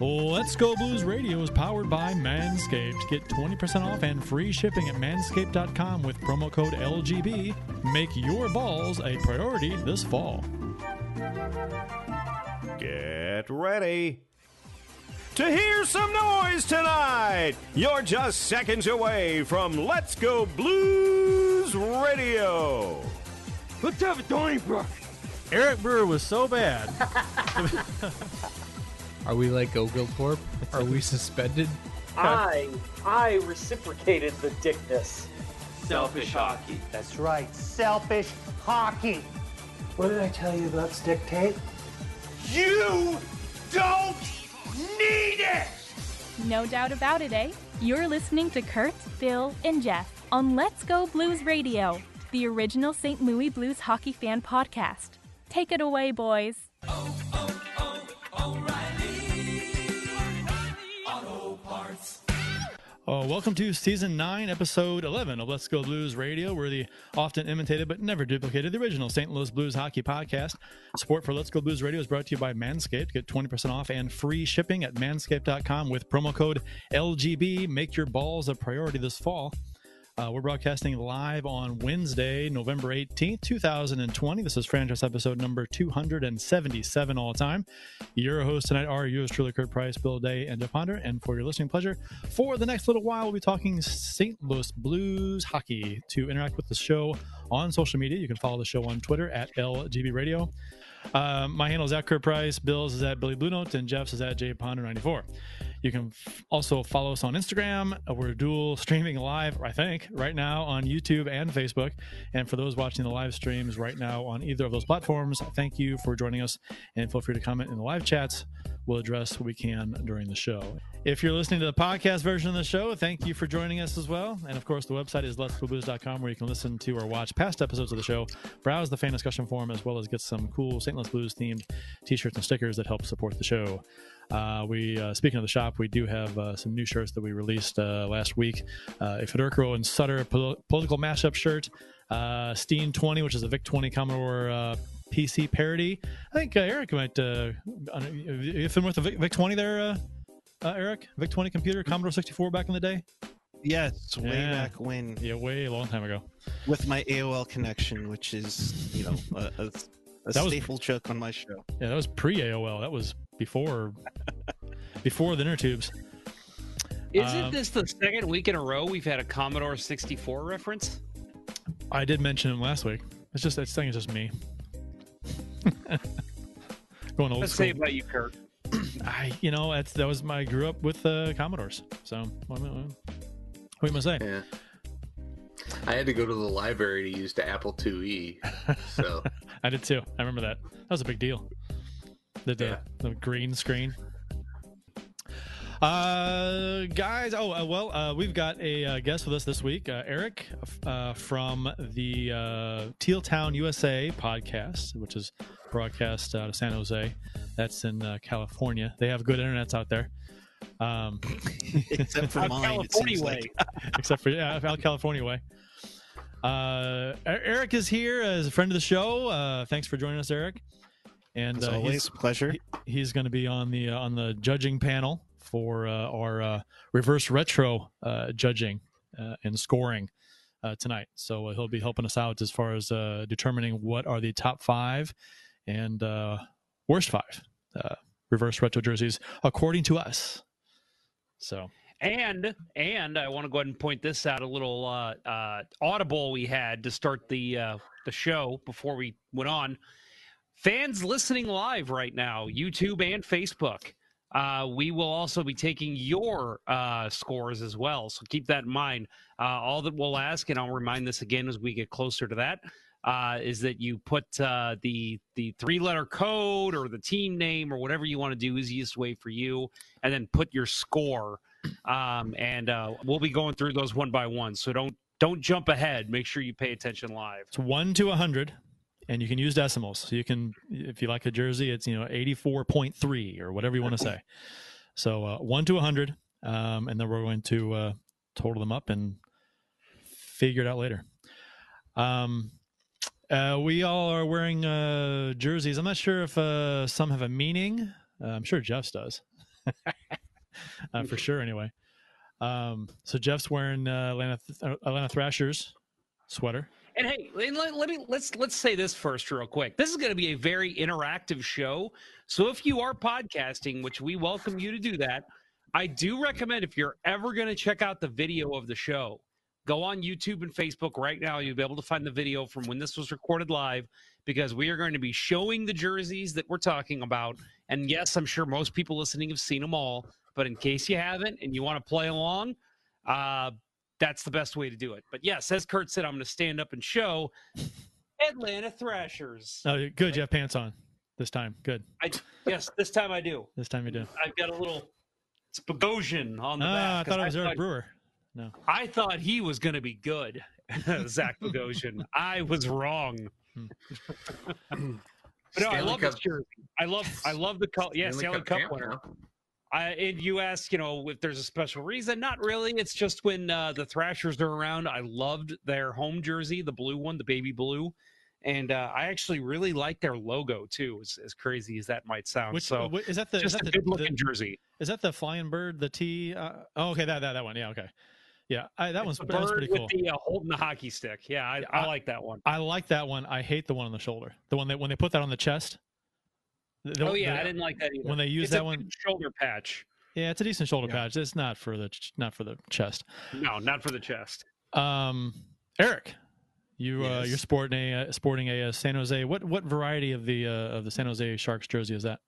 Let's Go Blues Radio is powered by Manscaped. Get 20% off and free shipping at manscaped.com with promo code LGB. Make your balls a priority this fall. Get ready to hear some noise tonight. You're just seconds away from Let's Go Blues Radio. Let's have a Donnybrook. Eric Brewer was so bad. Are we like Ogilthorpe? Are we suspended? I I reciprocated the dickness. Selfish hockey. That's right, selfish hockey. What did I tell you about stick tape? You don't need it! No doubt about it, eh? You're listening to Curt, Bill, and Jeff on Let's Go Blues Radio, the original St. Louis Blues hockey fan podcast. Take it away, boys. Oh, Uh, welcome to season 9, episode 11 of Let's Go Blues Radio. We're the often imitated but never duplicated, the original St. Louis Blues hockey podcast. Support for Let's Go Blues Radio is brought to you by Manscaped. Get 20% off and free shipping at manscaped.com with promo code LGB. Make your balls a priority this fall. Uh, we're broadcasting live on Wednesday, November 18th, 2020. This is franchise episode number 277 all time. Your hosts tonight are yours truly, Curt Price, Bill Day, and Jeff Ponder. And for your listening pleasure, for the next little while, we'll be talking St. Louis Blues hockey. To interact with the show on social media, you can follow the show on Twitter at LGB Radio. Uh, my handle is at Curt Price, Bill's is at Billy Blue Note, and Jeff's is at J Ponder 94. You can f- also follow us on Instagram. We're dual streaming live, I think, right now on YouTube and Facebook. And for those watching the live streams right now on either of those platforms, thank you for joining us. And feel free to comment in the live chats. We'll address what we can during the show. If you're listening to the podcast version of the show, thank you for joining us as well. And of course, the website is letsgoblues.com where you can listen to or watch past episodes of the show, browse the fan discussion forum, as well as get some cool St. Louis Blues themed t shirts and stickers that help support the show. Uh, we uh, speaking of the shop, we do have uh, some new shirts that we released uh, last week. Uh, a Federko and Sutter pol- political mashup shirt, uh, Steen 20, which is a Vic 20 Commodore uh, PC parody. I think uh, Erik might. Uh, you familiar with the Vic, Vic 20 there, uh, uh, Erik? Vic 20 computer, Commodore 64 back in the day. Yes, way Yeah. back when Yeah, way a long time ago. with my AOL connection, which is you know a, a, a That was- staple joke on my show. Yeah, that was pre AOL. That was before before the inner tubes. Isn't Um, this the second week in a row we've had a Commodore 64 reference? I did mention him last week. It's just that thing is just me. Going old Let's school. say about you, Curt. I, you know, that's that was my I grew up with uh, Commodores. So what, am I- what am I gonna say? Yeah. I had to go to the library to use the Apple IIe. So I did too. I remember that. That was a big deal. The the, Yeah. the green screen. Uh, guys. Oh, uh, well, uh, we've got a uh, guest with us this week, uh, Erik uh, from the uh, Teal Town USA podcast, which is broadcast out of San Jose. That's in uh, California. They have good internets out there. Um, Except for mine, California way. like. except for yeah, out California way. Uh, Erik is here as a friend of the show. Uh, thanks for joining us, Erik. And As uh, always, he's, pleasure. he- he's going to be on the uh, on the judging panel for uh, our uh, reverse retro uh, judging uh, and scoring uh, tonight. So uh, he'll be helping us out as far as uh, determining what are the top five and uh, worst five uh, reverse retro jerseys according to us. So And and I want to go ahead and point this out a little uh, uh, audible we had to start the uh, the show before we went on. Fans listening live right now, YouTube and Facebook. Uh, we will also be taking your uh, scores as well, so keep that in mind. Uh, all that we'll ask, and I'll remind this again as we get closer to that, uh, is that you put uh, the the three letter code or the team name or whatever you want to do easiest way for you, and then put your score um, and uh, we'll be going through those one by one. So don't don't jump ahead. Make sure you pay attention live. It's one to a hundred, and you can use decimals. So you can, if you like a jersey, it's you know eighty four point three or whatever you want to say. So uh, one to a hundred, um, and then we're going to uh, total them up and figure it out later. Um, uh, we all are wearing uh, jerseys. I'm not sure if uh, some have a meaning. Uh, I'm sure Jeff's does. uh, for sure. Anyway, um, so Jeff's wearing uh, Atlanta Atlanta Thrashers sweater. And hey, let, let, me let's let's say this first real quick. This is going to be a very interactive show. So if you are podcasting, which we welcome you to do that, I do recommend if you're ever going to check out the video of the show, go on YouTube and Facebook right now. You'll be able to find the video from when this was recorded live because we are going to be showing the jerseys that we're talking about. And yes, I'm sure most people listening have seen them all, but in case you haven't and you want to play along, uh, that's the best way to do it. But yes, as Curt said, I'm going to stand up and show Atlanta Thrashers. Oh, good. You have pants on this time. Good. I, yes, this time I do. This time you do. I've got a little Bogosian on the Ah, back. I 'cause thought it was Eric thought- Brewer. No. I thought he was going to be good, Zach Bogosian. I was wrong. Hmm. but no, I Stanley love this Cup- jersey. I love, I love the color. Yeah, Stanley Stanley Cup Cup champ winner. now. I, and you ask, you know, if there's a special reason. Not really. It's just when uh, the Thrashers are around. I loved their home jersey, the blue one, the baby blue, and uh, I actually really like their logo too. As, as crazy as that might sound. Which so wh- is that the is just that a the, good looking the- jersey. is that the flying bird? The T? Uh, oh, okay, that, that that one. Yeah, okay. Yeah, I, that one's The that one's bird pretty with cool. the uh, holding the hockey stick. Yeah, I, I, I- like that one. I like that one. I hate the one on the shoulder. The one that when they put that on the chest. The- the- oh yeah, the- I didn't like that either. when they use It's that a one- shoulder patch. Yeah, it's a decent shoulder patch. It's not for the not for the chest. No, not for the chest. Um, Erik, you uh, Yes. you're sporting a uh, sporting a, uh San Jose. What what variety of the uh, of the San Jose Sharks jersey is that?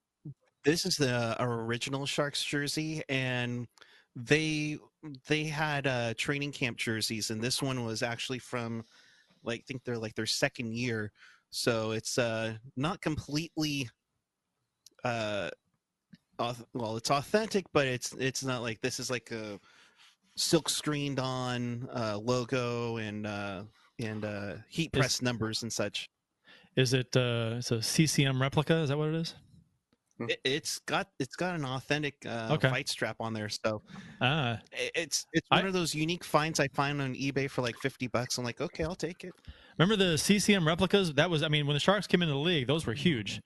This is the original Sharks jersey, and they they had uh, training camp jerseys, and this one was actually from like I think they're like their second year, so it's uh, not completely. Uh, well, it's authentic, but it's it's not like this is like a silk screened on uh, logo and uh, and uh, heat Is- press numbers and such. Is it uh, it's a CCM replica? Is that what it is? It, has got it's got an authentic uh, Okay. fight strap on there, so Ah, i- it's it's I- one of those unique finds I find on eBay for like fifty bucks. I'm like, okay, I'll take it. remember the CCM replicas? That was I mean when the Sharks came into the league, those were huge.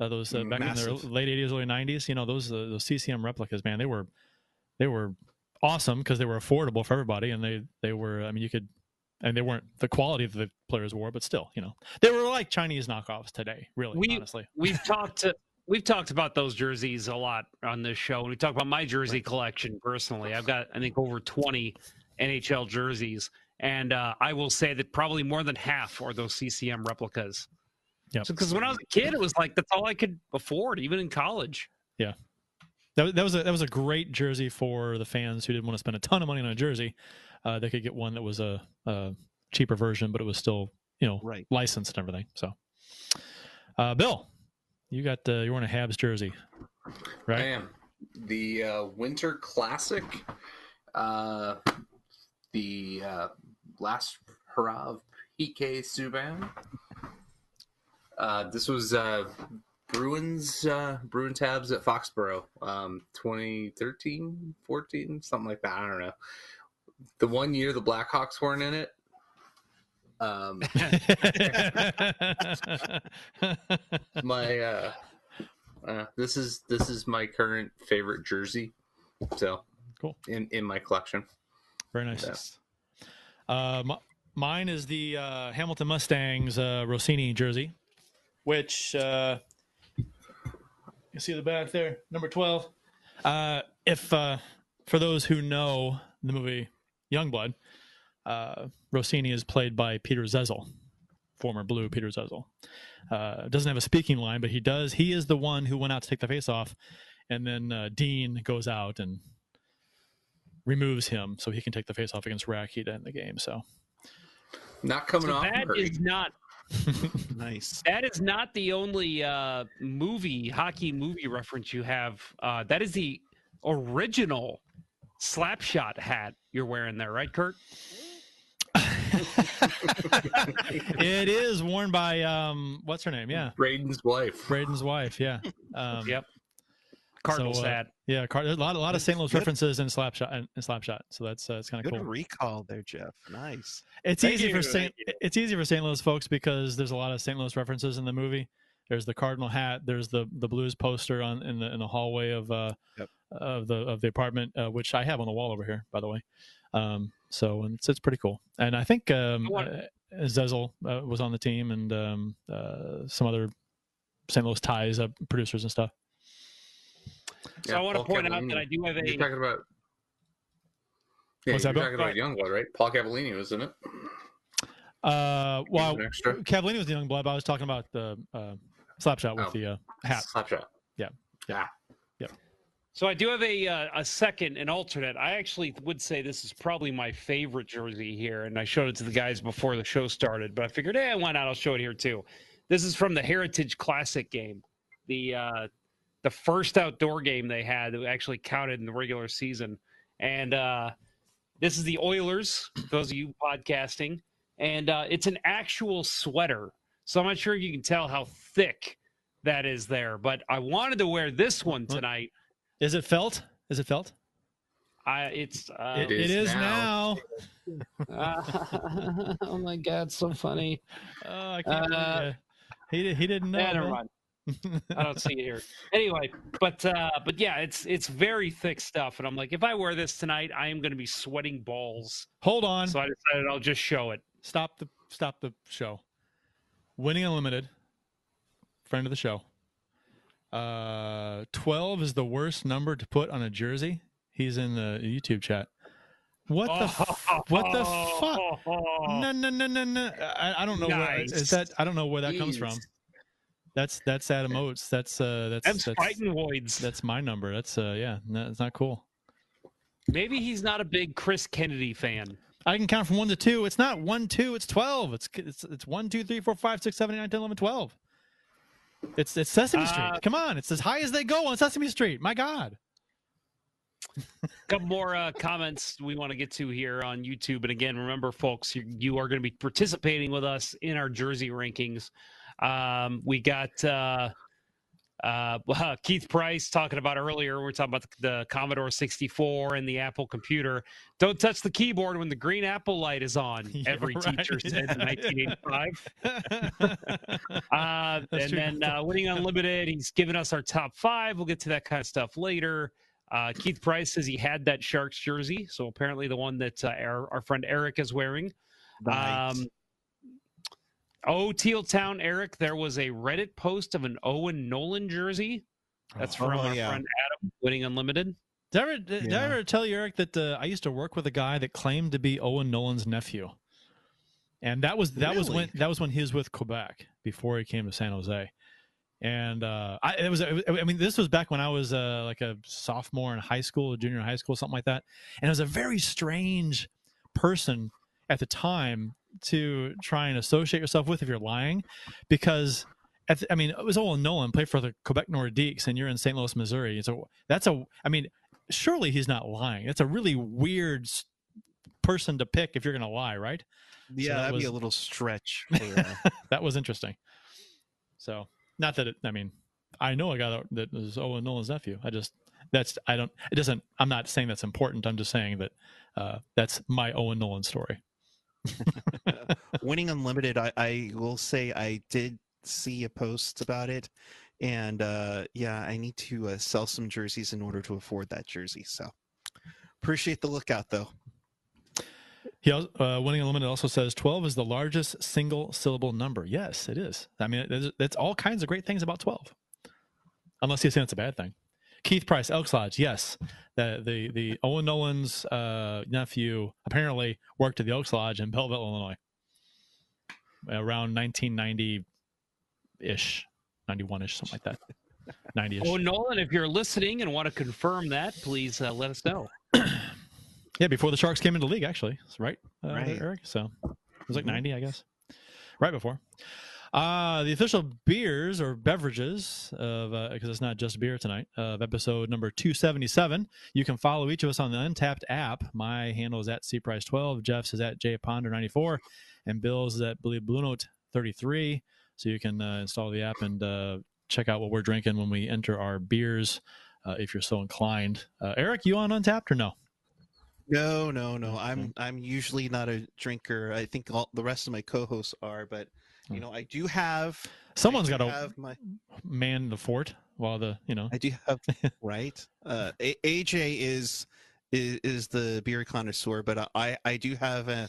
Uh, those uh, back in the late '80s, early '90s. You know those uh, those CCM replicas, man. They were they were awesome because they were affordable for everybody, and they they were. I mean, you could. And they weren't the quality that the players wore, but still, you know, they were like Chinese knockoffs today. Really, We- honestly. We've talked to we've talked about those jerseys a lot on this show, and we talked about my jersey collection personally. I've got I think over twenty NHL jerseys, and uh, I will say that probably more than half are those CCM replicas. Yep. Because when I was a kid, it was like that's all I could afford, even in college. Yeah. That, that was a that was a great jersey for the fans who didn't want to spend a ton of money on a jersey. Uh, they could get one that was a, a cheaper version, but it was still you know Right. licensed and everything. So, uh, Bill, you got uh, you're wearing a Habs jersey, right? I right? am. The uh, Winter Classic, uh, the uh, last hurrah of PK Subban. Uh, this was uh, Bruins uh, Bruin Habs at Foxborough, um, 2013, 14, something like that. I don't know. The one year the Blackhawks weren't in it. Um, my uh, uh, this is this is my current favorite jersey. So Cool. in in my collection. Very nice. Yeah. Uh, m- mine is the uh, Hamilton Mustangs uh, Rossini jersey, which uh, you see the back there, number twelve. Uh, if uh, for those who know the movie Youngblood, uh, Rossini is played by Peter Zezel, former Blue Peter Zezel. Uh, doesn't have a speaking line, but he does. He is the one who went out to take the face off, and then uh, Dean goes out and removes him so he can take the face off against Racki to end the game. So Not coming So off. that Murray. is not Nice. that is not the only uh, movie hockey movie reference you have. Uh, that is the original Slapshot hat you're wearing there, right, Curt? it is worn by um what's her name? Yeah. Braden's wife. Braden's wife, yeah. Um Yep. Cardinal so, uh, hat. Yeah, Car- there's a lot, a lot of St. Louis Good. references in Slapshot and in Slapshot. So that's uh, it's kind of Good cool. recall there, Jeff. Nice. It's Thank easy you, for St. It's easy for St. Louis folks because there's a lot of St. Louis references in the movie. There's the cardinal hat. There's the the Blues poster on in the in the hallway of uh Yep. of the of the apartment, uh, which I have on the wall over here, by the way. Um, so and it's it's pretty cool. And I think um, I want- uh, Zezel uh, was on the team and um, uh, some other St. Louis ties uh, producers and stuff. So I want to Paul point out that I do have a. You're talking about. Yeah, What's you're that, talking about Youngblood, right? Paul Cavallini was in it. Uh, well, an. Cavallini was the young blood. But I was talking about the uh, slap shot with Oh. the uh, hat. Slapshot. Yeah. Yeah. Yeah. So I do have a uh, a second, an alternate. I actually would say this is probably my favorite jersey here, and I showed it to the guys before the show started. But I figured, hey, why not? I'll show it here too. This is from the Heritage Classic game, the uh, the first outdoor game they had that actually counted in the regular season, and uh, this is the Oilers. Those of you podcasting, and uh, it's an actual sweater. So I'm not sure if you can tell how thick that is there, but I wanted to wear this one tonight. Is it felt? Is it felt? I it's uh, it, it is now. uh, oh my god, so funny. Oh, I can't Uh. He he didn't know. Yeah, never mind. I don't see it here. Anyway, but uh, but yeah, it's it's very thick stuff, and I'm like, if I wear this tonight, I am going to be sweating balls. Hold on. So I decided I'll just show it. Stop the stop the show. Winning Unlimited, friend of the show. Uh, twelve is the worst number to put on a jersey. He's in the YouTube chat. What the f- what the fuck? No no no no no. I, I don't know where is that. I don't know where that comes from. That's that's Adam Oates. That's uh that's That's that's, fighting voids. that's my number. That's uh yeah. It's not cool. Maybe he's not a big Chris Kennedy fan. I can count from one to two. It's not one, two. It's twelve. It's it's it's one, two, three, four, five, six, seven, eight, nine, ten, eleven, twelve. It's it's Sesame Uh, Street. Come on, it's as high as they go on Sesame Street. My God. couple more uh, comments we want to get to here on YouTube. And again, remember, folks, you, you are going to be participating with us in our jersey rankings. Um, we got uh, uh, Keith Price talking about earlier. We are talking about the, the Commodore 64 and the Apple computer. Don't touch the keyboard when the green Apple light is on. Yeah, Every right. teacher said in 1985. Uh, and true. then uh, winning unlimited, he's given us our top five. We'll get to that kind of stuff later. Uh, Keith Price says he had that Sharks jersey, so apparently the one that uh, our, our friend Erik is wearing. Nice. Um, oh, Teal Town, Erik, there was a Reddit post of an Owen Nolan jersey. That's from Oh, our yeah. friend Adam, winning unlimited. Did I ever, did, did I ever tell you, Erik, that uh, I used to work with a guy that claimed to be Owen Nolan's nephew, and that was that was when that was when he was with Quebec before he came to San Jose, and uh, I it was I mean this was back when I was uh, like a sophomore in high school, a junior in high school, something like that, and it was a very strange person at the time to try and associate yourself with if you're lying, because. At the, I mean, it was Owen Nolan played for the Quebec Nordiques, and you're in St. Louis, Missouri. So that's a. I mean, surely he's not lying. It's a really weird person to pick if you're going to lie, right? Yeah, that that'd be a little stretch. For, uh, That was interesting. So, not that it, I mean, I know a guy that, that was Owen Nolan's nephew. I just that's I don't. It doesn't. I'm not saying that's important. I'm just saying that uh, that's my Owen Nolan story. winning unlimited I, I will say i did see a post about it and uh yeah i need to uh, sell some jerseys in order to afford that jersey so appreciate the lookout though He uh, winning unlimited also says 12 is the largest single syllable number. Yes, it is. I mean, that's all kinds of great things about 12, unless you're saying it's a bad thing. Keith Price, Elks Lodge. Yes, the the the Owen Nolan's uh, nephew apparently worked at the Elks Lodge in Belleville, Illinois, around 1990 ish, 91 ish, something like that. 90 ish. Oh, Nolan, if you're listening and want to confirm that, please uh, let us know. Yeah, before the Sharks came into league, actually, right, uh, Right. Erik? So it was like Mhm. 90, I guess, right before. Uh, the official beers or beverages of because it's not just beer tonight of episode number 277. You can follow each of us on the Untappd app. My handle is at cprice12, Jeff's is at jponder94, and Bill's is at Billy Blue Note 33. So you can uh, install the app and uh, check out what we're drinking when we enter our beers, uh, if you're so inclined. Uh, Erik, you on Untappd or no? no no no i'm i'm usually not a drinker i think all the rest of my co-hosts are but you know, I do have. Someone's got do to have my. man the fort while the you know. I do have right. Uh, AJ is is is the beer connoisseur, but I I do have a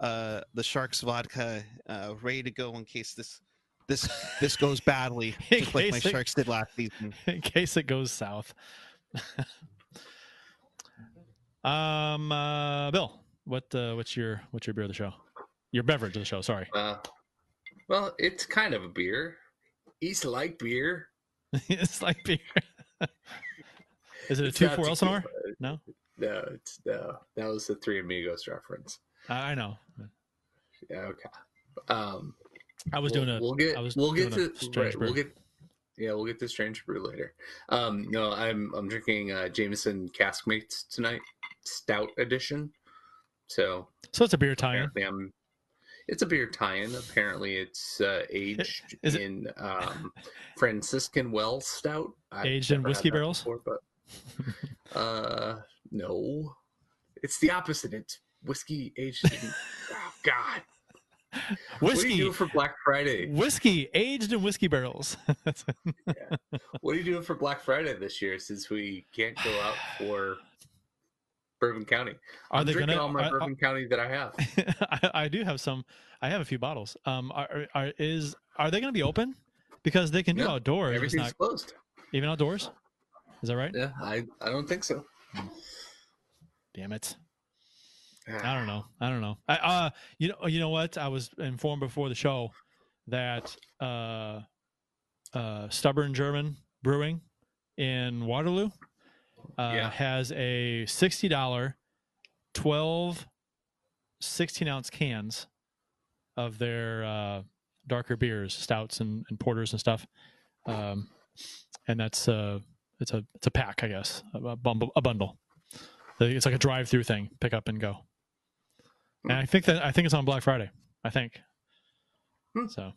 uh the Sharks vodka uh ready to go in case this this this goes badly, just like my it- Sharks did last season. in case it goes south. um, uh, Bill, what uh, what's your what's your beer of the show? Your beverage of the show. Sorry, Uh, well, it's kind of a beer. East like beer. it's like beer. Is it a It's two four Elsinore? tequila. No, No, it's no. That was the Three Amigos reference. I, I know. Yeah, okay. Um, I was we'll, doing a. We'll get. I was we'll get to. strange Right, we'll get. Yeah, we'll get to strange brew later. Um, no, I'm I'm drinking uh, Jameson Caskmates tonight, Stout edition. So So it's a beer tie-in. I'm. It's a beer tie-in. Apparently, it's uh, aged is it- in um, Franciscan Well Stout. I've Aged in whiskey barrels? before, but uh, no, it's the opposite. It's whiskey aged. In, oh God. What do you do for Black Friday? whiskey aged in whiskey barrels. What are you doing for Black Friday this year since we can't go out for Bourbon County? Are I'm they drinking gonna- all my are- Bourbon County that I have. I, I do have some. I have a few bottles. Um, are, are is are they going to be open? Because they can do No, outdoors. Everything's not closed. even outdoors. Is that right? Yeah, I, I don't think so. Damn it. I don't know. I don't know. I, uh, you know, you know what? I was informed before the show that uh, uh, Stubborn German Brewing in Waterloo uh, Yeah. has a sixty dollar 12 16 ounce cans of their uh, darker beers, stouts and, and porters and stuff. Um, and that's uh, it's a it's a pack, I guess, a, a bundle. A bundle. It's like a drive-through thing, pick up and go. And I think that I think it's on Black Friday. I think. Hmm. So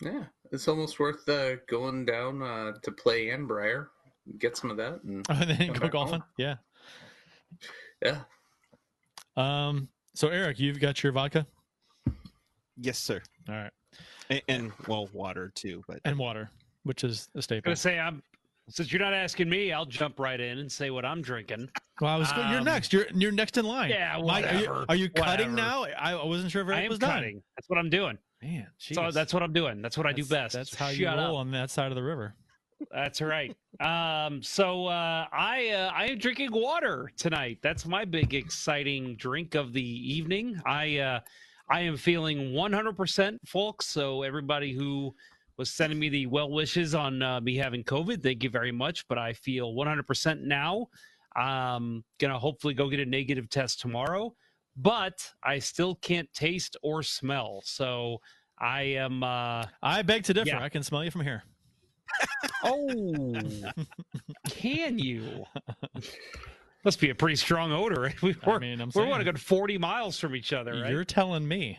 Yeah, it's almost worth uh, going down uh, to play Annbriar, get some of that, and, and then go golfing. home. Yeah. Yeah, Um. So Erik, you've got your vodka. Yes, sir. All right, And, and well, water too, but and water, which is a I'm staple. gonna say I'm. Since you're not asking me, I'll jump right in and say what I'm drinking. Well, I was. you're Um, next. You're you're next in line. Yeah, Mike, are you, whatever, are you cutting whatever. now? I, I wasn't sure if I Erik am was done. cutting. That's what I'm doing. Man, So that's what I'm doing. That's what I do best. That's So how you shut roll up. on that side of the river. That's right. Um, so uh, I uh, I am drinking water tonight. That's my big exciting drink of the evening. I uh, I am feeling 100% folks. So everybody who was sending me the well wishes on uh, me having COVID, thank you very much. But I feel 100% now. Um, gonna hopefully go get a negative test tomorrow, but I still can't taste or smell. So I am. Uh, I beg to differ. Yeah. I can smell you from here. Oh, can you? Must be a pretty strong odor. We I we're, mean, I'm we're saying what, a good 40 miles from each other, right? you're telling me.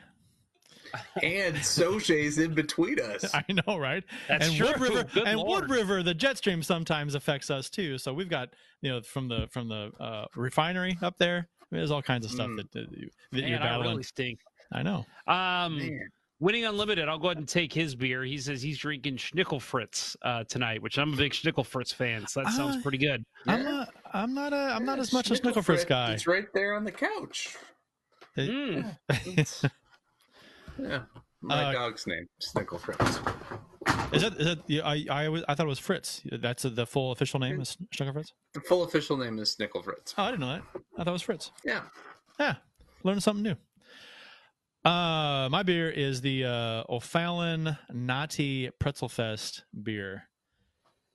and Sauget's in between us. I know, right? That's and true. Wood River Good and Lord. Wood River, the jet stream sometimes affects us too. So we've got you know from the from the uh, refinery up there. There's all kinds of stuff Mm. that, that, you, that Man, you're I really stink. I know. Um, Man. Winning Unlimited, I'll go ahead and take his beer. He says he's drinking Schnickel Fritz uh, tonight, which I'm a big Schnickel Fritz fan, so that sounds Ah. pretty good. I'm Yeah. not. I'm not. A, I'm not Yeah, as much a Snickle Schnickelfritz, Fritz guy. It's right there on the couch. Mm. Yeah, my Uh, dog's name, Snickle Fritz. is that? Is that? yeah, I I was, I thought it was Fritz. That's the full official name is Snickle Fritz. The full official name is Snickle Fritz. Oh, I didn't know that. I thought it was Fritz. Yeah. Yeah, learning something new. Uh, my beer is the uh, O'Fallon Natty Pretzel Fest beer,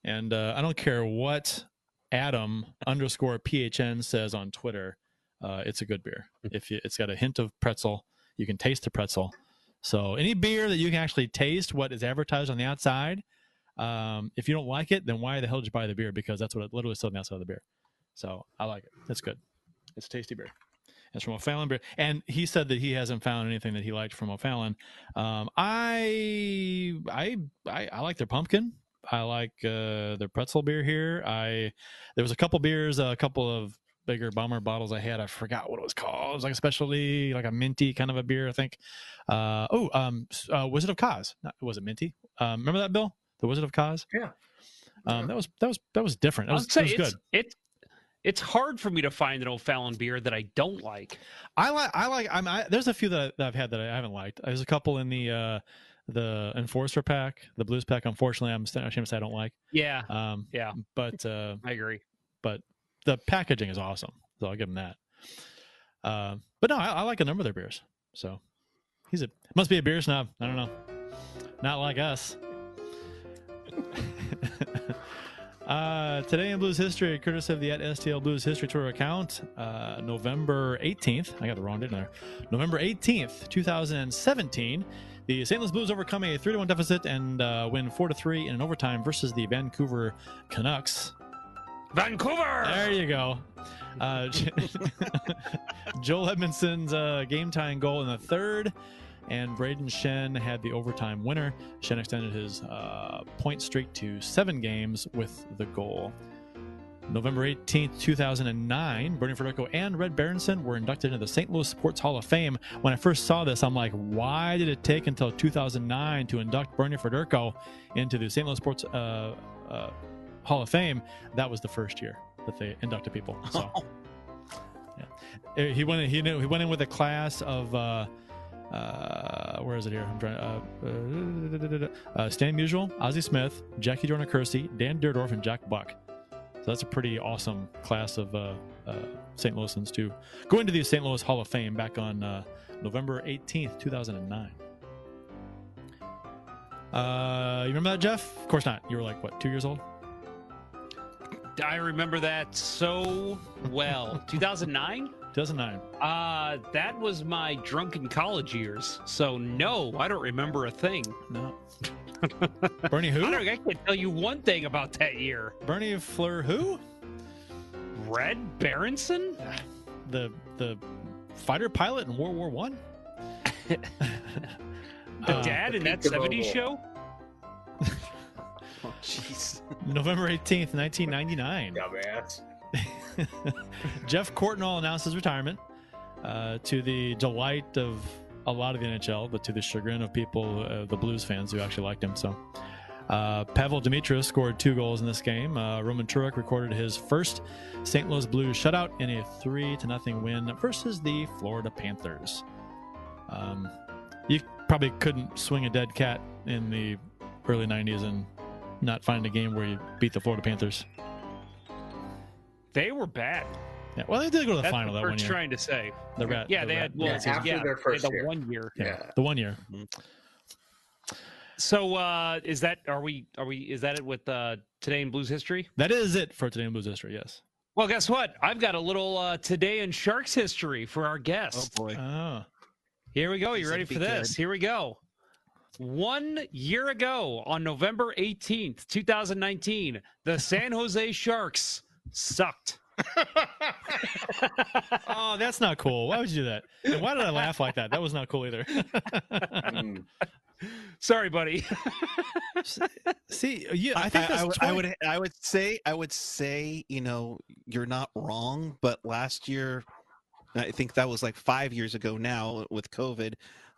and uh, I don't care what Adam underscore PHN says on Twitter. Uh, it's a good beer. If you, it's got a hint of pretzel, you can taste the pretzel. So any beer that you can actually taste what is advertised on the outside, um, if you don't like it, then why the hell did you buy the beer? Because that's what it literally said on the outside of the beer. So I like it. It's good. It's a tasty beer. It's from O'Fallon beer, and he said that he hasn't found anything that he liked from O'Fallon. Um, I, I, I, I like their pumpkin. I like uh, their pretzel beer here. I there was a couple beers, a couple of bigger bomber bottles I had. I forgot what it was called. It was like a specialty, like a minty kind of a beer, I think. Uh, oh, um, uh, Wizard of Cause. Not, was it minty? Um, remember that, Bill? The Wizard of Cause. Yeah. Um, that was that was that was different. That I'll was, say was it's, good. It's it's hard for me to find an O'Fallon beer that I don't like. I like I like I'm I, there's a few that, I, that I've had that I haven't liked. There's a couple in the uh the enforcer pack, the blues pack. Unfortunately, I'm ashamed to say I don't like. Yeah, Um, yeah, but uh, I agree. but the packaging is awesome, so I'll give him that. Uh, but no, I, I like a number of their beers. So he's a must be a beer snob. I don't know, not like us. Uh, today in Blues history, courtesy of the at STL Blues History Tour account, uh, November 18th. I got the wrong date in there. November 18th, 2017. The St. Louis Blues overcome a 3 1 deficit and uh, win 4 3 in an overtime versus the Vancouver Canucks. Vancouver. There you go. Uh, Joel Edmundson's uh, game tying goal in the third, and Brayden Schenn had the overtime winner. Schenn extended his uh, point streak to seven games with the goal. November 18th, 2009, Bernie Federko and Red Berenson were inducted into the St. Louis Sports Hall of Fame. When I first saw this, I'm like, why did it take until 2009 to induct Bernie Federko into the St. Louis Sports uh, uh, Hall of Fame? That was the first year that they inducted people. So, yeah. Uh, he went. In, he knew, he went in with a class of. Uh, uh, where is it here? I'm trying. Uh, uh, uh, Stan Musial, Ozzie Smith, Jackie Joyner-Kersee, Dan Dierdorf, and Jack Buck. So that's a pretty awesome class of uh, uh, St. Louisans to go into the St. Louis Hall of Fame back on uh, November 18th, 2009. Uh, you remember that, Jeff? Of course not. You were like what, two years old? I remember that so well. 2009. 2009. Uh, that was my drunken college years. So no, I don't remember a thing. No. Bernie who? I, don't, I can't tell you one thing about that year. Bernie Fleur who? Red Berenson? The the fighter pilot in World War One. The Uh, dad in that 70s Oval. show? Oh, jeez. November 18th, 1999. Dumbass. Geoff Courtnall announced his retirement uh, to the delight of a lot of the NHL, but to the chagrin of people, uh, the Blues fans who actually liked him. So, uh, Pavol Demitra scored two goals in this game. Uh, Roman Turek recorded his first St. Louis Blues shutout in a three to nothing win versus the Florida Panthers. Um, you probably couldn't swing a dead cat in the early '90s and not find a game where you beat the Florida Panthers. They were bad. Yeah, well, they did go to the That's final what that we're one year. trying to say. The rat. Yeah, the they rat- had well, Yeah, after yeah, their first had the year. one year. yeah, Yeah. the one year. So uh is that are we are we is that it with uh today in blues history? That is it for today in Blues history. Yes. Well, guess what? I've got a little uh today in Sharks history for our guests. Oh boy. Oh, Here we go. You This ready for this? good. Here we go. One year ago, on November 18th, 2019, the San Jose Sharks sucked. oh, that's not cool. Why would you do that? And why did I laugh like that? That was not cool either. Mm. Sorry, buddy. See, yeah, I think that's I, would- 20 I would I would say I would say you know you're not wrong, but last year I think that was like five years ago now with COVID.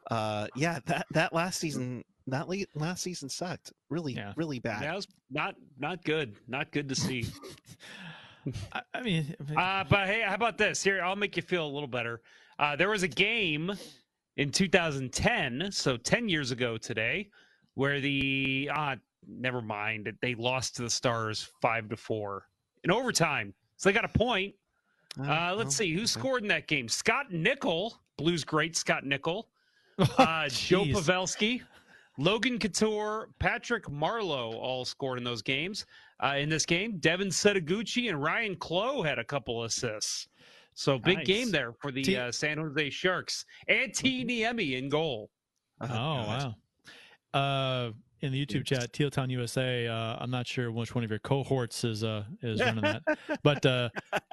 Uh, yeah, that that last season that late, last season sucked really Yeah. really bad. That was not not good. Not good to see. I, I mean, Uh, but hey, how about this? Here, I'll make you feel a little better. Uh, there was a game in 2010, so 10 years ago today, where the uh, never mind, they lost to the Stars five to four in overtime. So they got a point. Uh, let's see who scored in that game. Scott Nichol, Blues great Scott Nichol, uh, Joe Pavelski, Logan Couture, Patrick Marleau all scored in those games. Uh, in this game, Devin Setoguchi and Ryane Clowe had a couple assists. So big Nice. game there for the T- uh, San Jose Sharks. And T. Niemi in goal. Oh, God. wow. Uh, in the YouTube chat, Teal Town USA. Uh, I'm not sure which one of your cohorts is uh, is running that, but uh,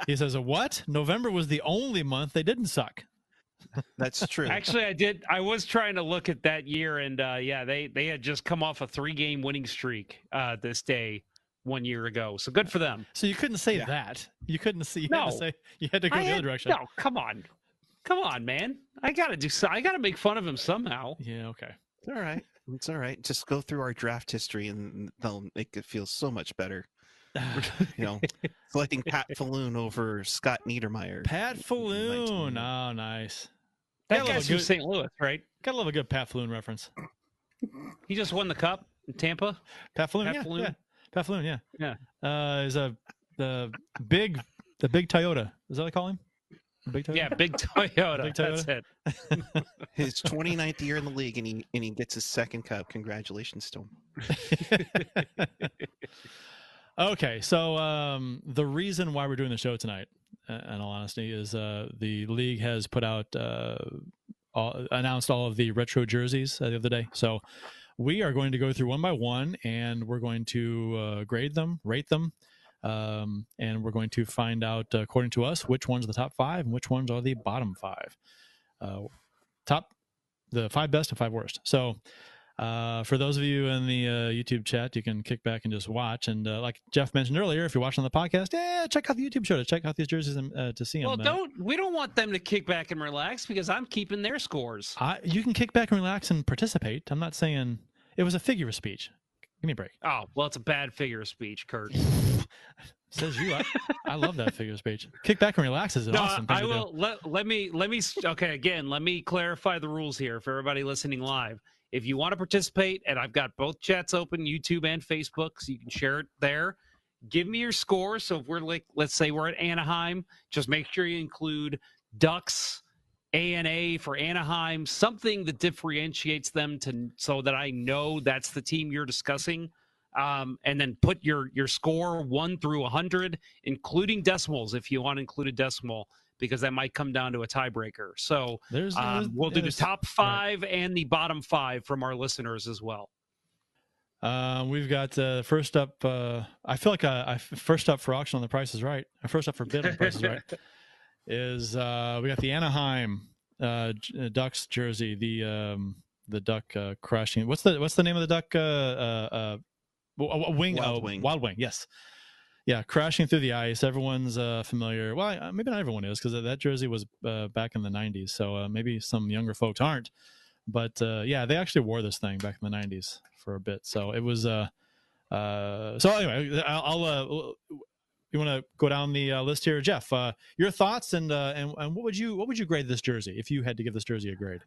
he says, "What? November was the only month they didn't suck." That's true. Actually, I did. I was trying to look at that year, and uh, yeah, they they had just come off a three game winning streak uh, this day one year ago. So good for them. So you couldn't say Yeah. that. You couldn't see. You had No. to say you had to go I the had- other direction. No, come on, come on, man. I gotta do. so- I gotta make fun of him somehow. Yeah. Okay. All right. It's all right. Just go through our draft history, and they'll make it feel so much better. You know, selecting Pat Falloon over Scott Niedermayer. Pat Falloon. Oh, nice. That Gotta guy's a from St. Louis, right? Gotta love a good Pat Falloon reference. He just won the cup in Tampa. Pat Falloon. Pat yeah, Falloon? yeah. Pat Falloon. Yeah. Yeah. Uh, is a the big the big Toyota. Is that what they call him? Big Toyota. Yeah, big Toyota. Big That's Toyota? it. His 29th year in the league, and he and he gets his second cup. Congratulations to him. okay, so um, the reason why we're doing the show tonight, uh, in all honesty, is uh, the league has put out uh, all, announced all of the retro jerseys uh, the other day. So we are going to go through one by one, and we're going to uh, grade them, rate them. Um, and we're going to find out, uh, according to us, which ones are the top five and which ones are the bottom five. Uh, top, the five best and five worst. So, uh, for those of you in the uh, YouTube chat, you can kick back and just watch. And uh, like Jeff mentioned earlier, if you're watching on the podcast, yeah, check out the YouTube show to check out these jerseys and uh, to see them. Well, don't we don't want them to kick back and relax because I'm keeping their scores. I, you can kick back and relax and participate. I'm not saying it was a figure of speech. Give me a break. Oh, well, it's a bad figure of speech, Curt. Says you. I, I love that figure of speech. Kick back and relax is an No, awesome thing I will let let me let me okay again. Let me clarify the rules here for everybody listening live. If you want to participate, and I've got both chats open, YouTube and Facebook, so you can share it there. Give me your score. So if we're like, let's say we're at Anaheim, just make sure you include Ducks, A and A for Anaheim, something that differentiates them to so that I know that's the team you're discussing. Um, and then put your your score one through a hundred, including decimals if you want to include a decimal, because that might come down to a tiebreaker. So There's, um, there's- we'll do the top five and the bottom five from our listeners as well. Uh, we've got uh, first up. Uh, I feel like I, I first up for auction on the Price is Right. uh, First up for bid on the Price is Right is uh, we got the Anaheim uh, Ducks jersey. The um, the duck uh, crashing. What's the what's the name of the duck? Uh, uh, uh, w- w- wing. Wild uh, Wing. Wild wing. Yes. Yeah, crashing through the ice. Everyone's uh, familiar. Well, maybe not everyone is because that jersey was uh, back in the '90s. So uh, maybe some younger folks aren't. But uh, yeah, they actually wore this thing back in the '90s for a bit. So it was. Uh, uh, so anyway, I'll. I'll uh, you want to go down the uh, list here, Jeff? Uh, your thoughts and, uh, and and what would you what would you grade this jersey if you had to give this jersey a grade?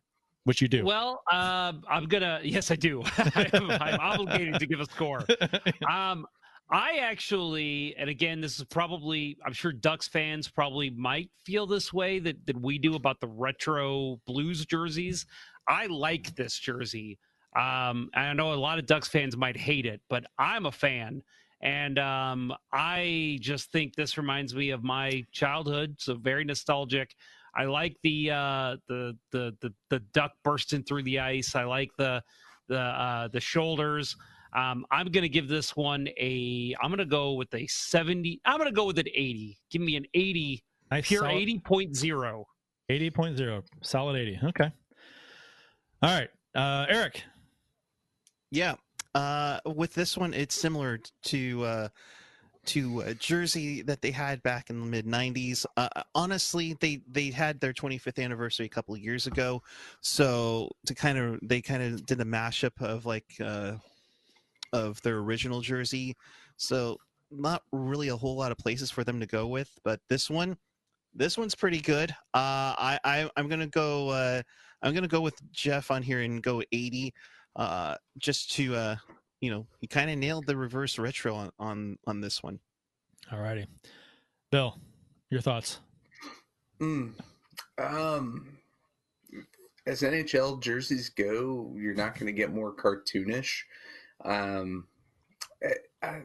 Which you do. Well, uh, I'm gonna. Yes, I do. I'm, I'm obligated to give a score. Um, I actually, and again, this is probably. I'm sure Ducks fans probably might feel this way that that we do about the retro Blues jerseys. I like this jersey. Um, I know a lot of Ducks fans might hate it, but I'm a fan. And um, I just think this reminds me of my childhood, so very nostalgic. I like the uh, the, the the the duck bursting through the ice. I like the the uh, the shoulders. Um, I'm gonna give this one a. I'm gonna go with a 70. I'm gonna go with an 80. Give me an 80, Nice, pure solid- 80.0. 80.0, solid 80. Okay. All right, uh, Eric. Yeah. Uh, with this one, it's similar to uh, to a jersey that they had back in the mid '90s. Uh, honestly, they they had their 25th anniversary a couple of years ago, so to kind of they kind of did a mashup of like uh, of their original jersey. So not really a whole lot of places for them to go with, but this one, this one's pretty good. Uh, I, I I'm gonna go. Uh, I'm gonna go with Jeff on here and go 80 uh, just to uh, you know, he kind of nailed the reverse retro on, on on this one. All righty, Bill, your thoughts? Mm. Um, as NHL jerseys go, you're not going to get more cartoonish. Um, I, I,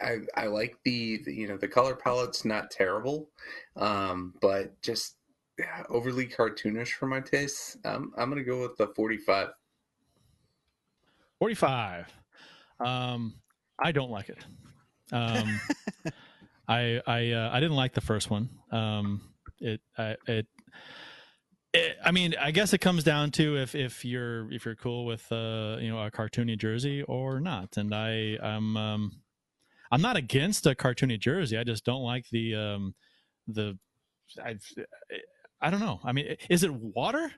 I, I like the, the you know the color palette's not terrible, um, but just yeah, overly cartoonish for my taste. Um, I'm going to go with the 45. 45. Um, I don't like it. Um, I I uh, I didn't like the first one. Um, it I it, it. I mean, I guess it comes down to if if you're if you're cool with uh you know a cartoony jersey or not. And I um um I'm not against a cartoony jersey. I just don't like the um, the I I don't know. I mean, is it water?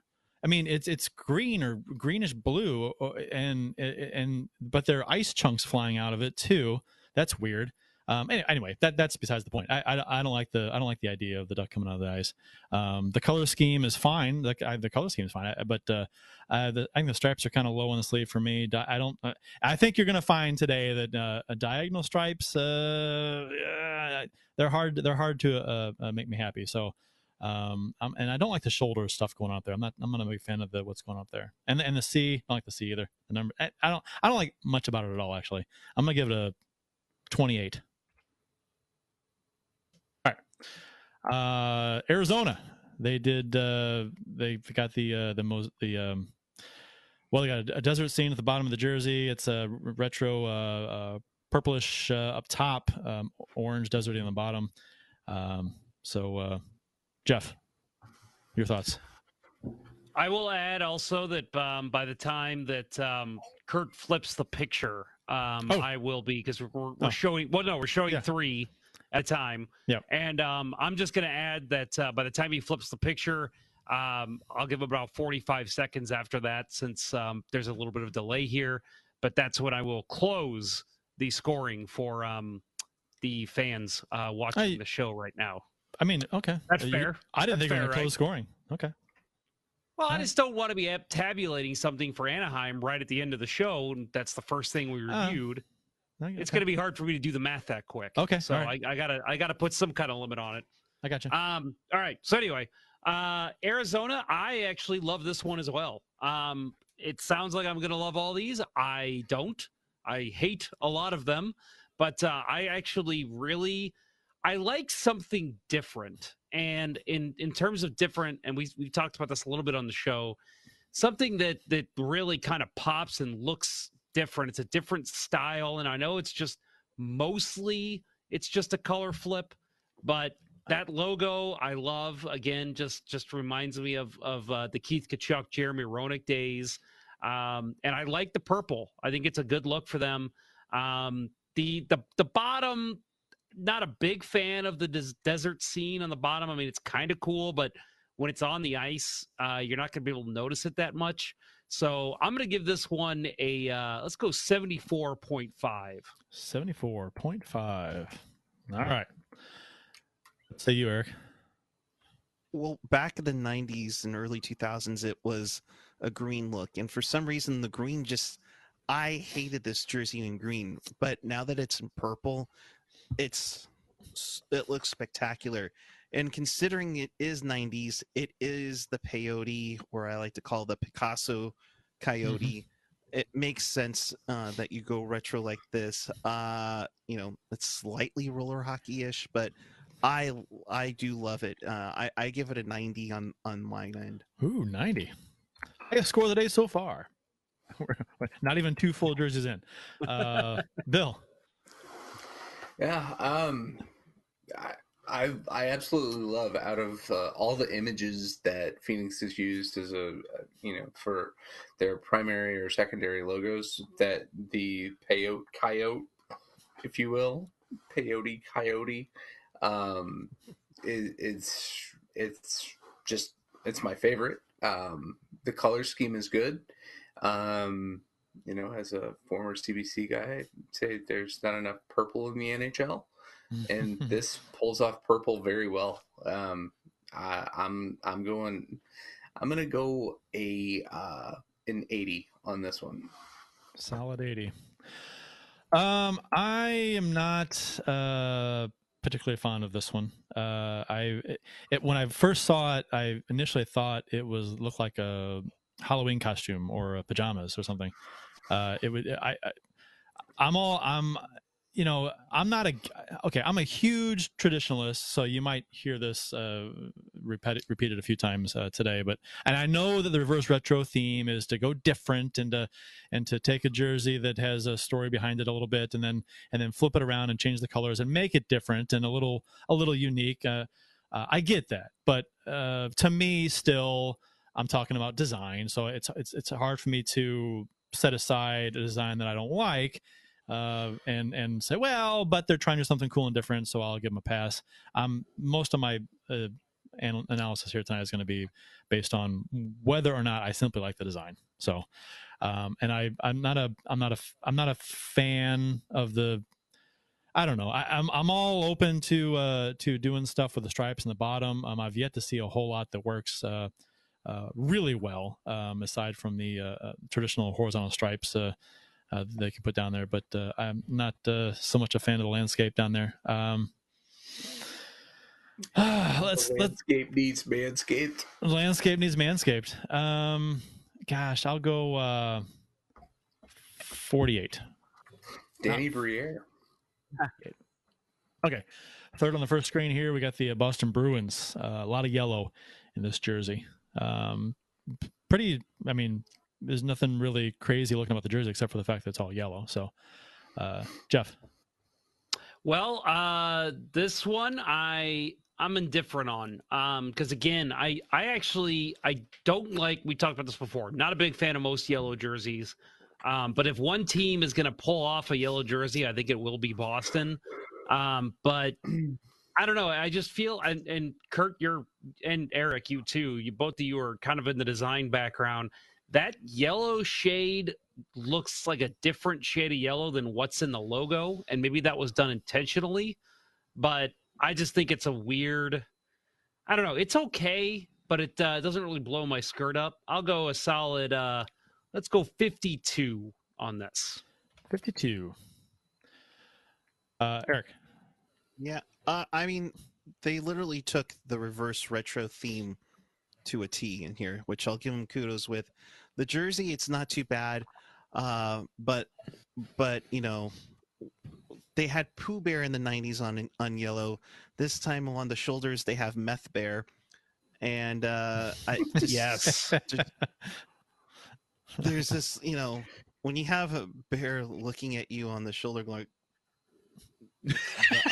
I mean, it's it's green or greenish blue, uh, and and but there are ice chunks flying out of it too. That's weird. Um, anyway, that that's besides the point. I, I, I don't like the I don't like the idea of the duck coming out of the ice. Um, the color scheme is fine. The, I, the color scheme is fine, but uh, the, I think the stripes are kind of low on the sleeve for me. I don't. Uh, I think you're going to find today that uh, diagonal stripes uh, they're hard. They're hard to make me happy. So. Um, and I don't like the shoulder stuff going up there. I'm not. I'm not a big fan of the what's going up there. And and the C, I don't like the C either. The number. I, I don't. I don't like much about it at all. Actually, I'm gonna give it a 28. Uh, Arizona, they did. Uh, they got the uh, the most the um, well, they got a, a, desert scene at the bottom of the jersey. It's a retro uh, uh, purplish uh, up top, um, orange desert on the bottom. Um, so, uh, Jeff, your thoughts? I will add also that um, by the time that um, Curt flips the picture, um, oh. I will be because we're, we're oh. showing. Well, no, we're showing yeah. three at a time. Yeah. And um, I'm just going to add that uh, by the time he flips the picture, um, I'll give about 45 seconds after that since um, there's a little bit of delay here. But that's when I will close the scoring for um, the fans uh, watching I, the show right now. I mean, okay. That's uh, fair. I didn't that's think you were going to close scoring. Okay. Well, I just don't want to be tabulating something for Anaheim right at the end of the show. That's the first thing we uh, reviewed. Okay. It's going to be hard for me to do the math that quick. Okay, so right. I, I, gotta I gotta put some kind of limit on it. I got you. Um, all right. So anyway, uh, Arizona, I actually love this one as well. Um, it sounds like I'm going to love all these. I don't. I hate a lot of them, but uh, I actually really I like something different. And in in terms of different, and we we talked about this a little bit on the show, something that that really kind of pops and looks different. It's a different style, and I know it's just mostly it's just a color flip, but that logo I love. Again, just just reminds me of of uh, the Keith Tkachuk, Jeremy Roenick days, um, and I like the purple. I think it's a good look for them. Um, the the the bottom, not a big fan of the des- desert scene on the bottom. I mean, it's kind of cool, but when it's on the ice, uh, you're not going to be able to notice it that much. So I'm going to give this one a uh, let's go 74.5. 74.5. All right. Say you, Erik. Well, back in the 90s and early 2000s, it was a green look. And for some reason, the green just, I hated this jersey in green. But now that it's in purple, it's, it looks spectacular. And considering it is 90s, it is the peyote, or I like to call the Picasso coyote. Mm-hmm. It makes sense uh, that you go retro like this. Uh, you know, it's slightly roller hockey ish, but I I do love it. Uh, I, I give it a 90 on, on my end. Ooh, 90. Highest score of the day so far. not even two full jerseys in. Uh, Bill. Yeah. Um, I, I I absolutely love out of uh, all the images that Phoenix has used as a you know for their primary or secondary logos that the peyote coyote, if you will, peyote coyote, um, is, it's it's just it's my favorite. Um, the color scheme is good. Um, you know, as a former CBC guy, I'd say there's not enough purple in the NHL and this pulls off purple very well. Um, I, I'm I'm going. I'm gonna go a uh, an 80 on this one. Solid 80. Um, I am not uh, particularly fond of this one. Uh, I it, when I first saw it, I initially thought it was looked like a Halloween costume or pajamas or something. Uh, it would I, I I'm all I'm you know, I'm not a okay. I'm a huge traditionalist, so you might hear this uh, repeated repeated a few times uh, today. But and I know that the reverse retro theme is to go different and to and to take a jersey that has a story behind it a little bit, and then and then flip it around and change the colors and make it different and a little a little unique. Uh, uh I get that, but uh, to me, still, I'm talking about design, so it's it's it's hard for me to set aside a design that I don't like uh, and and say, well, but they're trying to do something cool and different, so I'll give them a pass. Um, most of my uh, an- analysis here tonight is going to be based on whether or not I simply like the design. So, um, and I I'm not a I'm not a I'm not a fan of the. I don't know. I, I'm I'm all open to uh, to doing stuff with the stripes in the bottom. Um, I've yet to see a whole lot that works uh, uh, really well, um, aside from the uh, uh, traditional horizontal stripes uh, uh, they can put down there. But uh, I'm not uh, so much a fan of the landscape down there. Um, let's let's landscape needs manscaped. landscape needs manscaped. Um, gosh, I'll go uh, 48. Danny Briere. Okay. Third on the first screen here, we got the uh, Boston Bruins. Uh, a lot of yellow in this jersey. Um, pretty, I mean, there's nothing really crazy looking about the jersey except for the fact that it's all yellow. So, uh, Jeff. Well, uh, this one I I'm indifferent on um because again I I actually I don't like we talked about this before not a big fan of most yellow jerseys um but if one team is going to pull off a yellow jersey I think it will be Boston um but I don't know I just feel and, and Curt you're and Erik you too you both of you are kind of in the design background that yellow shade looks like a different shade of yellow than what's in the logo and maybe that was done intentionally but i just think it's a weird i don't know it's okay but it uh, doesn't really blow my skirt up. I'll go a solid uh let's go 52 on this. 52 uh Erik. Yeah, uh, I mean, they literally took the reverse retro theme to a T in here, which I'll give them kudos with. The jersey, it's not too bad, uh, but but you know, they had Pooh Bear in the '90s on on yellow. This time on the shoulders, they have Meth Bear, and uh, I yes just- there's this, you know, when you have a bear looking at you on the shoulder, like The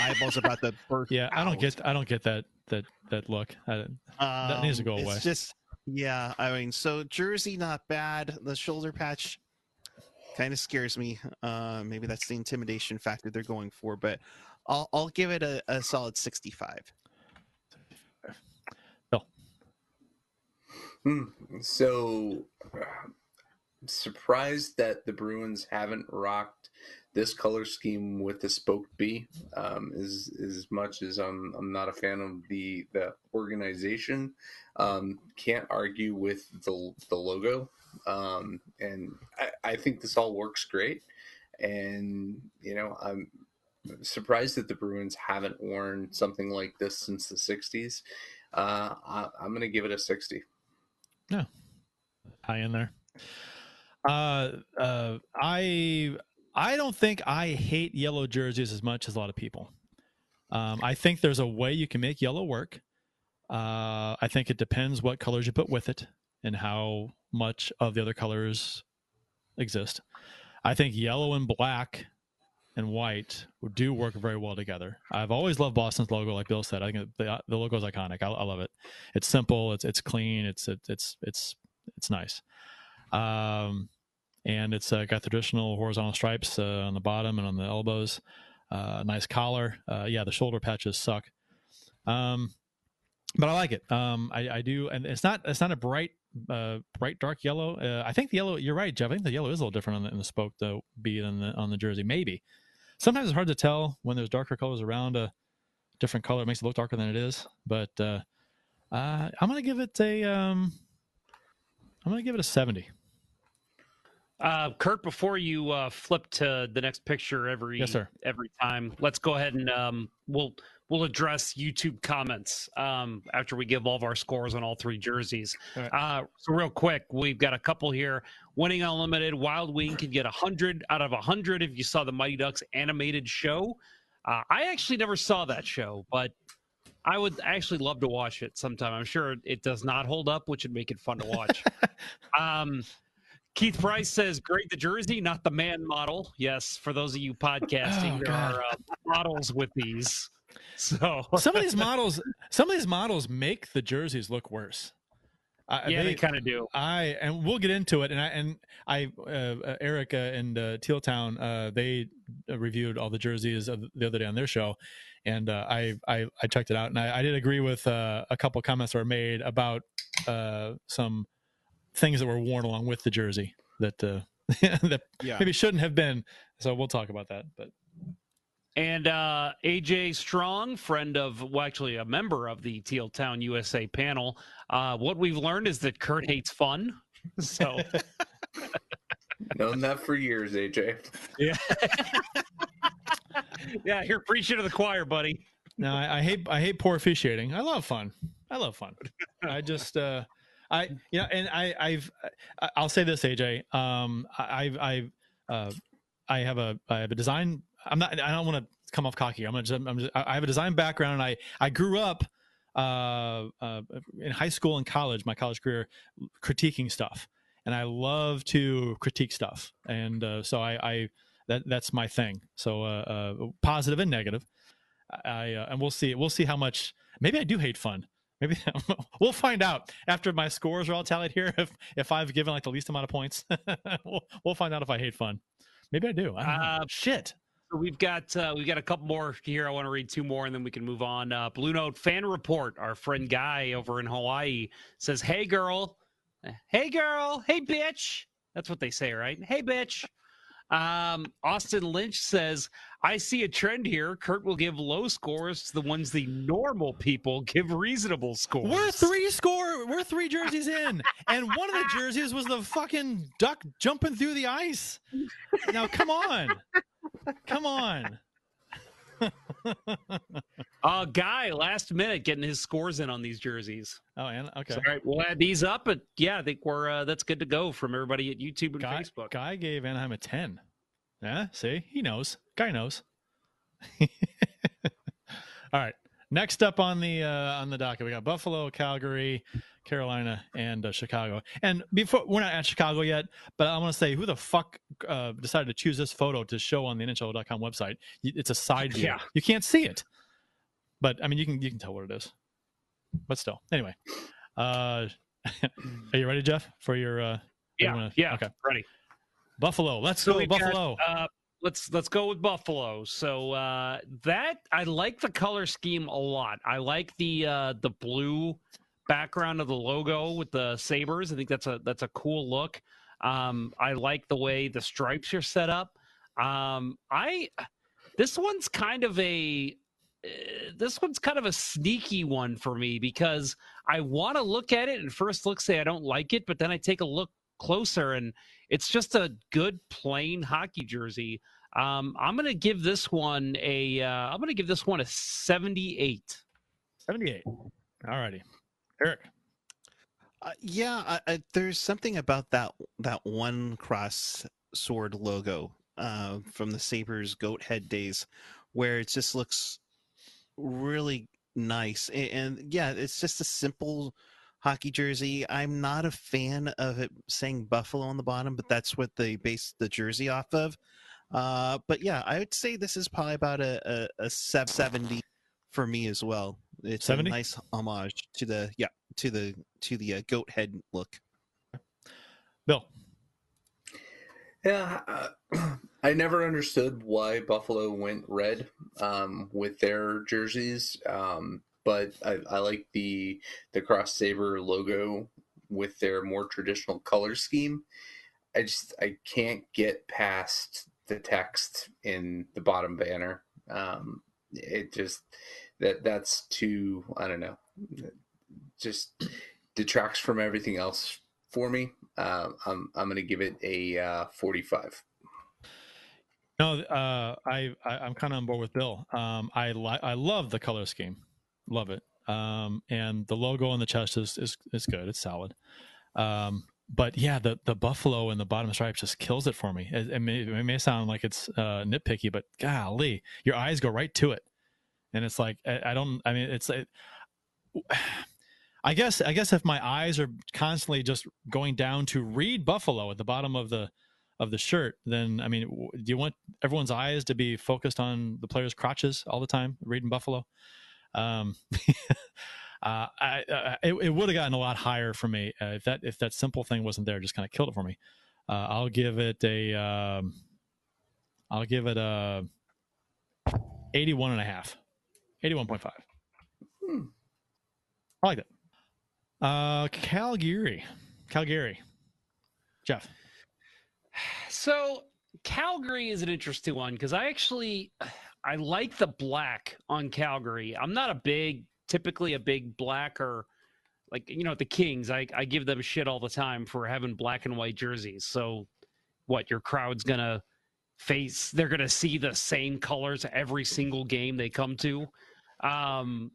eyeballs about to burst yeah i don't out. get i don't get that that that look I, That needs to go Um, away. It's just yeah, I mean, so jersey not bad. The shoulder patch kind of scares me. Uh, maybe that's the intimidation factor they're going for, but I'll I'll give it a, a solid sixty-five. Hmm. So, uh, surprised that the Bruins haven't rocked this color scheme with the spoke B. Um, as as much as I'm I'm not a fan of the the organization, um, can't argue with the the logo. Um, and I, I think this all works great. And you know, I'm surprised that the Bruins haven't worn something like this since the '60s. Uh, I, I'm going to give it a 60. high in there. Uh, uh, I I don't think I hate yellow jerseys as much as a lot of people. Um, I think there's a way you can make yellow work. Uh, I think it depends what colors you put with it and how much of the other colors exist. I think yellow and black and white do work very well together. I've always loved Boston's logo, like Bill said. I think the the logo is iconic. I, I love it. It's simple. It's it's clean. It's it's it's it's it's nice. Um, and it's uh, got the traditional horizontal stripes uh, on the bottom and on the elbows. Uh, nice collar. Yeah, the shoulder patches suck. Um, but I like it. Um, I, I do, and it's not it's not a bright uh, bright dark yellow. Uh, I think the yellow. You're right, Jeff. I think the yellow is a little different on the, in the spoke though, be than the, on the jersey. Maybe. Sometimes it's hard to tell when there's darker colors around a different color. It makes it look darker than it is. But uh, uh, I'm gonna give it a um, I'm gonna give it a seventy. Uh, Curt, before you uh, flip to the next picture every Yes, every time, let's go ahead and um, we'll we'll address YouTube comments um, after we give all of our scores on all three jerseys. All right. Uh, so real quick, we've got a couple here. Winning Unlimited, Wild Wing can get hundred out of hundred if you saw the Mighty Ducks animated show. Uh, I actually never saw that show, but I would actually love to watch it sometime. I'm sure it does not hold up, which would make it fun to watch. um, Keith Price says, "Great the jersey, not the man model." Yes, for those of you podcasting, Oh, there God. are uh, models with these. So some of these models, some of these models make the jerseys look worse. I, yeah, they, kind of do. I and we'll get into it. And I and I, uh, uh, Erik uh, and uh, Teal Town, uh, they uh, reviewed all the jerseys of the other day on their show, and uh, I, I I checked it out, and I, I did agree with uh, a couple comments that were made about uh, some things that were worn along with the jersey that uh, that Yeah. maybe shouldn't have been. So we'll talk about that. But And uh, AJ Strong, friend of, well, actually a member of the Teal Town USA panel, uh, what we've learned is that Curt hates fun. So, Known that for years, AJ. yeah. yeah, you're preaching to the choir, buddy. no, I, I hate I hate poor officiating. I love fun. I love fun. I just uh, I you know, and I I've I'll say this, AJ. Um, I I've I've uh, I have a I have a design. I'm not. I don't want to come off cocky. I'm gonna. Just, I'm just, I have a design background. And I I grew up uh, uh, in high school and college. My college career critiquing stuff, and I love to critique stuff. And uh, so I I that that's my thing. So uh, uh, positive and negative. I uh, and we'll see. We'll see how much. Maybe I do hate fun. Maybe we'll find out after my scores are all tallied here. If if I've given like the least amount of points, we'll we'll find out if I hate fun. Maybe I do. I. Uh, Shit. So we've got uh, we've got a couple more here. I want to read two more, and then we can move on. Uh, Blue Note fan report. Our friend Guy over in Hawaii says, "Hey girl, hey girl, hey bitch." That's what they say, right? Hey bitch. Um, Austin Lynch says, "I see a trend here. Curt will give low scores to the ones the normal people give reasonable scores." We're three score. We're three jerseys in, and one of the jerseys was the fucking duck jumping through the ice. Now come on, come on. Uh, Guy, last minute getting his scores in on these jerseys. Oh, and okay. So, all right, we'll add these up, but yeah, I think we're uh, that's good to go from everybody at YouTube and Guy, Facebook. Guy gave Anaheim a ten. Yeah, see, he knows. Guy knows. All right. Next up on the uh, on the docket, we got Buffalo, Calgary, Carolina, and uh, Chicago. And before we're not at Chicago yet, but I want to say who the fuck uh, decided to choose this photo to show on the NHL.com website? It's a side view. Yeah. You can't see it, but I mean you can you can tell what it is. But still, anyway, uh, are you ready, Jeff, for your? Uh, yeah, wanna- yeah, Okay. ready. Buffalo. Let's So go we've got, Buffalo. uh, let's let's go with Buffalo. So uh, that I like the color scheme a lot. I like the uh, the blue background of the logo with the sabers. I think that's a that's a cool look. Um, I like the way the stripes are set up. Um, I this one's kind of a uh, this one's kind of a sneaky one for me because I want to look at it and first look say I don't like it, but then I take a look closer and it's just a good plain hockey jersey. Um, I'm gonna give this one a uh, I'm gonna give this one a 78. 78. All righty. Erik. Uh, yeah, I, I, there's something about that that one cross sword logo uh, from the Sabres goat head days, where it just looks really nice. And, and yeah, it's just a simple hockey jersey. I'm not a fan of it saying Buffalo on the bottom, but that's what they base the jersey off of. Uh, but yeah, I would say this is probably about a, a, a 70 for me as well. It's 70? a nice homage to the yeah to the to the uh, goat head look. Bill. Yeah, uh, I never understood why Buffalo went red um, with their jerseys, um, but I, I like the the cross saber logo with their more traditional color scheme. I just I can't get past the text in the bottom banner. Um, it just that that's too I don't know, just detracts from everything else for me. Uh, I'm I'm to give it a uh, 45. No, uh, I, I I'm kind of on board with Bill. Um, I li- I love the color scheme, love it. Um, and the logo on the chest is is, is good. It's solid. Um, but yeah, the the buffalo and the bottom stripes just kills it for me. It, it, may, it may sound like it's uh, nitpicky, but golly, your eyes go right to it, and it's like I, I don't. I mean, it's. It, I guess I guess if my eyes are constantly just going down to read buffalo at the bottom of the of the shirt, then I mean, do you want everyone's eyes to be focused on the players' crotches all the time, reading Buffalo? Um, uh, I, uh, it, it would have gotten a lot higher for me uh, if that if that simple thing wasn't there. Just kind of killed it for me. Uh, I'll give it a um, I'll give it a 81 and a half. 81.5. Hmm. I like that. Uh, Calgary. Calgary. Jeff. So Calgary is an interesting one because I actually I like the black on Calgary. I'm not a big, typically a big black or like you know the Kings. I I give them shit all the time for having black and white jerseys. So what your crowd's gonna face? They're gonna see the same colors every single game they come to. Um,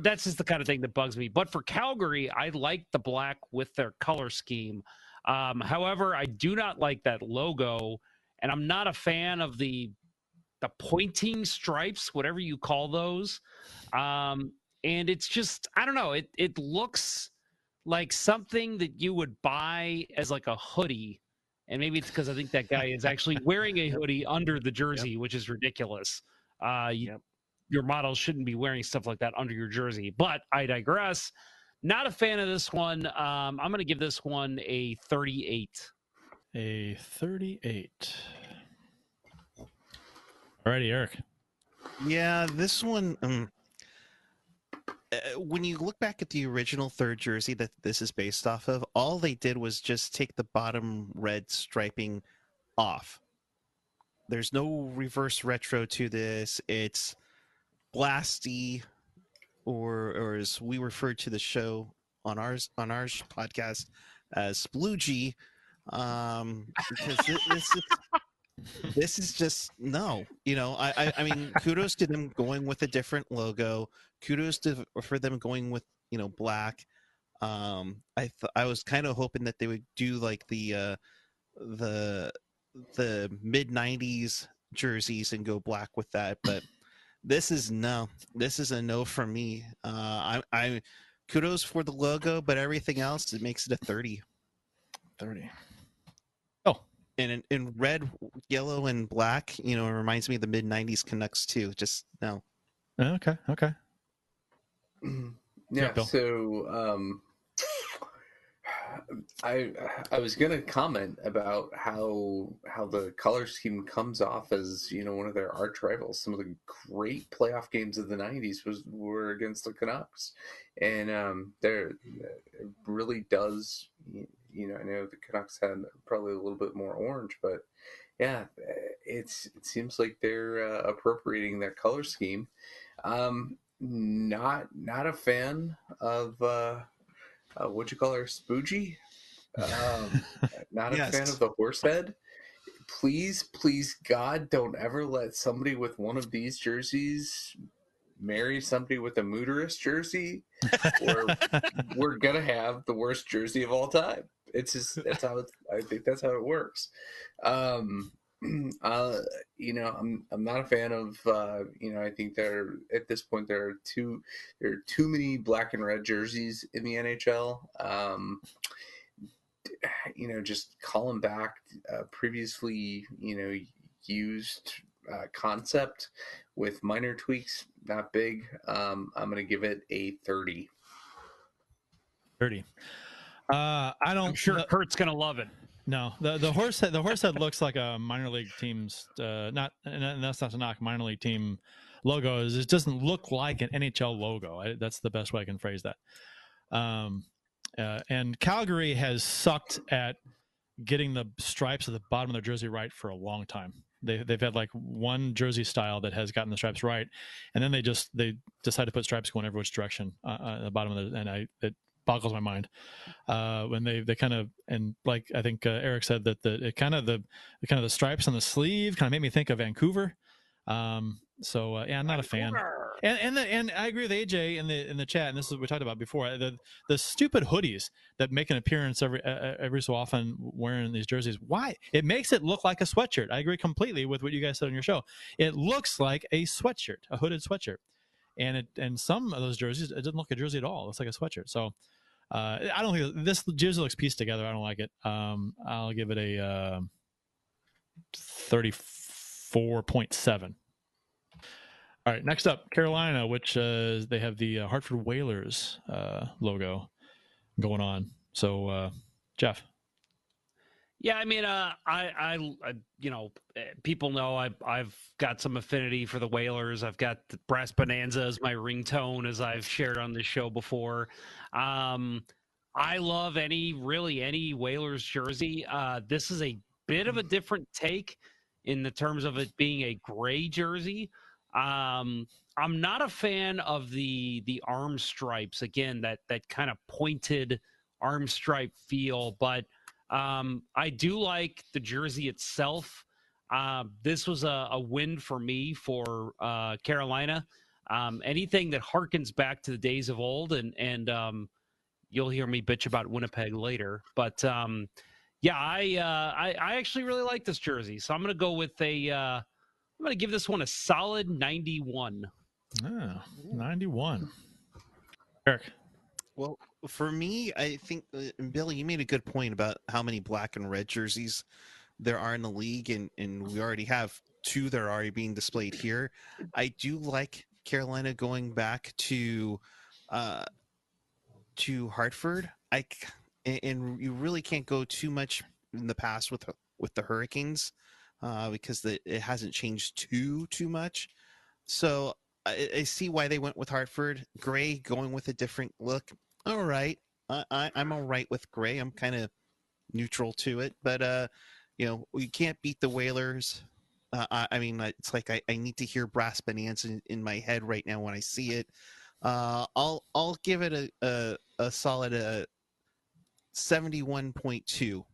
that's just the kind of thing that bugs me. But for Calgary, I like the black with their color scheme. Um, however, I do not like that logo, and I'm not a fan of the the pointing stripes, whatever you call those. Um, and it's just I don't know. It it looks like something that you would buy as like a hoodie. And maybe it's because I think that guy is actually wearing a hoodie under the jersey, yep. which is ridiculous. Uh, you, yep. Your models shouldn't be wearing stuff like that under your jersey. But I digress. Not a fan of this one. Um, I'm going to give this one a 38. A 38. Alrighty, Erik. Yeah, this one. Um, uh, when you look back at the original third jersey that this is based off of, all they did was just take the bottom red striping off. There's no reverse retro to this. It's blasty, or or as we refer to the show on ours on our podcast as sploogie, um, because this, this is this is just no you know I, I, I mean kudos to them going with a different logo. Kudos to for them going with you know black. Um i th- i was kind of hoping that they would do like the uh the the mid 90s jerseys and go black with that but this is no this is a no for me uh i i kudos for the logo but everything else it makes it a 30 30 Oh, and in, in red, yellow, and black, you know, it reminds me of the mid '90s Canucks too. Just no. Okay. Okay. yeah. So, um, I I was gonna comment about how how the color scheme comes off as you know one of their arch rivals. Some of the great playoff games of the '90s was were against the Canucks, and um, there it really does you know, I know the Canucks had probably a little bit more orange, but yeah, it's it seems like they're uh, appropriating that color scheme. Um, not not a fan of uh, uh what you call her, Spoogie. Um, not yes. a fan of the horse head. Please, please, God, don't ever let somebody with one of these jerseys marry somebody with a Mooterus jersey, or we're gonna have the worst jersey of all time. It's just that's how it, I think that's how it works. Um, uh, you know, I'm I'm not a fan of uh, you know. I think there at this point there are too there are too many black and red jerseys in the NHL. Um, you know, just calling back uh, previously you know used uh, concept with minor tweaks, not big. Um, I'm going to give it a 30. 30. Uh, I don't. I'm sure uh, Curt's gonna love it. No, the the horse head, the horse head looks like a minor league team's. Uh, not and that's not to knock minor league team logos. It doesn't look like an NHL logo. I, that's the best way I can phrase that. Um, uh, and Calgary has sucked at getting the stripes at the bottom of their jersey right for a long time. They they've had like one jersey style that has gotten the stripes right, and then they just they decide to put stripes going every which direction uh, uh, at the bottom of the and I it boggles my mind uh, when they they kind of and like I think uh, Erik said that the it kind of the, the kind of the stripes on the sleeve kind of made me think of Vancouver. Um, so uh, yeah, I'm not a fan. And and the, and I agree with AJ in the in the chat, and this is what we talked about before. The the stupid hoodies that make an appearance every every so often wearing these jerseys. Why? It makes it look like a sweatshirt. I agree completely with what you guys said on your show. It looks like a sweatshirt, a hooded sweatshirt and it and some of those jerseys it doesn't look like a jersey at all. It's like a sweatshirt. So uh, I don't think this jersey looks pieced together. I don't like it. Um, I'll give it a uh, thirty-four point seven. All right, next up, Carolina, which uh, they have the uh, Hartford Whalers uh, logo going on. So, uh, Jeff. Yeah, I mean, uh, I, I, I, you know, eh, people know I've, I've got some affinity for the Whalers. I've got the Brass Bonanza as my ringtone, as I've shared on this show before. Um, I love any, really any Whalers jersey. Uh, this is a bit of a different take in the terms of it being a gray jersey. Um, I'm not a fan of the the arm stripes. Again, that that kind of pointed arm stripe feel, but um, I do like the jersey itself. Uh, this was a, a, win for me for uh, Carolina. Um, anything that harkens back to the days of old, and and um, you'll hear me bitch about Winnipeg later. But um, yeah, I, uh, I, I actually really like this jersey, so I'm going to go with a. am going to give this one a solid 91. Oh, 91. Erik. Well, for me, I think uh, Billy, you made a good point about how many black and red jerseys there are in the league, and and we already have two that are already being displayed here. I do like Carolina going back to uh, to Hartford. I and you really can't go too much in the past with with the Hurricanes uh, because the, it hasn't changed too too much. So I, I, see why they went with Hartford. Gray going with a different look all right. I, I I'm all right with gray. I'm kind of neutral to it, but uh, you know, you can't beat the Whalers. Uh, I, I, mean, it's like I, I need to hear Brass Bonanza in, in, my head right now when I see it. Uh, I'll I'll give it a a, a solid uh, seventy one point two.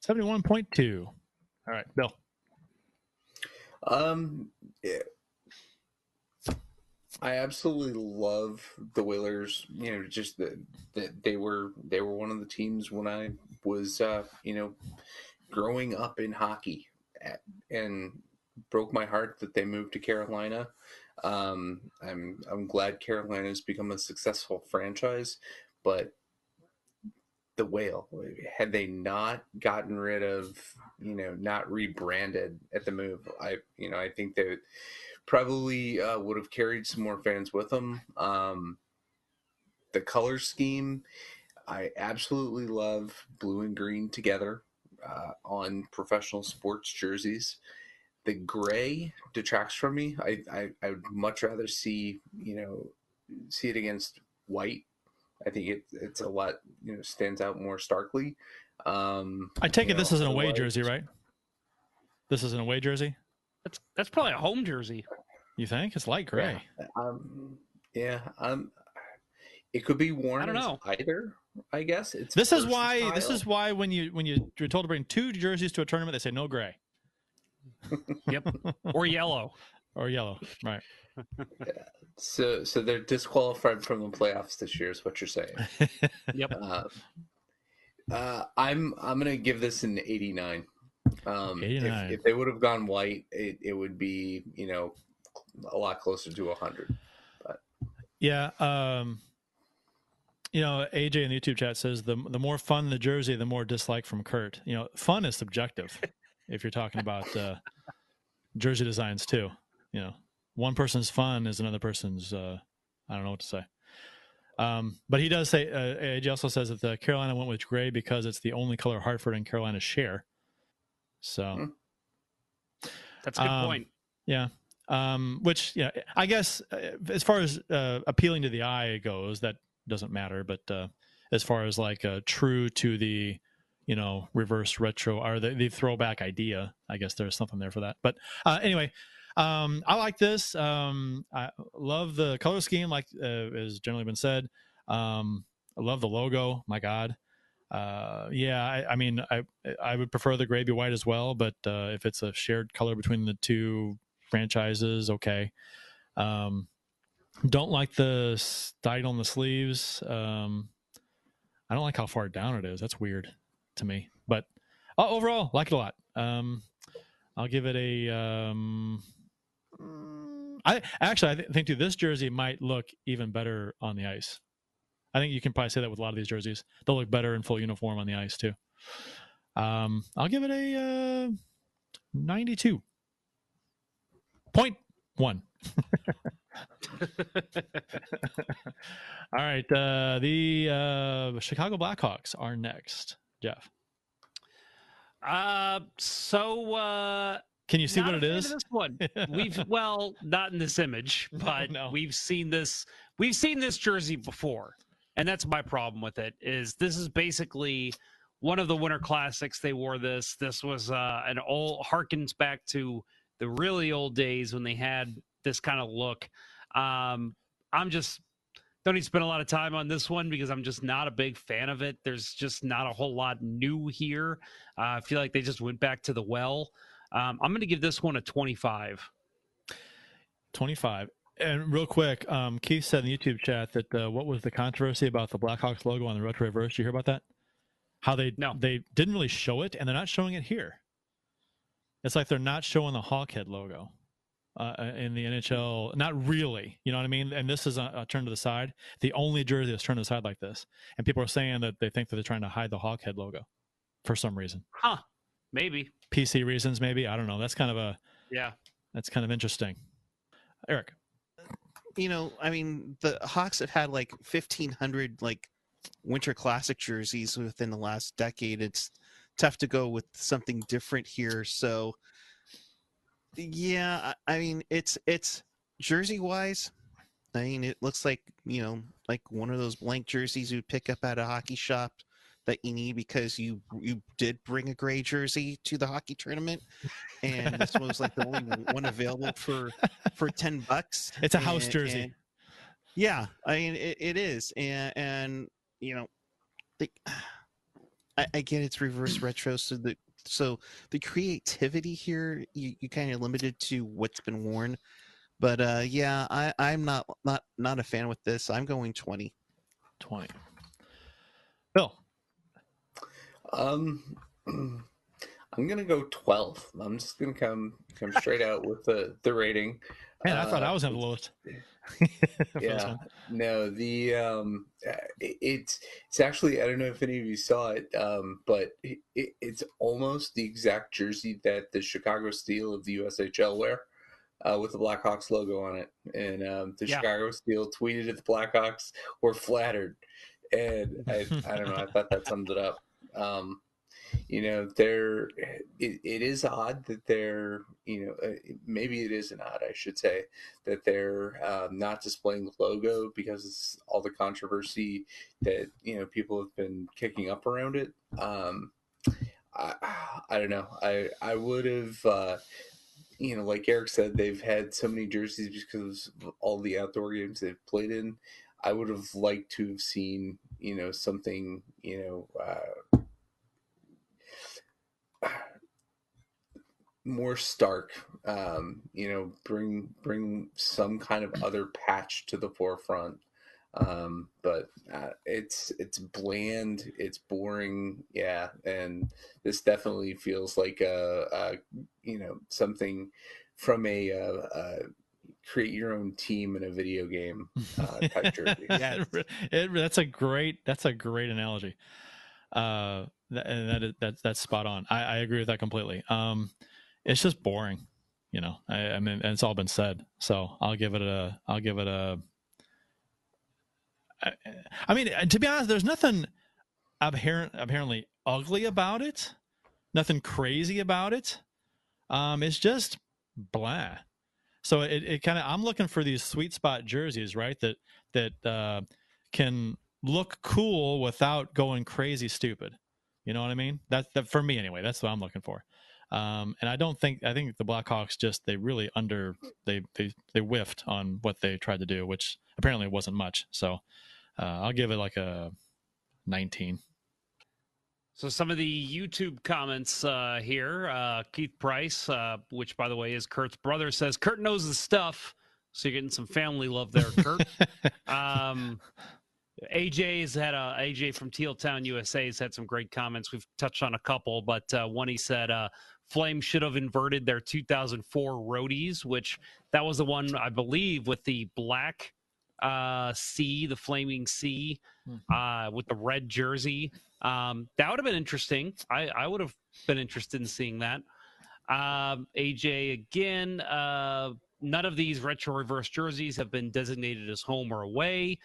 Seventy one point two. All right, Bill. Um, yeah, I absolutely love the Whalers. You know, just that the, they were they were one of the teams when I was uh, you know growing up in hockey, at, and broke my heart that they moved to Carolina. Um, I'm I'm glad Carolina has become a successful franchise, but the whale had they not gotten rid of you know not rebranded at the move i you know i think they probably uh, would have carried some more fans with them. Um, the color scheme, I absolutely love blue and green together uh, on professional sports jerseys. The gray detracts from me. I, I, I would much rather see you know see it against white. I think it, it's a lot you know stands out more starkly. Um, I take it know, this is an away jersey, right? This is an away jersey. That's that's probably a home jersey. You think it's light gray? Yeah, um, yeah. Um, it could be worn. I don't know either. I guess it's. This is why. Style. This is why when you when you you're told to bring two jerseys to a tournament, they say no gray. yep, or yellow, or yellow. Right. Yeah. So so they're disqualified from the playoffs this year. Is what you're saying? yep. Uh, uh, I'm I'm gonna give this an 89. Um, 89. If, if they would have gone white, it, it would be you know a lot closer to 100. But yeah, um, you know, AJ in the YouTube chat says the the more fun the jersey, the more dislike from Curt. You know, fun is subjective. if you're talking about uh, jersey designs too, you know, one person's fun is another person's. Uh, I don't know what to say. Um, but he does say uh, AJ also says that the Carolina went with gray because it's the only color Hartford and Carolina share. So hmm. that's a good um, point. Yeah, um, which yeah, I guess uh, as far as uh, appealing to the eye goes, that doesn't matter. But uh, as far as like uh, true to the you know reverse retro or the, the, throwback idea, I guess there's something there for that. But uh, anyway. Um, I like this. Um, I love the color scheme, like uh, has generally been said. Um, I love the logo. My God, uh, yeah, I, I, mean, I I would prefer the gray be white as well, but uh, if it's a shared color between the two, franchises. Okay. Um, don't like the style on the sleeves. Um, I don't like how far down it is. That's weird to me. But uh, overall, like it a lot. Um, I'll give it a. Um, I actually I th- think too this jersey might look even better on the ice. I think you can probably say that with a lot of these jerseys. They'll look better in full uniform on the ice too. Um, I'll give it a uh, 92. Point one. All right. Uh, the uh, Chicago Blackhawks are next. Jeff. Uh, so uh, Can you see not what it is? This one, we've well, not in this image, but we've seen this. We've seen this jersey before, and that's my problem with it. Is this is basically one of the Winter Classics? They wore this. This was uh, an old harkens back to the really old days when they had this kind of look. Um, I'm just don't need to spend a lot of time on this one because I'm just not a big fan of it. There's just not a whole lot new here. Uh, I feel like they just went back to the well. Um, I'm going to give this one a 25. 25. And real quick, um, Keith said in the YouTube chat that uh, what was the controversy about the Blackhawks logo on the retro reverse? You hear about that? How they no. they didn't really show it, and they're not showing it here. It's like they're not showing the Hawkhead logo uh, in the NHL. Not really, you know what I mean? And this is a, a turn to the side. The only jersey that's turned to the side like this, and people are saying that they think that they're trying to hide the Hawkhead logo for some reason. Huh? Maybe. PC reasons, maybe. I don't know. That's kind of a Yeah. that's kind of interesting. Erik, you know, I mean, the Hawks have had like fifteen hundred like Winter Classic jerseys within the last decade. It's tough to go with something different here. So, yeah, I I mean, it's it's jersey wise. I mean, it looks like you know, like one of those blank jerseys you'd pick up at a hockey shop that you need because you you did bring a gray jersey to the hockey tournament, and this one was like the only one available for for ten bucks. It's a house And- jersey. and- yeah, I mean it, it is, and and you know, the, I, I get it's reverse retro, so the so the creativity here you, you kind of limited to what's been worn, but uh yeah, I I'm not not not a fan with this. I'm going twenty. 20. Bill. Um, I'm gonna go 12. I'm just gonna come come straight out with the the rating. Man, I thought Uh, I was in the lowest. yeah no the um uh, it, it's it's actually i don't know if any of you saw it um but it, it, it's almost the exact jersey that the chicago steel of the ushl wear uh, with the blackhawks logo on it and um the Yeah. chicago steel tweeted at the blackhawks were flattered and i i don't know i thought that summed it up um you know they're it, it is odd that they're you know uh, maybe it isn't odd i should say that they're um, not displaying the logo because all the controversy that you know people have been kicking up around it. Um i i don't know. I i would have uh you know like Erik said they've had so many jerseys because of all the outdoor games they've played in. I would have liked to have seen you know something you know uh more stark um you know bring bring some kind of other patch to the forefront um but uh, it's it's bland it's boring yeah and this definitely feels like a, a you know something from a, uh uh create your own team in a video game uh, type jersey yeah, it, that's a great that's a great analogy. Uh, that, and that is, that's that's spot on. I, I agree with that completely. Um, it's just boring, you know. I, I mean, it's all been said. So I'll give it a I'll give it a. I, I mean, to be honest, there's nothing apparent apparently ugly about it. Nothing crazy about it. Um, it's just blah. So it, it kind of I'm looking for these sweet spot jerseys, right? That that uh, can look cool without going crazy stupid. You know what I mean? That's that for me anyway. That's what I'm looking for. Um, and I don't think I think the Blackhawks just they really under they they they whiffed on what they tried to do, which apparently wasn't much. So uh, I'll give it like a 19. So some of the YouTube comments uh, here, uh, Keith Price, uh, which by the way is Curt's brother, says Curt knows the stuff. So you're getting some family love there, Curt. um, AJ's had a AJ from Teal Town, USA has had some great comments. We've touched on a couple, but uh, one he said, uh, Flame should have inverted their 2004 roadies, which that was the one I believe with the black uh, C, the flaming C, uh, with the red jersey. Um, that would have been interesting. I, I would have been interested in seeing that. Um, AJ again. Uh, none of these retro reverse jerseys have been designated as home or away.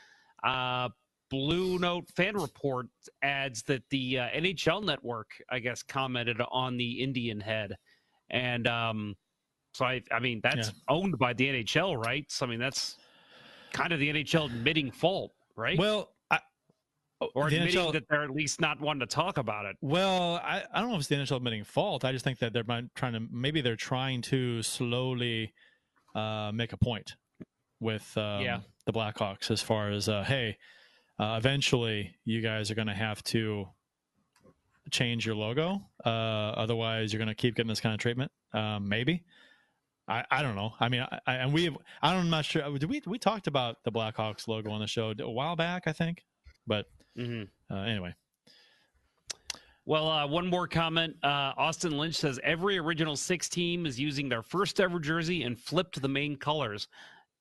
Uh, Blue Note fan report adds that the uh, NHL network, I guess, commented on the Indian head, and um, so I, I mean, that's Yeah. owned by the NHL, right? So I mean, that's kind of the NHL admitting fault, right? Well, I, or the admitting NHL that they're at least not wanting to talk about it. Well, I, I don't know if it's the NHL admitting fault. I just think that they're trying to maybe they're trying to slowly uh, make a point with um, Yeah. the Blackhawks as far as uh, hey, uh, eventually you guys are going to have to change your logo. Uh, otherwise, you're going to keep getting this kind of treatment. Um, maybe. I, I don't know. I mean, I, I, and we I'm not sure. Did we we talked about the Blackhawks logo on the show a while back? I think, but Mhm. uh, anyway. Well, uh, one more comment. Uh, Austin Lynch says every original six team is using their first ever jersey and flipped the main colors.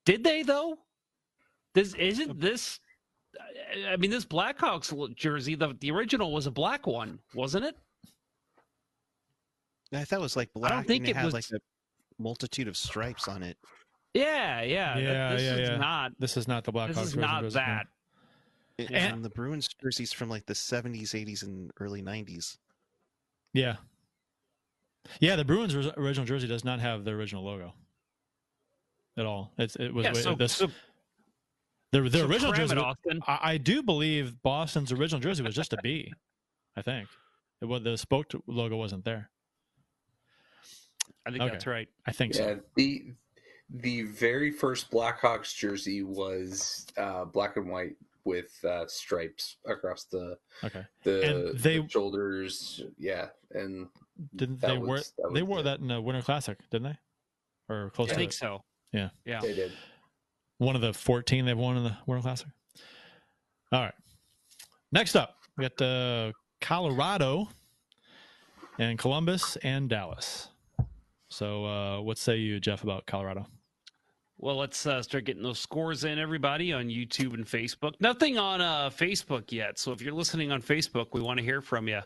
Did they though? This isn't this. I- I mean, this Blackhawks jersey, the the original was a black one, wasn't it? I thought it was like black. I don't think and it had was. like a multitude of stripes on it. yeah, yeah. Yeah, this yeah, is yeah. not. This is not the Blackhawks. Jersey. This is not jersey, no. that. And, And- the Bruins jerseys from like the 70s, 80s, and early 90s. Yeah. Yeah, the Bruins original jersey does not have the original logo at all. It's it was Yeah, so, this, so the the so original jersey. it, Austin. I, I do believe Boston's original jersey was just a B. I think it was the spoke logo wasn't there. I think Okay. that's right. I think Yeah, so. the the very first Blackhawks jersey was uh, black and white with uh, stripes across the Okay. the, And they- the shoulders. Yeah, and Didn't they wear was- that they wore it. that in the Winter Classic, didn't they? Or close I to think it. so. Yeah. Yeah. they did. One of the 14 they've won in the World Classic. All right. Next up, we got uh, Colorado and Columbus and Dallas. So, uh, what say you, Jeff, about Colorado? Well, let's uh, start getting those scores in, everybody, on YouTube and Facebook. Nothing on uh, Facebook yet. So if you're listening on Facebook, we want to hear from you.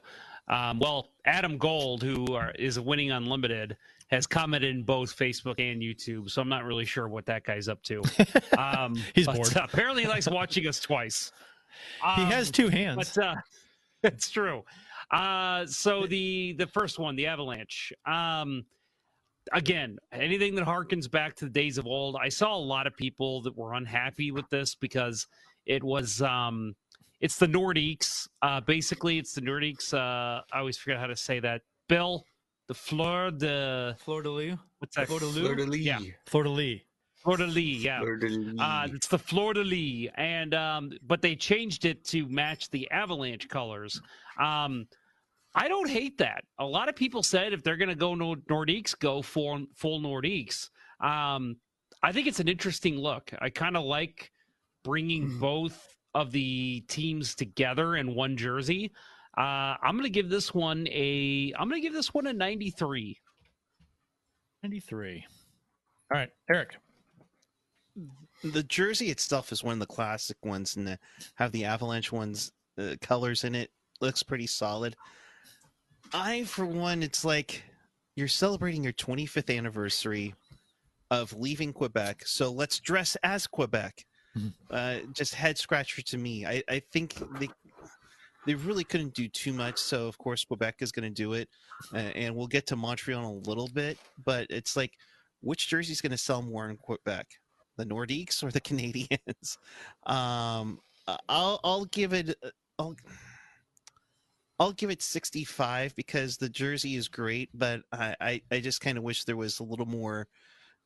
Um, well, Adam Gold, who are, is winning unlimited, has commented in both Facebook and YouTube. So I'm not really sure what that guy's up to. Um, He's bored. uh, apparently, he likes watching us twice. he Um, has two hands. but uh, it's true. Uh, so the the first one, the Avalanche. Um, again, anything that harkens back to the days of old. I saw a lot of people that were unhappy with this because it was um, it's the Nordiques. Uh, basically, it's the Nordiques. Uh, I always forget how to say that. Bill, the Fleur de Fleur de Lis? what's that? Fleur de Fleur de lis. Yeah. Fleur de Lis. Fleur de Lis, yeah. Fleur de lis. Uh, it's the Fleur de Lis, and um, but they changed it to match the Avalanche colors. Um, I don't hate that. A lot of people said if they're going to go Nor- Nordiques, go full full Nordiques. Um, I think it's an interesting look. I kind of like bringing both of the teams together in one jersey. Uh, I'm going to give this one a. I'm going to give this one a 93. 93. All right, Erik. The jersey itself is one of the classic ones, and the, have the Avalanche ones uh, colors in it. Looks pretty solid. I, for one, it's like you're celebrating your 25th anniversary of leaving Quebec, so let's dress as Quebec. Mhm. Uh, just head scratcher to me. I, I think they they really couldn't do too much, so of course Quebec is going to do it, uh, and we'll get to Montreal in a little bit. But it's like, which jersey is going to sell more in Quebec? the Nordiques or the Canadiens. Um, I'll I'll give it uh, I'll I'll give it 65 because the jersey is great, but I I, I just kind of wish there was a little more.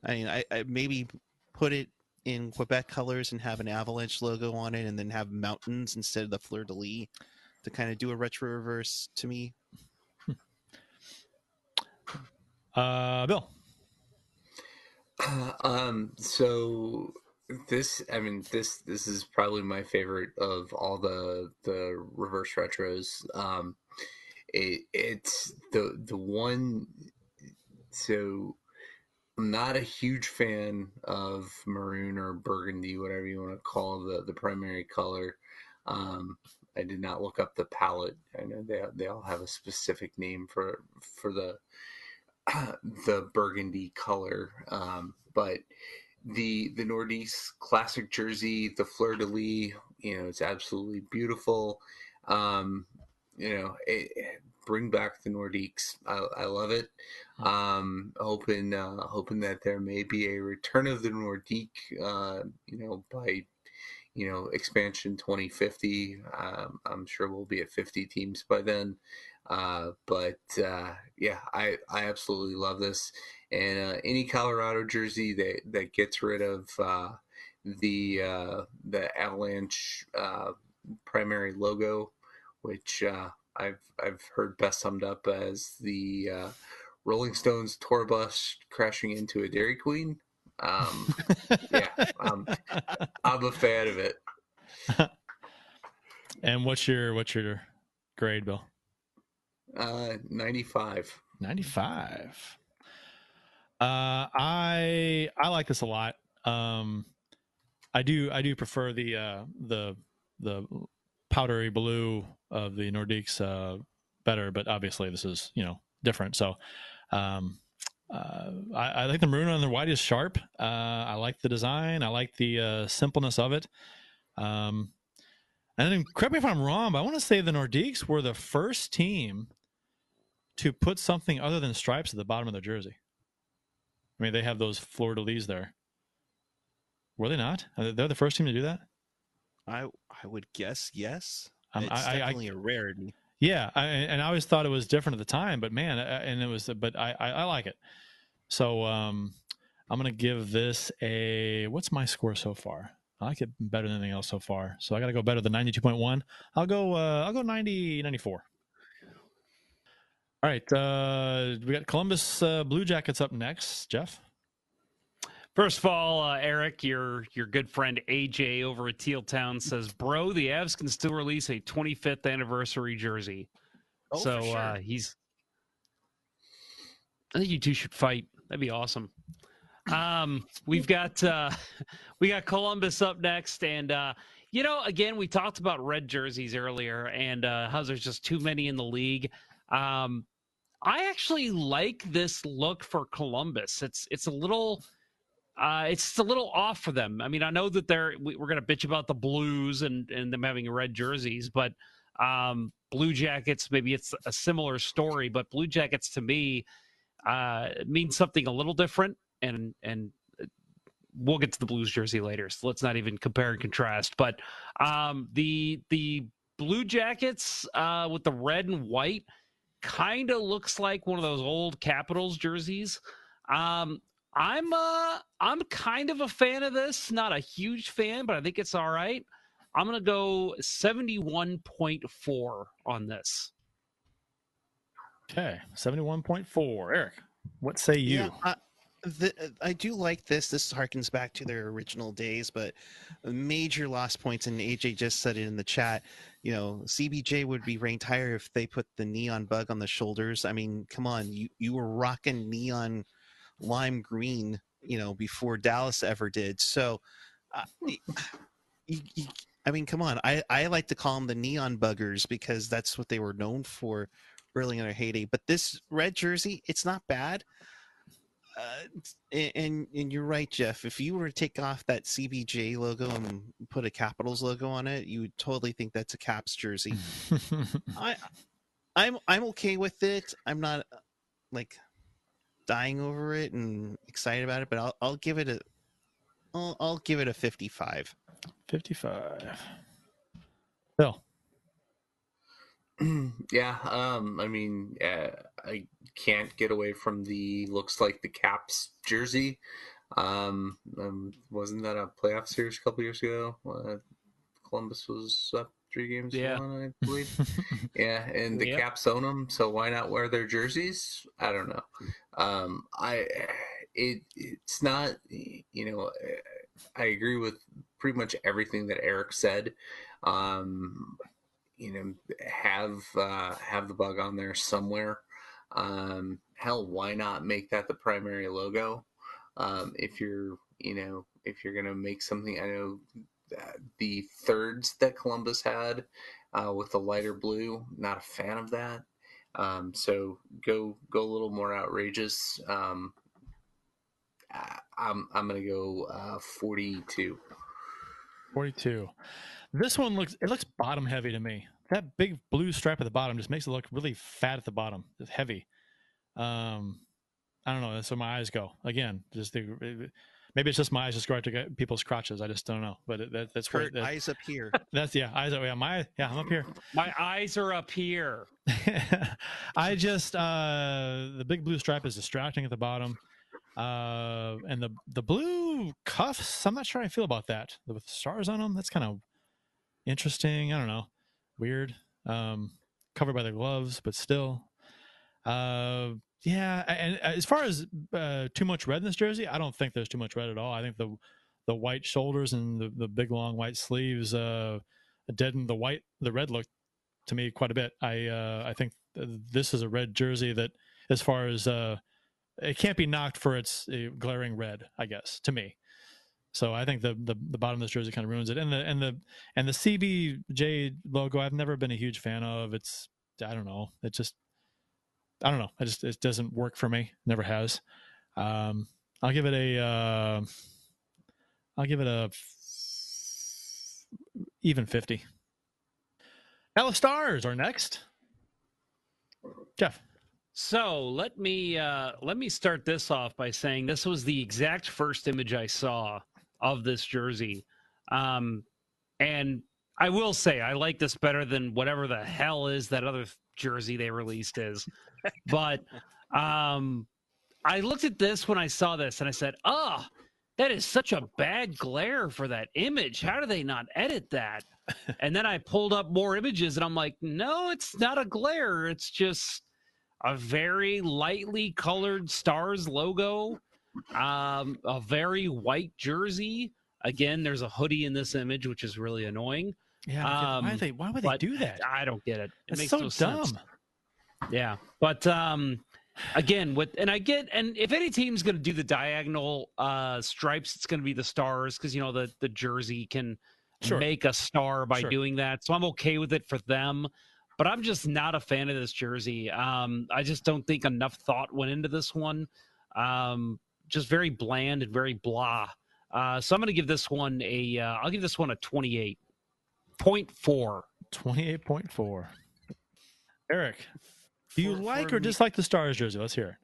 I mean, I, I maybe put it in Quebec colors and have an Avalanche logo on it, and then have mountains instead of the fleur de lis to kind of do a retro reverse to me. Uh, Bill. um so this i mean this this is probably my favorite of all the the reverse retros um it it's the the one so i'm not a huge fan of maroon or burgundy whatever you want to call the the primary color um i did not look up the palette i know they they all have a specific name for for the the burgundy color um, but the the Nordiques classic jersey, the fleur de lis, you know, it's absolutely beautiful. Um, you know, it, it- bring back the Nordiques. I, I love it. Um, hoping uh, hoping that there may be a return of the Nordique. Uh, you know, by you know expansion 2050. Um, I'm sure we'll be at 50 teams by then. Uh, but uh, yeah, I I absolutely love this. And uh, any Colorado jersey that that gets rid of uh, the uh, the Avalanche uh, primary logo, which I've I've heard best summed up as the Rolling Stones tour bus crashing into a Dairy Queen. Um, yeah, um, I'm a fan of it. And what's your what's your grade, Bill? Uh, 95. 95. Uh, I I like this a lot. Um, I do I do prefer the uh, the the powdery blue of the Nordiques uh, better, but obviously this is you know different. So um, uh, I, I like the maroon on the white is sharp. Uh, I like the design. I like the uh, simpleness of it. Um, and then correct me if I'm wrong, but I want to say the Nordiques were the first team to put something other than stripes at the bottom of their jersey. I mean, they have those fleur de lis there. Were they not? They- They're the first team to do that. I I would guess yes. Um, it's I- I- I- definitely a rarity. Yeah, I, and I always thought it was different at the time, but man, uh, and it was, but I, I, I like it. So um, I'm gonna give this a. What's my score so far? I like it better than anything else so far. So I got to go better than 92.1. I'll go. Uh, I'll go 90, 94. All right, uh, we got Columbus uh, Blue Jackets up next. Jeff. First of all, uh, Erik, your your good friend AJ over at Teal Town says, "Bro, the Avs can still release a 25th anniversary jersey." Oh, so sure. uh, he's. I think you two should fight. That'd be awesome. Um, we've got uh, we got Columbus up next, and uh, you know, again, we talked about red jerseys earlier, and uh, how there's just too many in the league. Um, I actually like this look for Columbus. It's it's a little uh, it's a little off for them. I mean, I know that they're we, we're going to bitch about the Blues and and them having red jerseys, but um, Blue Jackets maybe it's a similar story. But Blue Jackets to me uh, means something a little different, and and we'll get to the Blues jersey later. So let's not even compare and contrast. But um, the the Blue Jackets uh, with the red and white kind of looks like one of those old Capitals jerseys. Um, I'm uh I'm kind of a fan of this. Not a huge fan, but I think it's all right. I'm gonna go 71.4 on this. Okay, 71.4. Erik, what say you? Yeah, I, the, I do like this. This harkens back to their original days, but major lost points. And AJ just said it in the chat. You know, CBJ would be ranked higher if they put the neon bug on the shoulders. I mean, come on, you you were rocking neon lime green, you know, before Dallas ever did. So, uh, y- y- y- I mean, come on. I I like to call them the neon buggers because that's what they were known for early in their heyday. But this red jersey, it's not bad. Uh, and, and and you're right, Jeff. If you were to take off that CBJ logo and put a Capitals logo on it, you would totally think that's a Caps jersey. I I'm I'm okay with it. I'm not uh, like dying over it and excited about it, but I'll I'll give it a I'll, I'll give it a 55. 55. Bill. yeah, um, I mean, uh, I can't get away from the looks like the Caps jersey. Um, um wasn't that a playoff series a couple years ago? Uh, Columbus was up three games Yeah. one, I believe. yeah, and the Yep. Caps own them, so why not wear their jerseys? I don't know. Um, I it it's not you know I agree with pretty much everything that Erik said. Um, you know, have uh, have the bug on there somewhere. Um, hell, why not make that the primary logo? Um, if you're, you know, if you're gonna make something, I know the thirds that Columbus had uh, with the lighter blue, not a fan of that. Um, so go go a little more outrageous. Um, I'm I'm gonna go uh, 42. 42. This one looks it looks bottom heavy to me. That big blue stripe at the bottom just makes it look really fat at the bottom. It's heavy. Um, I don't know. That's where my eyes go. Again, just the maybe it's just my eyes just go right to get people's crotches. I just don't know. But it, that, that's where Curt, that, eyes up here. that's yeah eyes. Yeah, my yeah I'm up here. My eyes are up here. I just uh the big blue stripe is distracting at the bottom. Uh and the the blue cuffs, I'm not sure how I feel about that. With stars on them, that's kind of interesting. I don't know. Weird. Um covered by the gloves, but still. Uh yeah, and as far as uh, too much red in this jersey, I don't think there's too much red at all. I think the the white shoulders and the, the big long white sleeves uh deaden the white the red look to me quite a bit. I uh, I think this is a red jersey that, as far as uh, it can't be knocked for its uh, glaring red. I guess to me. So I think the, the the bottom of this jersey kind of ruins it, and the and the and the CBJ logo I've never been a huge fan of. It's I don't know. It just I don't know. I just it doesn't work for me. Never has. Um, I'll give it a. Uh, I'll give it a f- even fifty. Dallas Stars are next. Jeff. So let me uh, let me start this off by saying this was the exact first image I saw of this jersey, um, and I will say I like this better than whatever the hell is that other jersey they released is. But um, I looked at this when I saw this and I said, "Oh, that is such a bad glare for that image. How do they not edit that?" and then I pulled up more images and I'm like, "No, it's not a glare. It's just a very lightly colored stars logo, um, a very white jersey." Again, there's a hoodie in this image, which is really annoying. Yeah, um, why, they, why would they do that? I don't get it. It It's makes so no dumb. sense. Yeah, but um, again, with and I get and if any team's going to do the diagonal uh stripes, it's going to be the stars because you know the the jersey can Sure. make a star by Sure. doing that. So I'm okay with it for them. But I'm just not a fan of this jersey. Um, I just don't think enough thought went into this one. Um, just very bland and very blah. Uh, so I'm going to give this one a. Uh, I'll give this one a 28.4. 28.4. Erik, do you For- like for or me- dislike the Stars jersey? Let's hear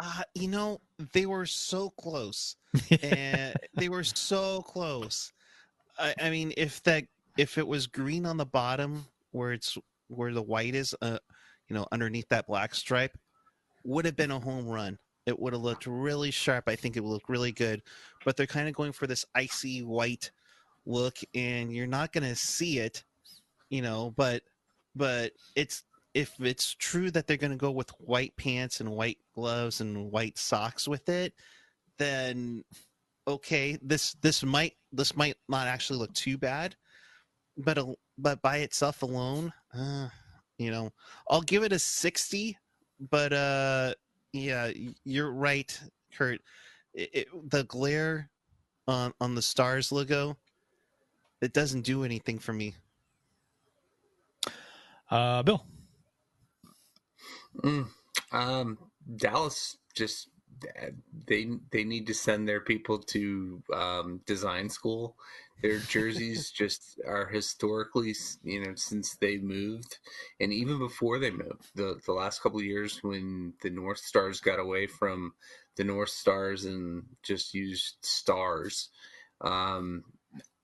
Uh, you know, they were so close. and they were so close. I, I mean, if that if it was green on the bottom where it's where the white is, uh, you know, underneath that black stripe, would have been a home run. It would have looked really sharp. I think it would look really good. But they're kind of going for this icy white look, and you're not going to see it, you know. But but it's if it's true that they're going to go with white pants and white gloves and white socks with it, then okay, this this might this might not actually look too bad, but but by itself alone, uh, you know, I'll give it a sixty. But uh, yeah, you're right, Curt. It, it, the glare on on the stars logo, it doesn't do anything for me. Uh, Bill. Mm, um, Dallas just they they need to send their people to um, design school. Their jerseys just are historically, you know, since they moved, and even before they moved, the the last couple of years when the North Stars got away from the North Stars and just used stars, um,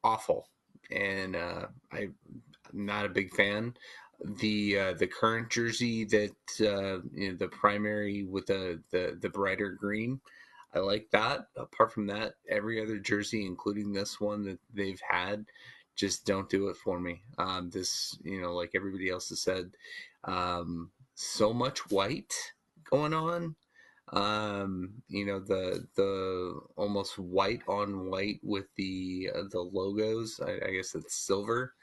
awful. And uh, I'm not a big fan the uh, the current jersey that uh, you know, the primary with the, the the brighter green. I like that. Apart from that, every other jersey, including this one that they've had, just don't do it for me. Um, this, you know, like everybody else has said, um, so much white going on. Um, you know, the the almost white on white with the uh, the logos. I, I guess it's silver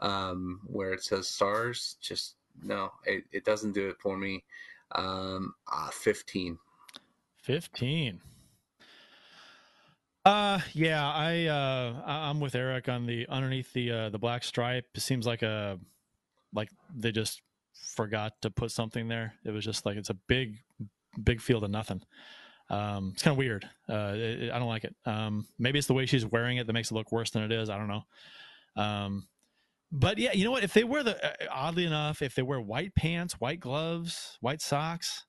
um, where it says stars. Just no, it, it doesn't do it for me. Um, uh, 15. 15. Uh yeah, I uh I'm with Erik on the underneath the uh the black stripe. It seems like a like they just forgot to put something there. It was just like it's a big big field of nothing. Um, it's kind of weird. Uh, it, it- I don't like it. Um, maybe it's the way she's wearing it that makes it look worse than it is. I don't know. Um, but yeah, you know what? If they wear the uh, oddly enough, if they wear white pants, white gloves, white socks,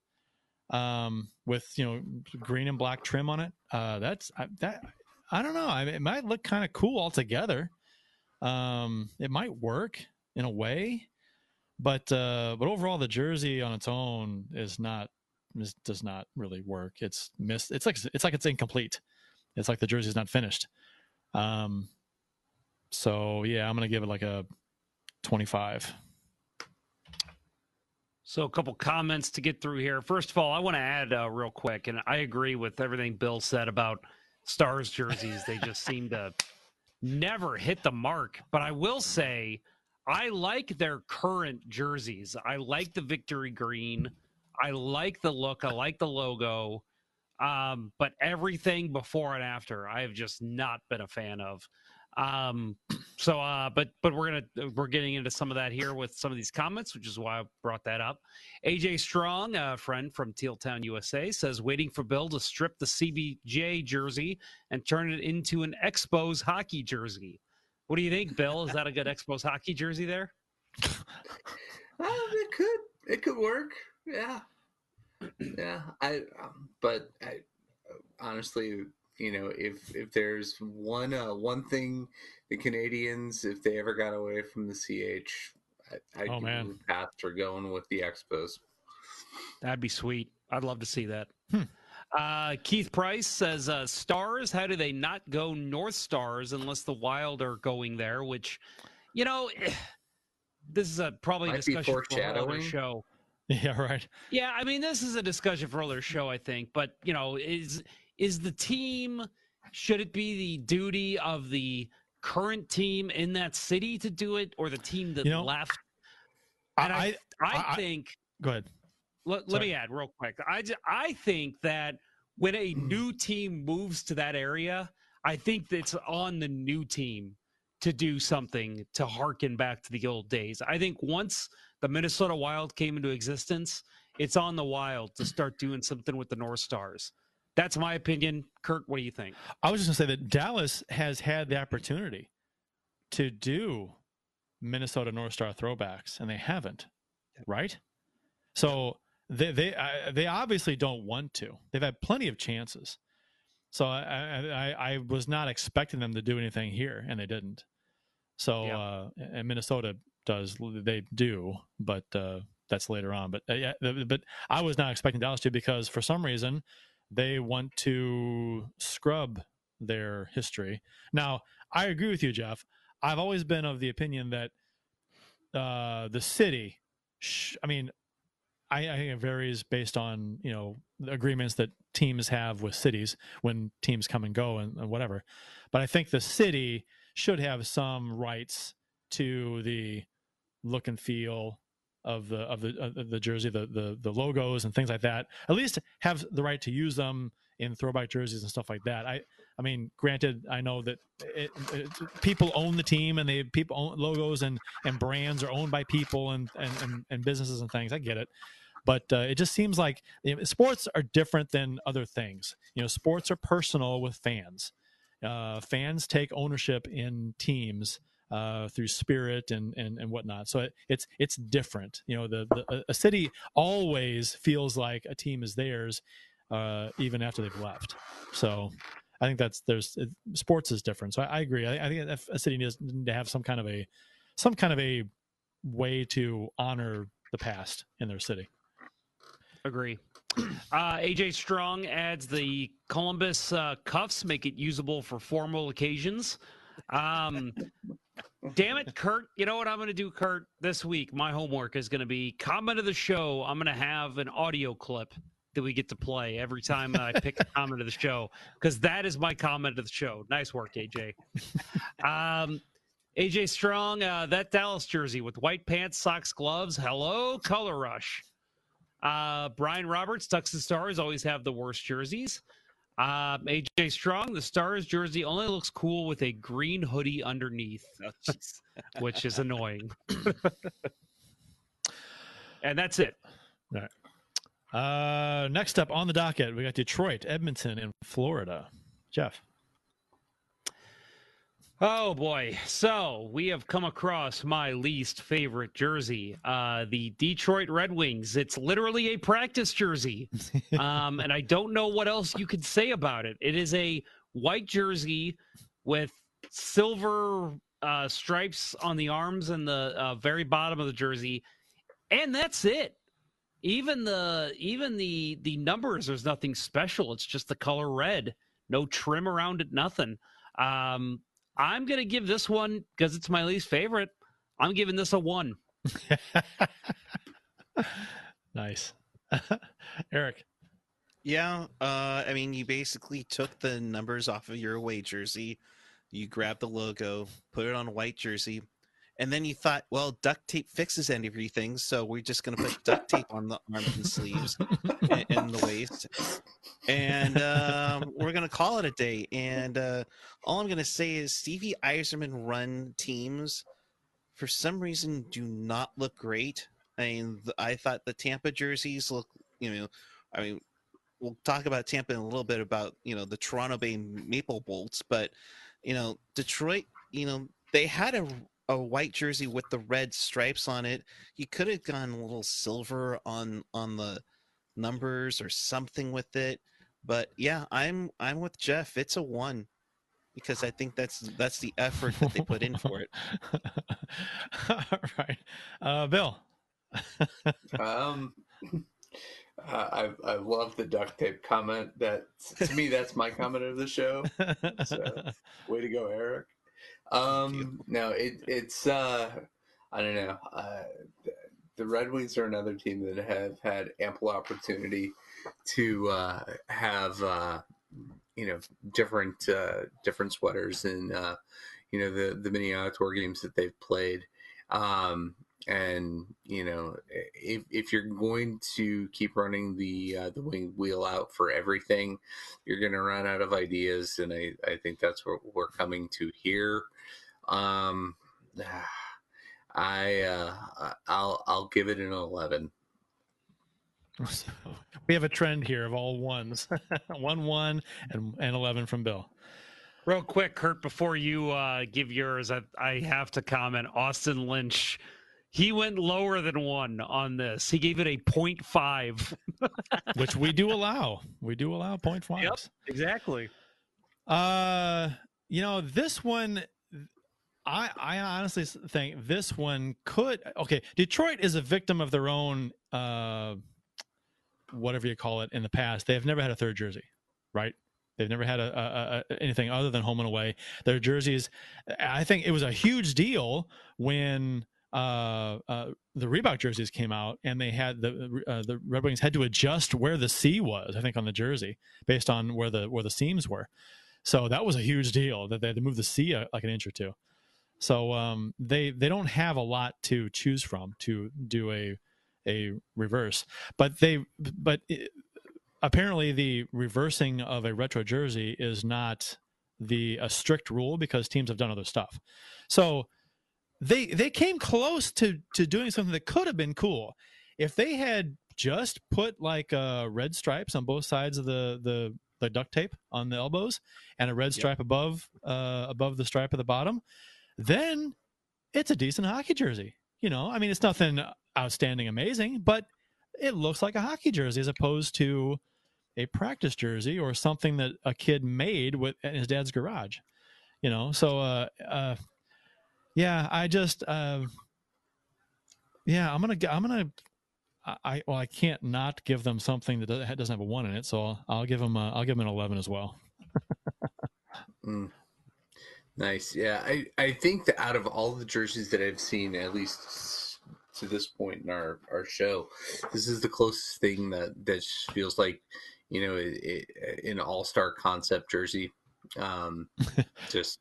um, with you know green and black trim on it, uh, that's I, that. I don't know. I mean, it might look kind of cool altogether. Um, it might work in a way, but uh, but overall, the jersey on its own is not is, does not really work. It's missed. It's like it's like it's incomplete. It's like the jersey's not finished. Um, so yeah, I'm gonna give it like a 25. So, a couple comments to get through here. First of all, I want to add uh, real quick, and I agree with everything Bill said about Stars jerseys. They just seem to never hit the mark. But I will say, I like their current jerseys. I like the victory green. I like the look. I like the logo. Um, but everything before and after, I have just not been a fan of. Um, so, uh, but but we're gonna we're getting into some of that here with some of these comments, which is why I brought that up. AJ Strong, a friend from Teal Town, USA, says waiting for Bill to strip the CBJ jersey and turn it into an Expos hockey jersey. What do you think, Bill? Is that a good Expos hockey jersey there? It could it could work. Yeah, yeah. I um, but I honestly, you know, if if there's one uh, one thing the Canadiens, if they ever got away from the CH, I, I'd Oh, give man. them path for going with the Expos. That'd be sweet. I'd love to see that. Uh, Keith Price says, uh, "Stars. How do they not go North Stars unless the Wild are going there?" Which, you know, this is a probably Might discussion for another foreshadowing. show. Yeah, right. Yeah, I mean, this is a discussion for another show, I think. But you know, is is the team? Should it be the duty of the current team in that city to do it, or the team that You know, left? I, And I, I, I, I- think go ahead. let, let me add real quick. I, ju- I think that when a new team moves to that area, I think it's on the new team to do something to harken back to the old days. I think once the Minnesota Wild came into existence, it's on the Wild to start doing something with the North Stars. That's my opinion. Curt, what do you think? I was just gonna say that Dallas has had the opportunity to do Minnesota North Star throwbacks, and they haven't, right? So they they I, they obviously don't want to. They've had plenty of chances. So I, I I I was not expecting them to do anything here, and they didn't. So Yeah. uh, and Minnesota does they do, but uh, that's later on. But uh, yeah, but I was not expecting Dallas to because for some reason they want to scrub their history. Now, I agree with you, Jeff. I've always been of the opinion that uh, the city, sh- I mean, I, I think it varies based on you know agreements that teams have with cities when teams come and go and, and whatever. But I think the city should have some rights to the look and feel of the of the of the jersey, the the the logos and things like that. At least have the right to use them in throwback jerseys and stuff like that. I I mean, granted, I know that it, it, people own the team and they people own logos and and brands are owned by people and and and, and businesses and things. I get it. But uh, it just seems like sports are different than other things. You know, sports are personal with fans. Uh, fans take ownership in teams uh, through spirit and, and and whatnot. So it, it's it's different. You know, the, the a city always feels like a team is theirs, uh, even after they've left. So I think that's there's it, sports is different. So I, I agree. I, I think a city needs to have some kind of a some kind of a way to honor the past in their city. Agree. Uh, AJ Strong adds the Columbus uh, cuffs make it usable for formal occasions. Um, damn it, Curt. You know what I'm going to do, Curt? This week, my homework is going to be comment of the show. I'm going to have an audio clip that we get to play every time I pick a comment of the show because that is my comment of the show. Nice work, AJ. Um, AJ Strong, uh, that Dallas jersey with white pants, socks, gloves. Hello, color rush. Uh, Brian Roberts, Ducks and Stars always have the worst jerseys. Um, AJ Strong, the Stars jersey only looks cool with a green hoodie underneath, which is annoying. and that's it. All right. Uh, next up on the docket, we got Detroit, Edmonton, and Florida. Jeff. Oh boy. So we have come across my least favorite jersey, uh, the Detroit Red Wings. It's literally a practice jersey. Um, and I don't know what else you could say about it. It is a white jersey with silver uh, stripes on the arms and the uh, very bottom of the jersey. And that's it. Even the even the the numbers, there's nothing special. It's just the color red. No trim around it, nothing. Um, I'm going to give this one because it's my least favorite. I'm giving this a one. nice. Erik. Yeah, uh, I mean, you basically took the numbers off of your away jersey, you grabbed the logo, put it on a white jersey, and then you thought, well, duct tape fixes everything, so we're just going to put duct tape on the arms and sleeves and, and the waist, and um, we're going to call it a day. And uh, all I'm going to say is Stevie Yzerman run teams, for some reason, do not look great. I mean, I thought the Tampa jerseys look, you know, I mean, we'll talk about Tampa in a little bit about you know the Toronto Bay Maple Bolts, but you know Detroit, you know they had a a white jersey with the red stripes on it. You could have gone a little silver on on the numbers or something with it. But yeah, I'm I'm with Jeff. It's a one because I think that's that's the effort that they put in for it. All right, uh, Bill. um, uh, I I love the duct tape comment. That to me, that's my comment of the show. So, way to go, Erik. Um, no, it it's uh, I don't know. Uh, the Red Wings are another team that have had ample opportunity to uh, have uh, you know different uh, different sweaters and uh, you know the the mini outdoor games that they've played. Um, and you know if, if you're going to keep running the uh, the wing wheel out for everything you're going to run out of ideas and I, I think that's what we're coming to here. Um i uh i'll i'll give it an 11 we have a trend here of all ones. One one and, and 11 from bill. Real quick, Curt, before you uh, give yours, I, I have to comment. Austin Lynch, he went lower than one on this. He gave it a 0.5. which we do allow. We do allow 0.5s. Yep, exactly. Uh, you know, this one, I I honestly think this one could. Okay, Detroit is a victim of their own, uh, whatever you call it, in the past. They have never had a third jersey, right? They've never had a, a, a, anything other than home and away. Their jerseys, I think it was a huge deal when uh, uh, the Reebok jerseys came out, and they had the uh, the Red Wings had to adjust where the C was. I think on the jersey based on where the where the seams were. So that was a huge deal that they had to move the C a, like an inch or two. So um, they they don't have a lot to choose from to do a a reverse, but they but it, apparently the reversing of a retro jersey is not the a strict rule because teams have done other stuff. So they they came close to to doing something that could have been cool if they had just put like uh, red stripes on both sides of the the the duct tape on the elbows and a red stripe yep. above uh, above the stripe at the bottom, then it's a decent hockey jersey. You know, I mean, it's nothing outstanding, amazing, but it looks like a hockey jersey as opposed to a practice jersey or something that a kid made with in his dad's garage. You know, so uh, uh, yeah, I just uh, yeah, I'm gonna I'm gonna I well I can't not give them something that doesn't have a one in it, so I'll, I'll give them a, I'll give them an eleven as well. mm. Nice, yeah. I I think that out of all the jerseys that I've seen, at least to this point in our our show, this is the closest thing that that feels like you know it, it, an all star concept jersey. Um, just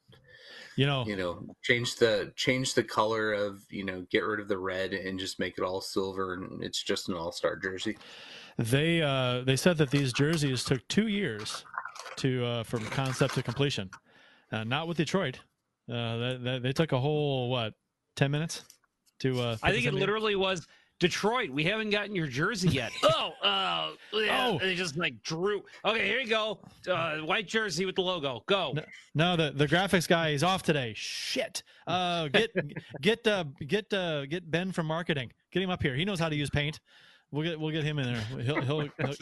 you know you know change the change the color of you know get rid of the red and just make it all silver and it's just an all-star jersey. They uh they said that these jerseys took two years to uh from concept to completion. Uh, not with detroit. Uh they, they, they took a whole what 10 minutes to uh i think it literally was Detroit, we haven't gotten your jersey yet. oh, uh, yeah. Oh. They just like drew. Okay, here you go. Uh, white jersey with the logo. Go. No, no, the the graphics guy is off today. Shit. Uh, get get uh, get uh, get Ben from marketing. Get him up here. He knows how to use Paint. We'll get we'll get him in there. He'll, he'll, he'll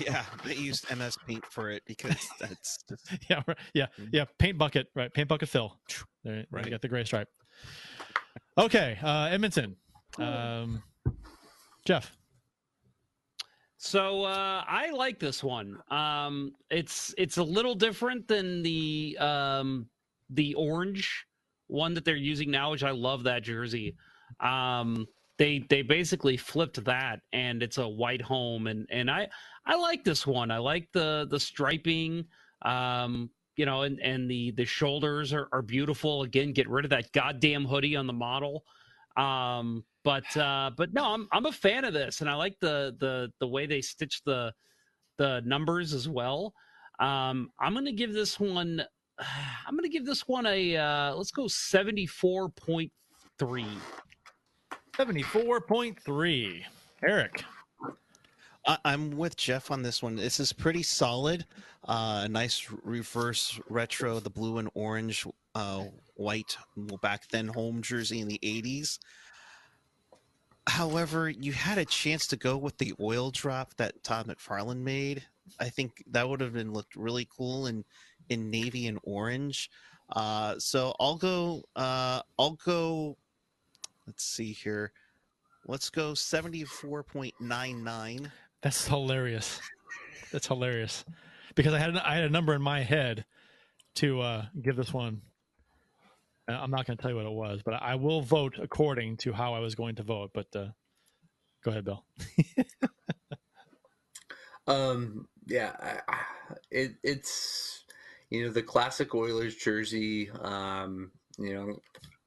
yeah, I used MS Paint for it because that's just yeah right, yeah yeah Paint bucket right. Paint bucket fill. There, right. Right. You got the gray stripe. Okay, uh, Edmonton. Um, Jeff. So uh, I like this one. Um, it's it's a little different than the um, the orange one that they're using now, which I love that jersey. Um, they they basically flipped that, and it's a white home, and and I I like this one. I like the the striping. Um, you know, and and the the shoulders are, are beautiful. Again, get rid of that goddamn hoodie on the model. Um, but uh, but no, I'm I'm a fan of this, and I like the the the way they stitch the the numbers as well. Um, I'm gonna give this one. I'm gonna give this one a uh, let's go seventy four point three. Seventy four point three. Erik. I, I'm with Jeff on this one. This is pretty solid. Uh, a nice reverse retro, the blue and orange, uh, white back then home jersey in the 80s. However, you had a chance to go with the oil drop that Todd McFarlane made. I think that would have been looked really cool in in navy and orange. Uh, so I'll go. Uh, I'll go. Let's see here. Let's go seventy four point nine nine. That's hilarious. That's hilarious. Because I had I had a number in my head to uh, give this one. I'm not going to tell you what it was, but I will vote according to how I was going to vote. But uh, go ahead, Bill. Um, yeah, I, it, it's you know the classic Oilers jersey. Um, you know,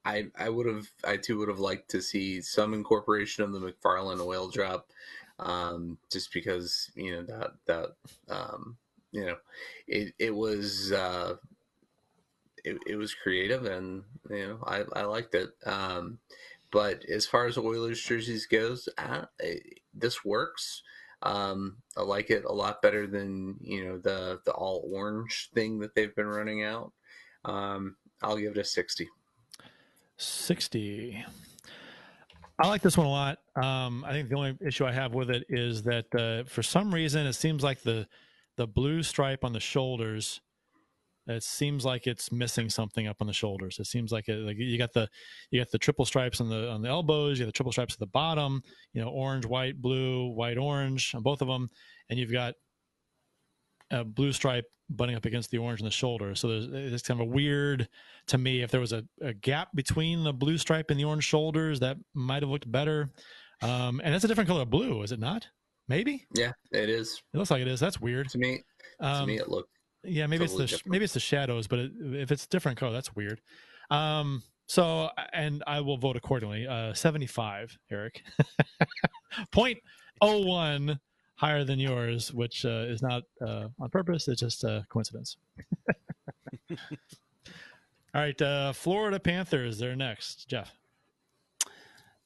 I I would have I too would have liked to see some incorporation of the McFarlane oil drop, um, just because you know that that um, you know it it was uh, it, it was creative and you know I I liked it. Um, but as far as Oilers jerseys goes, uh, this works. Um, I like it a lot better than you know the the all orange thing that they've been running out. Um, I'll give it a sixty. 60. I like this one a lot. Um, I think the only issue I have with it is that uh, for some reason it seems like the the blue stripe on the shoulders. It seems like it's missing something up on the shoulders. It seems like it, like you got the you got the triple stripes on the on the elbows. You got the triple stripes at the bottom. You know, orange, white, blue, white, orange on both of them, and you've got a blue stripe butting up against the orange on the shoulder. So there's it's kind of a weird to me. If there was a, a gap between the blue stripe and the orange shoulders, that might have looked better. Um, and that's a different color of blue, is it not? Maybe Yeah, it is it looks like it is. That's weird. to me. to Um, me, it looked yeah, maybe totally it's the different. maybe it's the shadows, but it, if it's different color, that's weird. Um, so and I will vote accordingly. Uh, seventy-five, Erik. Point oh one higher than yours, which uh, is not uh, on purpose. It's just a coincidence. All right, uh, Florida Panthers. They're next. Jeff.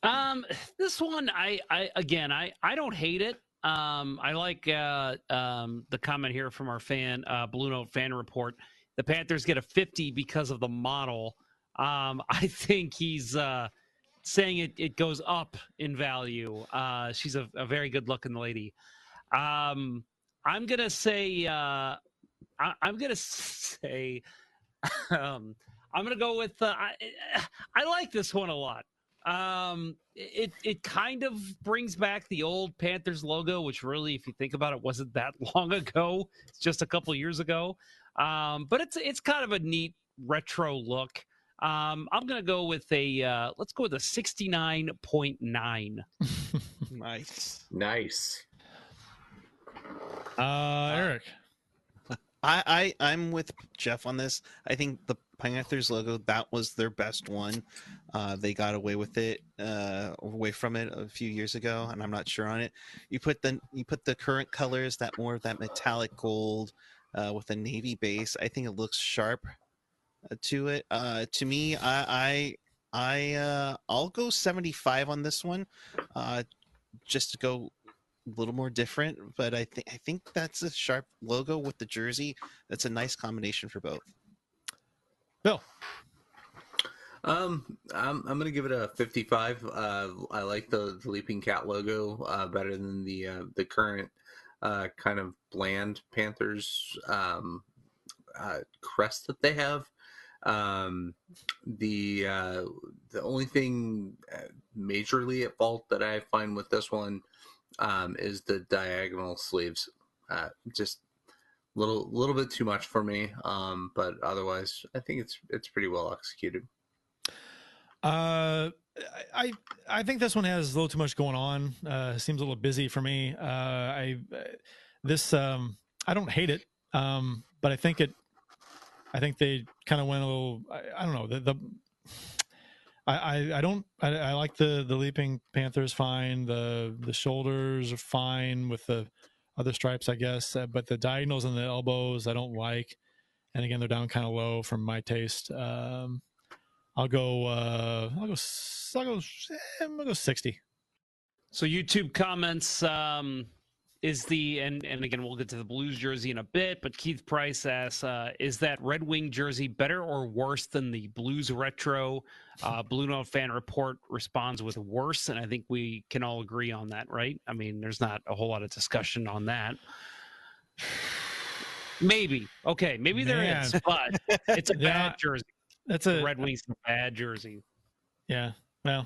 Um, this one, I, I again, I, I don't hate it. Um, I like uh, um, the comment here from our fan, uh, Blue Note fan report. The Panthers get a 50 because of the model. Um, I think he's uh, saying it, it goes up in value. Uh, she's a, a very good looking lady. Um, I'm gonna say, uh, I, I'm gonna say, um, I'm gonna go with. Uh, I, I like this one a lot. Um, it it kind of brings back the old Panthers logo, which really, if you think about it, wasn't that long ago. It's just a couple years ago. Um, but it's it's kind of a neat retro look. Um, I'm gonna go with a uh, let's go with a 69.9. Nice. nice. Uh, Erik. I, I I'm with Jeff on this. I think the Panthers logo that was their best one. Uh, they got away with it, uh, away from it a few years ago, and I'm not sure on it. You put the you put the current colors, that more of that metallic gold uh, with a navy base. I think it looks sharp uh, to it. Uh, to me, I, I I uh, I'll go 75 on this one, just to go a little more different. But I think I think that's a sharp logo with the jersey. That's a nice combination for both. Bill, Um, I'm I'm gonna give it a 55. Uh, I like the, the Leaping Cat logo uh, better than the uh, the current uh, kind of bland Panthers um, uh, crest that they have. Um, the uh, the only thing uh, majorly at fault that I find with this one um, is the diagonal sleeves. Uh, just little little bit too much for me. Um, but otherwise, I think it's it's pretty well executed. Uh, I I think this one has a little too much going on. Uh, seems a little busy for me. Uh, I this um I don't hate it. Um, but I think it. I think they kind of went a little. I, I don't know the the. I, I, don't I, I like the the leaping panthers fine the the shoulders are fine with the other stripes I guess uh, but the diagonals and the elbows I don't like and again they're down kind of low from my taste um, I'll go. Uh, I'll go. I'll go. eh, I'll go sixty. So YouTube comments um, is the and and again we'll get to the Blues jersey in a bit, but Keith Price asks, uh, is that Red Wing jersey better or worse than the Blues retro? Uh, Blue Note fan report responds with worse, and I think we can all agree on that, right? I mean, there's not a whole lot of discussion on that. Maybe okay, maybe there is, but it's a Yeah, bad jersey. That's a Red Wings bad jersey. Yeah. Well,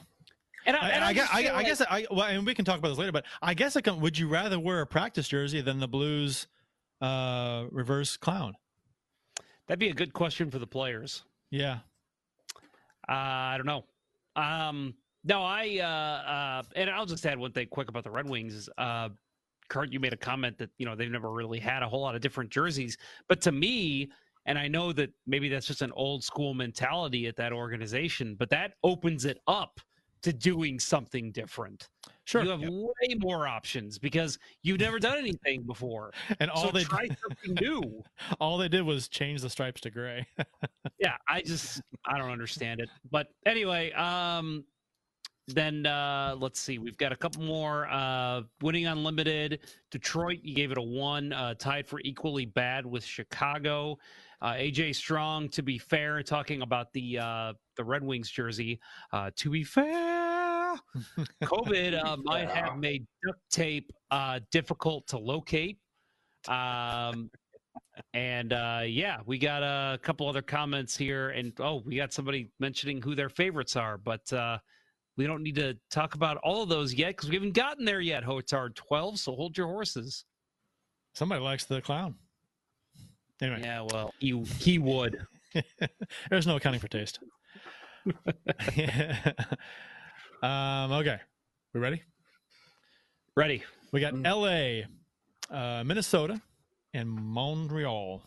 And I, I, and I, I guess. I, feel I like- guess. I well, and we can talk about this later. But I guess I can. Would you rather wear a practice jersey than the Blues uh, reverse clown? that'd be a good question for the players. Yeah. Uh, I don't know. Um, no, I uh, uh, and I'll just add one thing quick about the Red Wings. Is, uh, Curt, you made a comment that you know they've never really had a whole lot of different jerseys, but to me, and I know that maybe that's just an old school mentality at that organization, but that opens it up to doing something different. Sure. you have way more options because you've never done anything before, And all so they try something new. all they did was change the stripes to gray. yeah i just i don't understand it but anyway um then uh let's see we've got a couple more uh winning unlimited detroit you gave it a one uh tied for equally bad with chicago uh aj strong to be fair talking about the uh the red wings jersey uh to be fair covid uh, might have made duct tape uh difficult to locate um and uh, yeah, we got a couple other comments here, and oh, we got somebody mentioning who their favorites are, but uh, we don't need to talk about all of those yet because we haven't gotten there yet. Hotard twelve, so hold your horses. Somebody likes the clown. Anyway, Yeah, well, he he would. there's no accounting for taste. um. Okay. We ready? Ready? We got L.A., uh, Minnesota, and Montreal.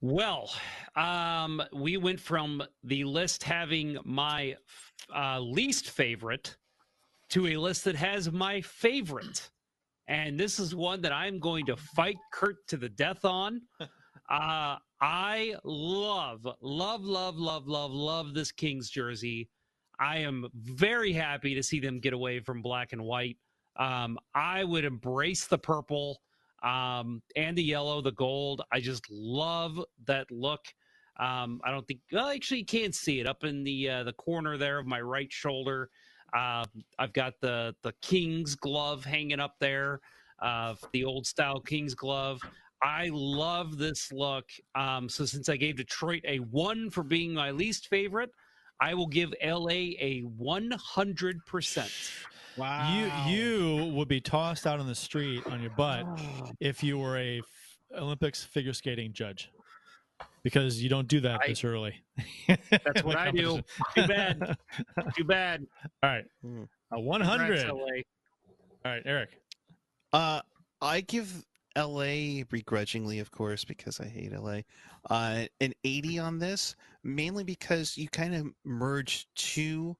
Well, um, we went from the list having my uh, least favorite to a list that has my favorite. And this is one that I'm going to fight Curt to the death on. Uh, I love, love, love, love, love, love this Kings jersey. I am very happy to see them get away from black and white. Um, I would embrace the purple um, and the yellow, the gold. I just love that look. Um, I don't think well, actually you can't see it up in the uh, the corner there of my right shoulder. Uh, I've got the the King's glove hanging up there, uh, the old style King's glove. I love this look. Um, so since I gave Detroit a one for being my least favorite, I will give LA a one hundred percent. Wow. You you would be tossed out on the street on your butt if you were a f- Olympics figure skating judge, because you don't do that I- this early. That's what I do. Too bad. Too bad. All right, a one hundred. Congrats, All LA. right, Erik. Uh, I give LA begrudgingly, of course, because I hate LA. Uh, an 80 on this, mainly because you kind of merge two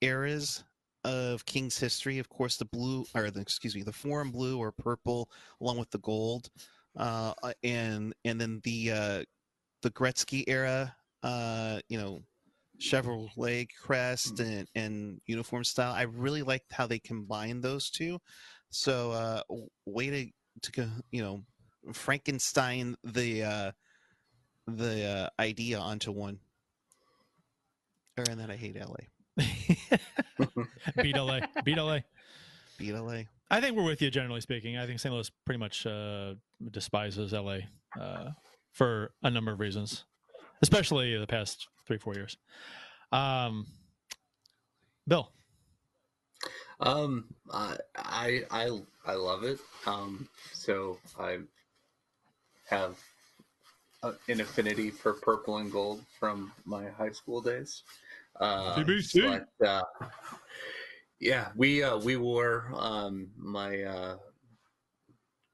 eras of King's history. Of course, the blue, or the excuse me, the Forum blue or purple, along with the gold, uh, and and then the uh, the Gretzky era. Uh, you know, Chevrolet crest and, and uniform style. I really liked how they combined those two. So uh, way to to you know Frankenstein the uh, the uh, idea onto one. Or and then I hate LA. Beat LA. Beat LA. Beat LA. I think we're with you generally speaking. I think St. Louis pretty much uh, despises LA uh, for a number of reasons, especially the past three four years. Um, Bill, Um, I I I, I love it. Um, so I have a, an affinity for purple and gold from my high school days. Uh, But, uh, yeah, we uh, we wore um, my uh,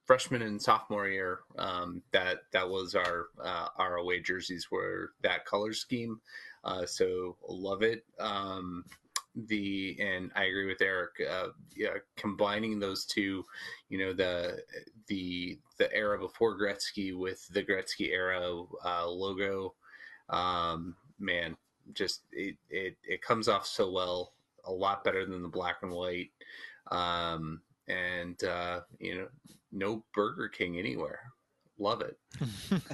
freshman and sophomore year. Um, that that was our uh, our away jerseys were that color scheme. Uh, so love it. Um, the and I agree with Erik. Uh, yeah, combining those two, you know, the the the era before Gretzky with the Gretzky era uh, logo, um, man, just it, it it comes off so well, a lot better than the black and white, um, and uh, you know, no Burger King anywhere. Love it.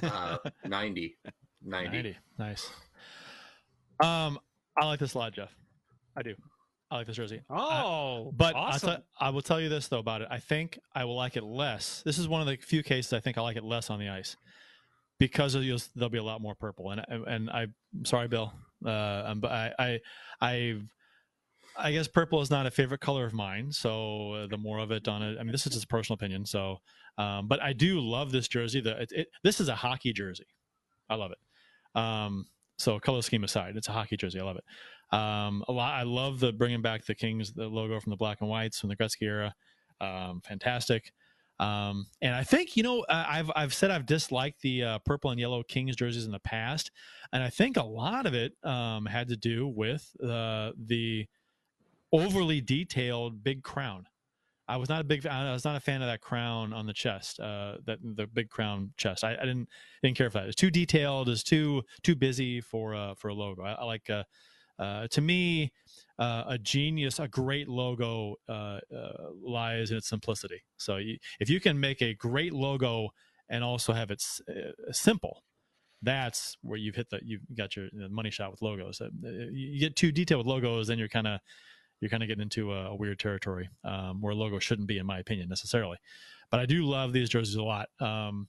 Uh, 90. 90. 90. Nice. Um, I like this a lot, Jeff. I do. I like this jersey. Oh, But I'll awesome. I will tell you this though about it. I think I will like it less. This is one of the few cases I think I like it less on the ice because of there'll be a lot more purple. And and I, am sorry, Bill. Uh, um, but I I I I guess purple is not a favorite color of mine. So uh, the more of it on it, I mean, this is just a personal opinion. So, um, but I do love this jersey. The it, it, this is a hockey jersey. I love it. Um, so color scheme aside, it's a hockey jersey. I love it. Um, a lot. I love the bringing back the Kings, the logo from the black and whites from the Gretzky era. Um, fantastic. Um, and I think you know I've I've said I've disliked the uh, purple and yellow Kings jerseys in the past, and I think a lot of it um, had to do with uh, the overly detailed big crown. I was not a big I was not a fan of that crown on the chest, uh, that the big crown chest. I, I didn't didn't care for that. It's too detailed. It's too too busy for uh, for a logo. I, I like uh, uh, to me uh, a genius, a great logo uh, uh, lies in its simplicity. So you, if you can make a great logo and also have it uh, simple, that's where you've hit the you've got your money shot with logos. You get too detailed with logos, then you're kind of you're kind of getting into a, a weird territory um, where logo shouldn't be, in my opinion, necessarily. But I do love these jerseys a lot. Um,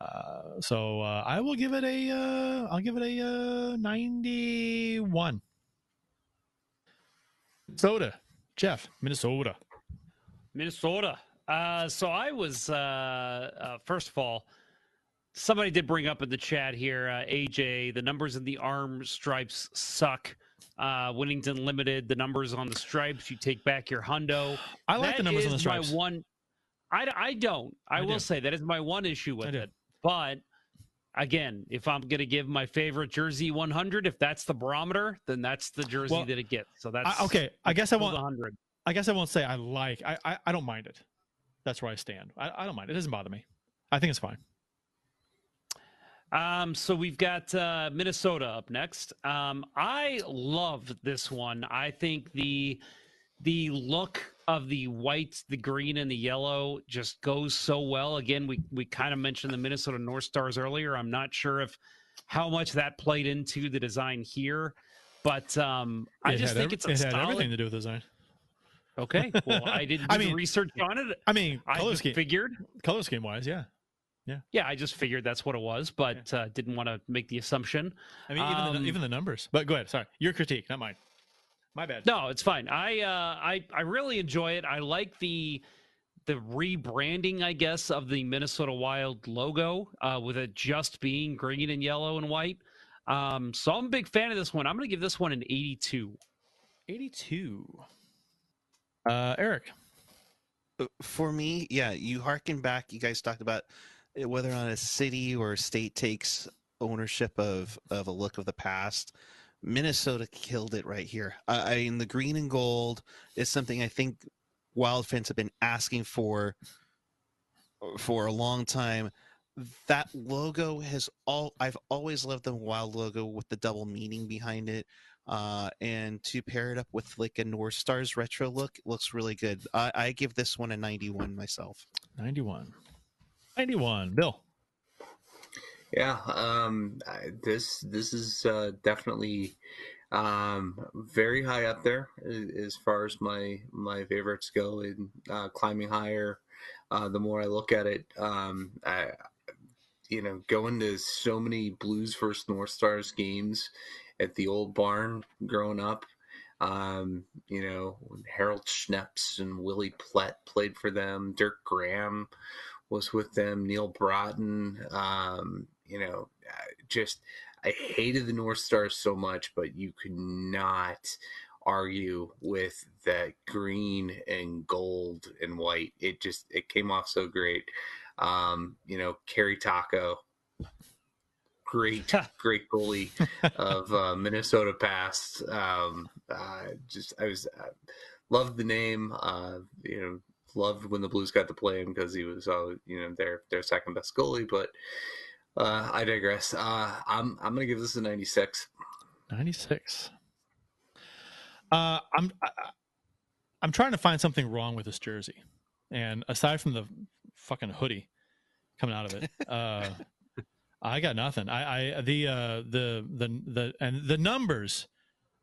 uh, so uh, I will give it a uh, I'll give it a uh, 91. Minnesota, Jeff, Minnesota. Minnesota. Uh, so I was uh, uh, first of all, somebody did bring up in the chat here, uh, AJ, the numbers in the arm stripes suck. Uh, Winnington Limited, the numbers on the stripes, you take back your hundo. I like That the numbers on the is stripes. My one, I, I don't. I, I will do. say that is my one issue with it. But again, if I'm going to give my favorite jersey 100, if that's the barometer, then that's the jersey Well, that it gets. So that's I, okay, I guess I won't. 100. I guess I won't say I like. I, I, I don't mind it. That's where I stand. I, I don't mind. It doesn't bother me. I think it's fine. Um, so we've got uh, Minnesota up next. Um, I love this one. I think the the look of the white, the green, and the yellow just goes so well. Again, we we kind of mentioned the Minnesota North Stars earlier. I'm not sure if how much that played into the design here, but um, I just think it's a it had solid- everything to do with design. Okay, well, I didn't do I the mean, research on it. I mean, I color just scheme, figured. color scheme wise, yeah. Yeah, Yeah, I just figured that's what it was, but uh, didn't want to make the assumption. I mean, even Um, the, even the numbers. But go ahead. Sorry, your critique, not mine. My bad. No, it's fine. I uh, I I really enjoy it. I like the the rebranding, I guess, of the Minnesota Wild logo uh, with it just being green and yellow and white. Um, so I'm a big fan of this one. I'm going to give this one an 82. 82. Uh, Erik. Uh, For me, yeah, you harken back. You guys talked about uh, whether or not a city or a state takes ownership of of a look of the past. Minnesota killed it right here. I, I mean, the green and gold is something I think Wild fans have been asking for uh, for a long time. That logo has all I've always loved the Wild logo with the double meaning behind it, uh, and to pair it up with like a North Stars retro look, looks really good. I, I give this one a 91 myself. 91. 91. Bill. Yeah, um, this this is uh, definitely um, very high up there as far as my my favorites go. In uh, climbing higher, uh, the more I look at it, um, I, you know, going to so many Blues versus North Stars games at the old barn growing up. Um, you know, Harold Snepsts and Willie Plett played for them. Dirk Graham was with them. Neal Broten. Um, you know, just I hated the North Stars so much, but you could not argue with that green and gold and white. It just it came off so great. Um, you know, Kari Takko, great, great goalie of uh, Minnesota past. Um, uh, just I was uh, loved the name. Uh, you know, loved when the Blues got to play him because he was, uh, you know, their their second best goalie. But uh, I digress. Uh, I'm I'm gonna give this a 96. 96. Uh, I'm I, I'm trying to find something wrong with this jersey, and aside from the fucking hoodie coming out of it, uh, I got nothing. I, I the uh, the the the and the numbers,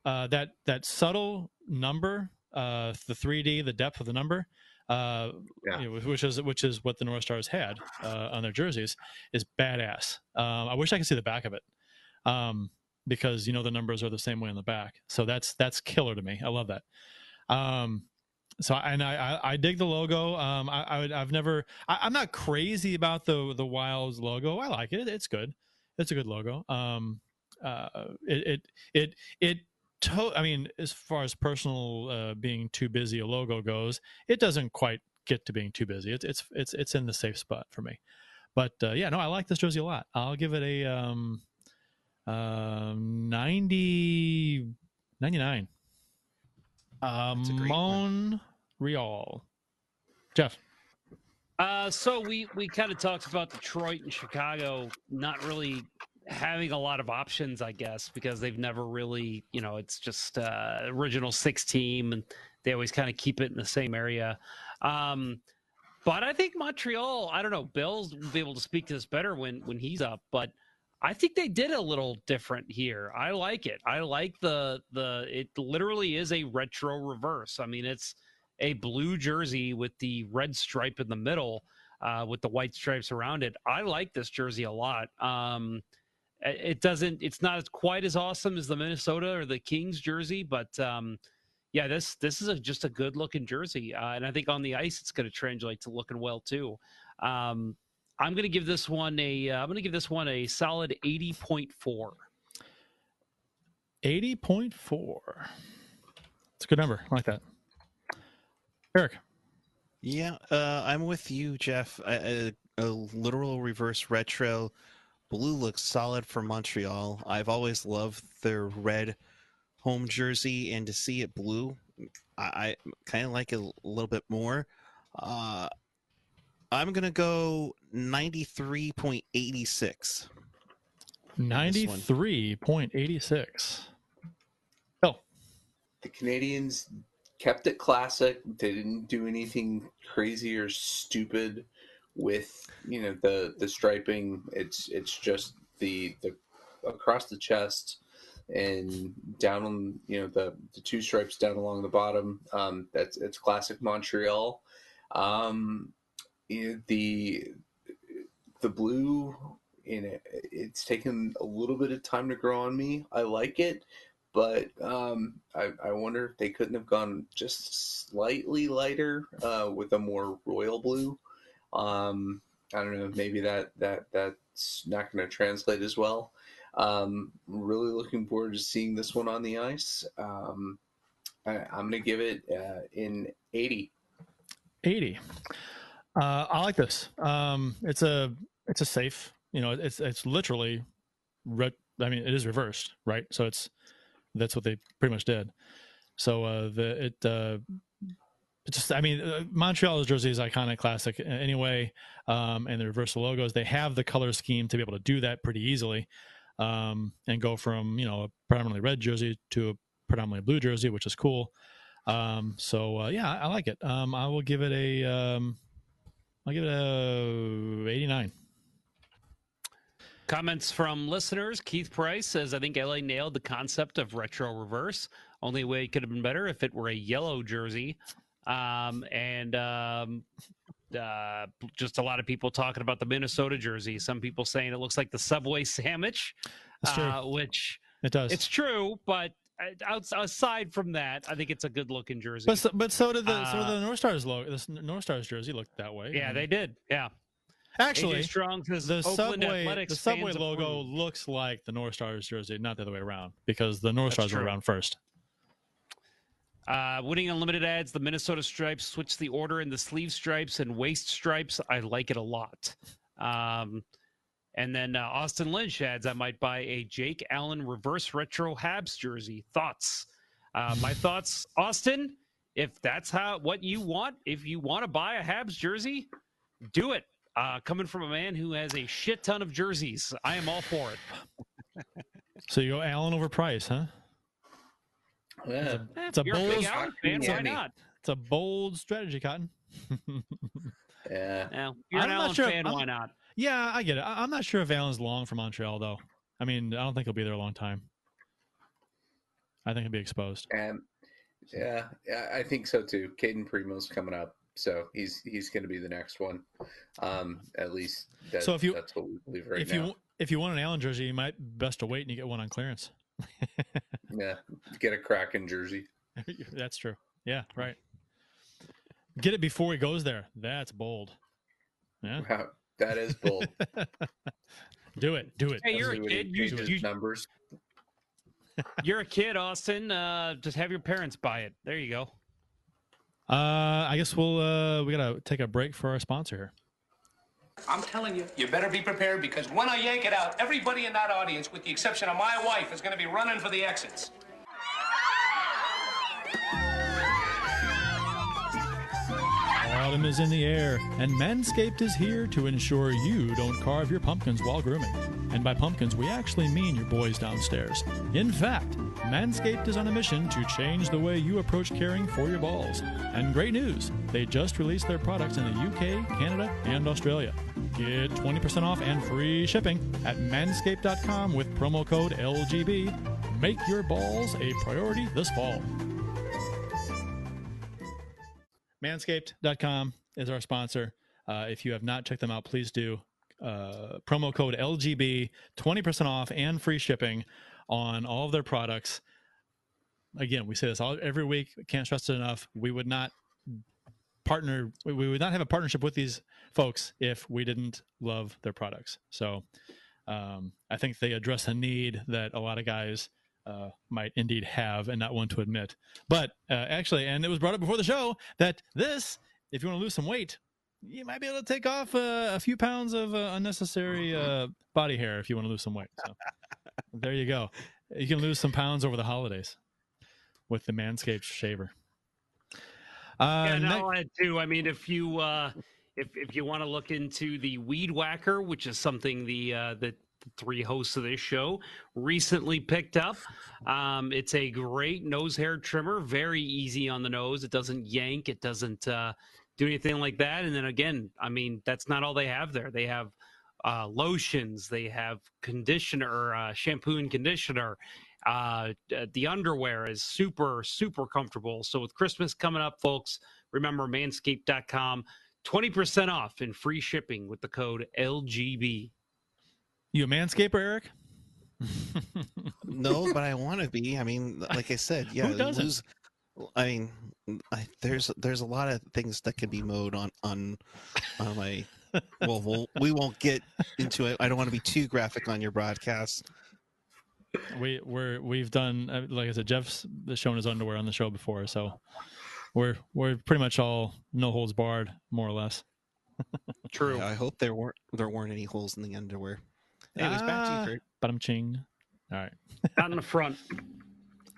uh, that that subtle number, uh, the 3D, the depth of the number, uh, you know, which is which is what the North Stars had uh, on their jerseys, is badass. Um, I wish I could see the back of it. Um, because you know the numbers are the same way on the back. So that's that's killer to me. I love that. Um, so and I, I I dig the logo. Um, I, I would I've never I, I'm not crazy about the the Wilds logo. I like it. It's good. It's a good logo. Um, uh, it it it it. To, I mean, as far as personal uh, being too busy a logo goes, it doesn't quite get to being too busy. It's it's it's it's in the safe spot for me. But uh, yeah, no, I like this jersey a lot. I'll give it a um, um 90 99 um Montreal jeff Uh, so we we kind of talked about Detroit and Chicago not really having a lot of options, I guess, because they've never really, you know, it's just uh, original six team, and they always kind of keep it in the same area. Um, but I think Montreal, I don't know, Bill's will be able to speak to this better when when he's up, but I think they did a little different here. I like it. I like the the it literally is a retro reverse. I mean, it's a blue jersey with the red stripe in the middle, uh, with the white stripes around it. I like this jersey a lot. Um, it it doesn't. It's not as quite as awesome as the Minnesota or the Kings jersey, but um, yeah, this this is a, just a good looking jersey, uh, and I think on the ice it's going to translate to looking well too. Um, I'm going to give this one a. am going to give this one a solid eighty point four. 80.4 it's a good number i like that erik Yeah, uh, I'm with you, Jeff. A, a, a literal reverse retro. Blue looks solid for Montreal. I've always loved their red home jersey, and to see it blue, I, I kind of like it a little bit more. Uh, I'm gonna go 93.86. 93.86 Oh. The Canadiens kept it classic. They didn't do anything crazy or stupid with you know the the striping. It's it's just the the across the chest and down on you know the the two stripes down along the bottom. Um, that's it's classic Montreal. Um, you know, the the blue in it, it's taken a little bit of time to grow on me. I like it, but um, I, I wonder if they couldn't have gone just slightly lighter uh, with a more royal blue. Um, I don't know. Maybe that that that's not going to translate as well. Um, really looking forward to seeing this one on the ice. Um, I, I'm going to give it uh, in 80. 80 uh, i like this um, it's a it's a safe you know it's it's literally re- i mean it is reversed right so it's that's what they pretty much did so uh the it uh just i mean uh, montreal's jersey is iconic classic anyway um and the reversal logos they have the color scheme to be able to do that pretty easily um, and go from you know a predominantly red jersey to a predominantly blue jersey, which is cool. Um, so uh, yeah, I, like it. Um, I will give it a um, I'll give it a 89. Comments from listeners. Keith Price says, I think LA nailed the concept of retro reverse. Only way it could have been better if it were a yellow jersey. Um, and um, uh, just a lot of people talking about the Minnesota jersey. Some people saying it looks like the Subway sandwich, true. uh, which It does. it's true, but uh, aside from that, I think it's a good looking jersey. but so, but so did the so Uh, the North Stars logo. The North Stars jersey looked that way. yeah, they did. Yeah. actually AJ Strong says the Oakland subway Athletics the subway logo approve. looks like the North Stars jersey, not the other way around, because the North That's Stars were around first. Uh, winning unlimited ads, the Minnesota stripes switch the order in the sleeve stripes and waist stripes. I like it a lot. Um, and then uh, Austin Lynch adds, I might buy a Jake Allen reverse retro Habs jersey. Thoughts? Uh, my thoughts, Austin. If that's how what you want, if you want to buy a Habs jersey, do it. Uh, coming from a man who has a shit ton of jerseys, I am all for it. So you go Allen over Price, huh? Yeah. It's a You're bold, Allen fan. Why not? it's a bold strategy, Cotton. Yeah. Well, you're I'm an not Allen sure fan. I'm- Why not? yeah, I get it. I, I'm not sure if Allen's long for Montreal though. I mean, I don't think he'll be there a long time. I think he'll be exposed. And yeah, yeah, I think so too. Cayden Primeau's coming up, so he's he's going to be the next one. Um, at least that, So if you- that's what we believe right if now. you if you want an Allen jersey, you might best to wait and you get one on clearance. Yeah, get a Kraken jersey. That's true. Yeah, right. Get it before he goes there. That's bold. Yeah. Wow, that is bold. Do it. Do it. Hey, you're a See what he kid. You, changes you, numbers. You're a kid, Austin. Uh, just have your parents buy it. There you go. Uh, I guess we'll uh, we gotta take a break for our sponsor here. I'm telling you, you better be prepared because when I yank it out, everybody in that audience, with the exception of my wife, is going to be running for the exits. Autumn is in the air, and Manscaped is here to ensure you don't carve your pumpkins while grooming. And by pumpkins, we actually mean your boys downstairs. In fact, Manscaped is on a mission to change the way you approach caring for your balls. And great news, they just released their products in the UK, Canada, and Australia. Get 20% off and free shipping at manscaped.com with promo code LGB. Make your balls a priority this fall. Manscaped.com is our sponsor. Uh, if you have not checked them out, please do. Uh, promo code LGB, 20% off and free shipping on all of their products. Again, we say this all every week. Can't stress it enough. We would not partner, we we would not have a partnership with these folks if we didn't love their products. So um, I think they address a need that a lot of guys uh, might indeed have and not want to admit. But uh, actually, and it was brought up before the show that this, if you want to lose some weight, you might be able to take off uh, a few pounds of uh, unnecessary uh, body hair if you want to lose some weight. So there you go. You can lose some pounds over the holidays with the Manscaped shaver. Uh, yeah, no, I too. I mean, if you uh, if if you want to look into the Weed Whacker, which is something the uh, the three hosts of this show recently picked up, um, it's a great nose hair trimmer. Very easy on the nose. It doesn't yank. It doesn't uh, do anything like that. And then again, I mean, that's not all they have there. They have uh, lotions. They have conditioner, uh, shampoo and conditioner. Uh, uh, the underwear is super, super comfortable. So with Christmas coming up, folks, remember manscaped.com, 20% off and free shipping with the code LGB. you a manscaper, Erik? no, but I want to be. I mean, like I said, yeah, Who doesn't? lose- I mean, I, there's there's a lot of things that can be mowed on on on my. Well, we'll we won't get into it. I don't want to be too graphic on your broadcast. we we're we've done uh, like I said, Jeff's shown his underwear on the show before, so we're we're pretty much all no holds barred, more or less. True. Yeah, I hope there weren't there weren't any holes in the underwear. Anyways, back to Ah, you, Curt. But I'm ching. All right, Down in the front.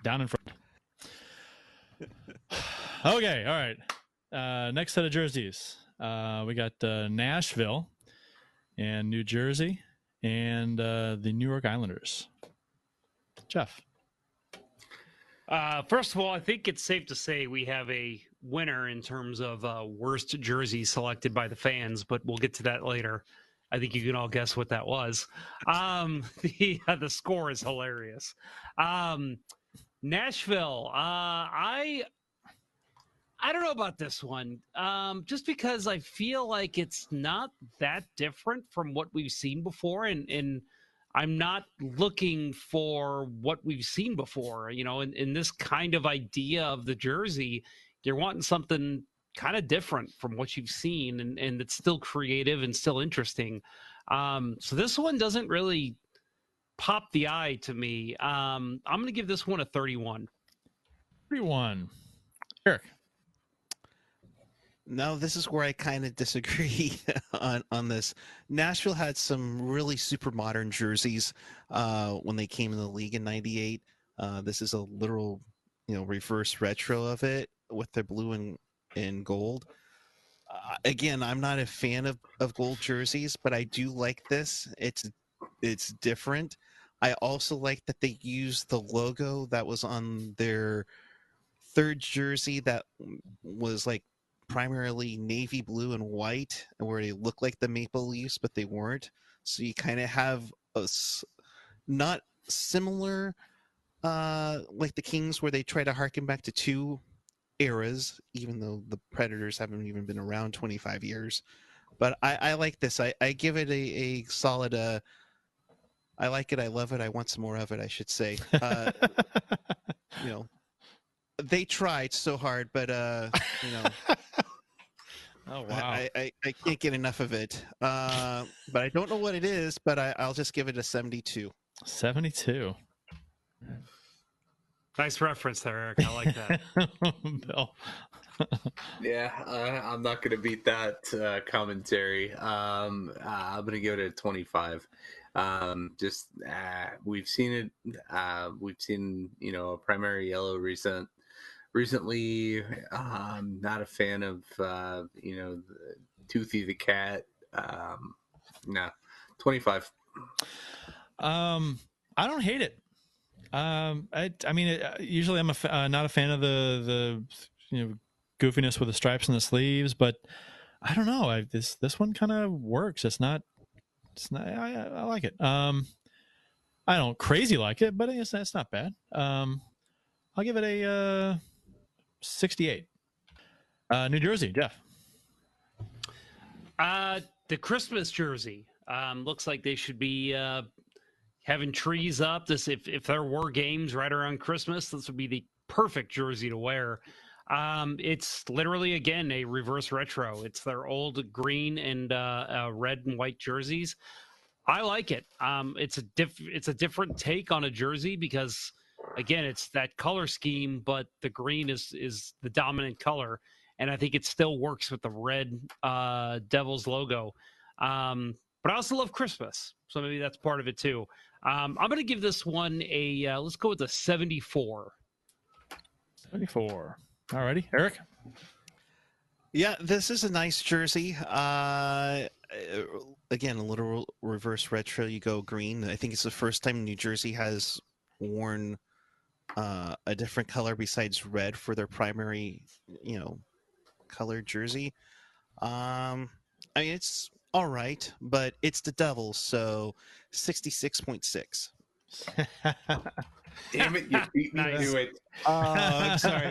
down in front. okay, all right. Uh, next set of jerseys. Uh, we got uh, Nashville and New Jersey and uh, the New York Islanders. Jeff. Uh, first of all, I think it's safe to say we have a winner in terms of uh, worst jersey selected by the fans, but we'll get to that later. I think you can all guess what that was. Um, the uh, the score is hilarious. Um, Nashville. Uh, I I don't know about this one. Um, just because I feel like it's not that different from what we've seen before, and and I'm not looking for what we've seen before. You know, in, in this kind of idea of the jersey, you're wanting something kind of different from what you've seen and, and it's still creative and still interesting. Um, so this one doesn't really pop the eye to me. Um, I'm going to give this one a 31. 31. Erik. No, this is where I kind of disagree on on this. Nashville had some really super modern jerseys uh, when they came in the league in '98. Uh, this is a literal, you know, reverse retro of it with their blue and and gold. Uh, again, I'm not a fan of, of gold jerseys, but I do like this. It's it's different. I also like that they used the logo that was on their third jersey that was like primarily navy blue and white, where they look like the maple leaves, but they weren't. So you kind of have a not similar uh, like the Kings, where they try to harken back to two eras, even though the Predators haven't even been around 25 years. But I, I like this. I, I give it a, a solid. Uh, I like it. I love it. I want some more of it. I should say. Uh, you know, they tried so hard, but uh, you know. Oh wow! I, I, I can't get enough of it, uh, but I don't know what it is. But I, I'll just give it a seventy-two. Seventy-two. Nice reference there, Erik. I like that. Bill. yeah, uh, I'm not going to beat that uh, commentary. Um, uh, I'm going to give it a 25. Um, just uh, we've seen it. Uh, we've seen you know a primary yellow recent recently. I'm not a fan of uh, you know Toothy the cat. Um, no, 25. Um, I don't hate it. Um, I, I mean, it, usually I'm uh, not a fan of the the you know goofiness with the stripes and the sleeves, but I don't know. I, this this one kind of works. It's not. It's not. I, I like it. Um, I don't crazy like it, but it's it's not bad. Um, I'll give it a uh, 68. Uh, New Jersey, Jeff. Uh, the Christmas jersey um, looks like they should be uh, having trees up. This if if there were games right around Christmas, this would be the perfect jersey to wear. Um, it's literally again a reverse retro. It's their old green and uh, uh, red and white jerseys. I like it. Um, it's a diff- it's a different take on a jersey because again, it's that color scheme, but the green is is the dominant color, and I think it still works with the red uh, Devils logo. Um, but I also love Christmas, so maybe that's part of it too. Um, I'm going to give this one a uh, let's go with a 74. 74. Alrighty, Erik. Yeah, this is a nice jersey. Uh, again, a little reverse retro. You go green. I think it's the first time New Jersey has worn uh, a different color besides red for their primary, you know, color jersey. Um, I mean, it's all right, but it's the Devils, so sixty-six point six. Damn it, you beat me Nice. to it. Oh, I'm sorry.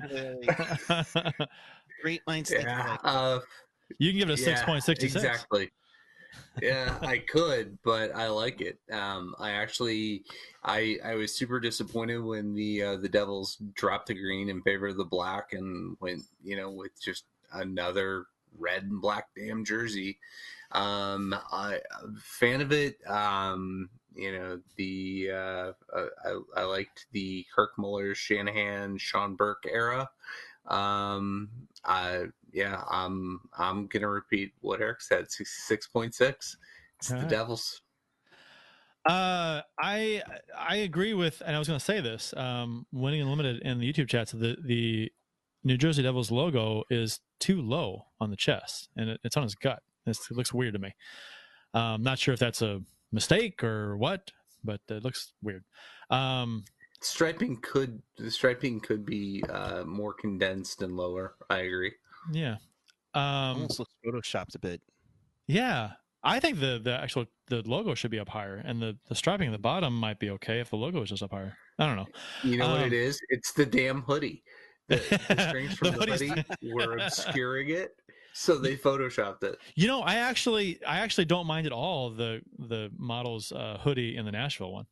Great minds Yeah, uh, You can give it a yeah, 6.66. Exactly. Yeah, I could, but I like it. Um, I actually, I I was super disappointed when the uh, the Devils dropped the green in favor of the black and went, you know, with just another red and black damn jersey. Um, I fan of it. Um, you know, the uh, I I liked the Kirk Muller, Shanahan, Sean Burke era. Um, I yeah, I'm I'm gonna repeat what Erik said. Six point six. It's the Alright. Devils. Uh, I I agree with, and I was to say this. Um, winning unlimited in the YouTube chats, the the New Jersey Devils logo is too low on the chest, and it, it's on his gut. It's, it looks weird to me. Um, not sure if that's a mistake or what, but it looks weird. Um, striping could the striping could be uh, more condensed and lower. I agree. Yeah. Um, Almost looks photoshopped a bit. Yeah, I think the the actual the logo should be up higher, and the the striping at the bottom might be okay if the logo is just up higher. I don't know. You know what Um, it is? It's the damn hoodie. The, the strings from The the, hoodie's- hoodie were obscuring it, so they photoshopped it. You know, I actually I actually don't mind at all the the model's uh, hoodie in the Nashville one.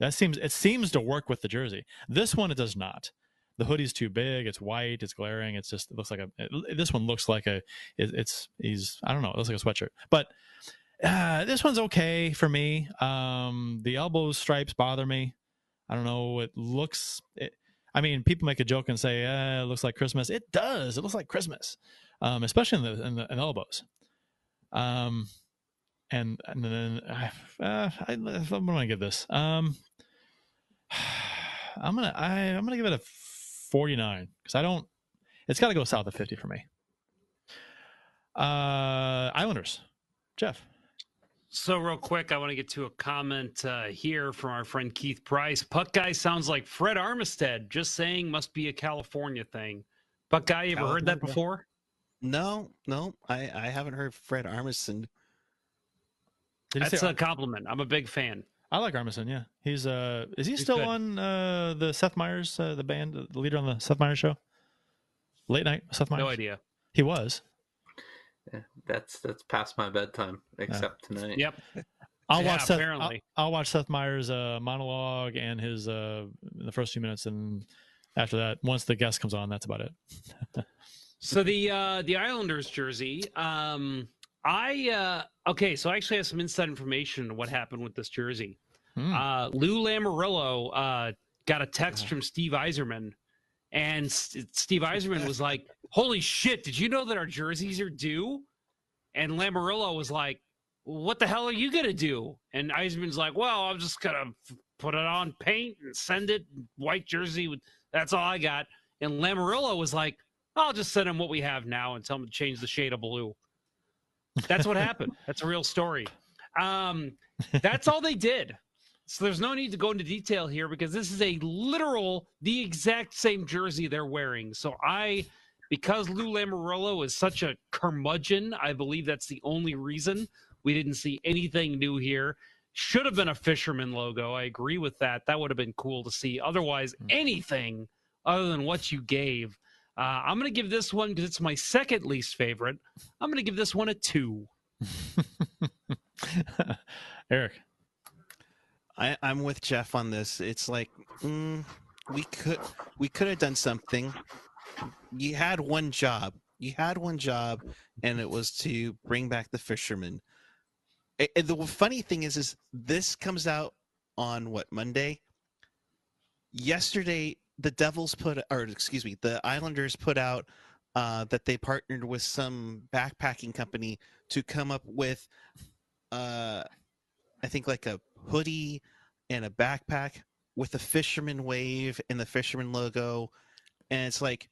That seems it seems to work with the jersey. This one it does not. The hoodie's too big. It's white. It's glaring. It's just it looks like a. It, this one looks like a. It, it's he's I don't know. It looks like a sweatshirt, but uh, this one's okay for me. Um, the elbow stripes bother me. I don't know. It looks. It, I mean, people make a joke and say, eh, "It looks like Christmas." It does. It looks like Christmas, um, especially in the in the, in the elbows. Um, and and then uh, uh, I, I'm gonna give this. Um, I'm gonna I, I'm gonna give it a 49 because I don't. It's got to go south of 50 for me. Uh, Islanders, Jeff. So real quick, I want to get to a comment uh, here from our friend Keith Price. Puck guy sounds like Fred Armistead. Just saying, must be a California thing. Puck guy, you ever heard that before? No, no, I, I haven't heard Fred Armisen. Did he That's say? a compliment. I'm a big fan. I like Armisen. Yeah, he's uh, is he He's still good. on uh the Seth Meyers uh, the band the leader on the Seth Meyers show? Late night Seth Meyers. No idea. He was. Yeah, that's that's past my bedtime, except tonight. Yep. I'll Yeah, watch Seth. I'll. I'll watch Seth Meyers' uh, monologue and his uh, in the first few minutes, and after that, once the guest comes on, that's about it. So the uh the Islanders jersey, um I uh okay, so I actually have some inside information on what happened with this jersey. Hmm. Uh Lou Lamoriello uh got a text from Steve Yzerman and S- Steve Yzerman was like, "Holy shit, did you know that our jerseys are due?" And Lamoriello was like, "What the hell are you going to do?" And Yzerman's like, "Well, I'm just going to put it on paint and send it white jersey with that's all I got." And Lamoriello was like, I'll just send him what we have now and tell him to change the shade of blue. That's what happened. That's a real story. Um, that's all they did. So there's no need to go into detail here because this is a literal, the exact same jersey they're wearing. So I, because Lou Lamoriello is such a curmudgeon, I believe that's the only reason we didn't see anything new here. Should have been a fisherman logo. I agree with that. That would have been cool to see. Otherwise, anything other than what you gave. Uh, I'm going to give this one because it's my second least favorite. I'm going to give this one a two. Erik. I, I'm with Jeff on this. It's like mm, we could we could have done something. You had one job. You had one job, and it was to bring back the fishermen. And the funny thing is, is this comes out on what Monday. Yesterday, the Devils put, or excuse me, the Islanders put out uh, that they partnered with some backpacking company to come up with, uh, I think like a hoodie and a backpack with the fisherman wave and the fisherman logo, and it's like,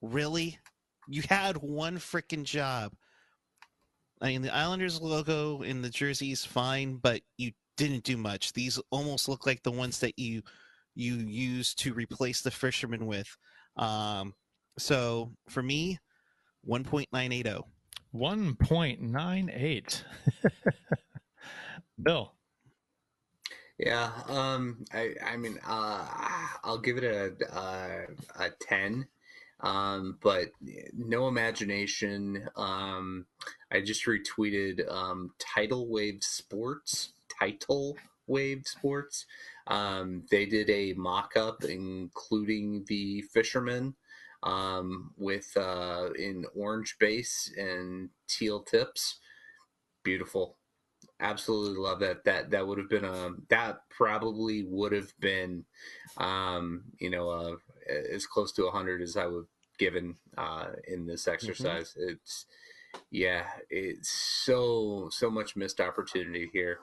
really, you had one freaking job. I mean, the Islanders logo in the jersey is fine, but you didn't do much. These almost look like the ones that you you use to replace the fisherman with. Um, so for me, 1.980. 1.98. Bill. Yeah, um, I, I mean, uh, I'll give it a a, a ten, um, but no imagination. Um, I just retweeted um, Tidal Wave Sports, Title Wave Sports. Um, they did a mock-up including the fishermen um, with uh, in orange base and teal tips. Beautiful. Absolutely love that. That that would have been a that probably would have been um you know uh as close to 100 as i would given uh in this exercise. It's yeah it's so so much missed opportunity here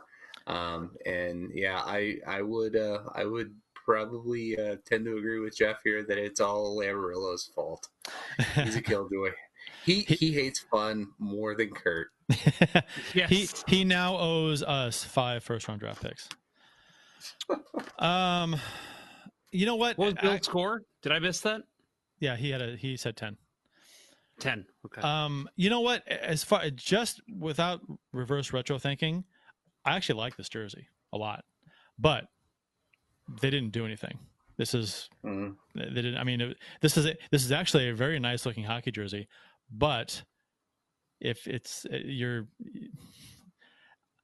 um and yeah i i would uh i would probably uh tend to agree with jeff here that it's all Lamoriello's fault he's a killjoy He he hates fun more than Curt. yes. He he now owes us five first round draft picks. um, you know what? What was I- Bill's score? Did I miss that? yeah, he had a he said ten. Ten. Okay. Um, you know what? As far just without reverse retro thinking, I actually like this jersey a lot, but they didn't do anything. This is they didn't. I mean, it- this is a, this is actually a very nice looking hockey jersey, but if it's uh, you're.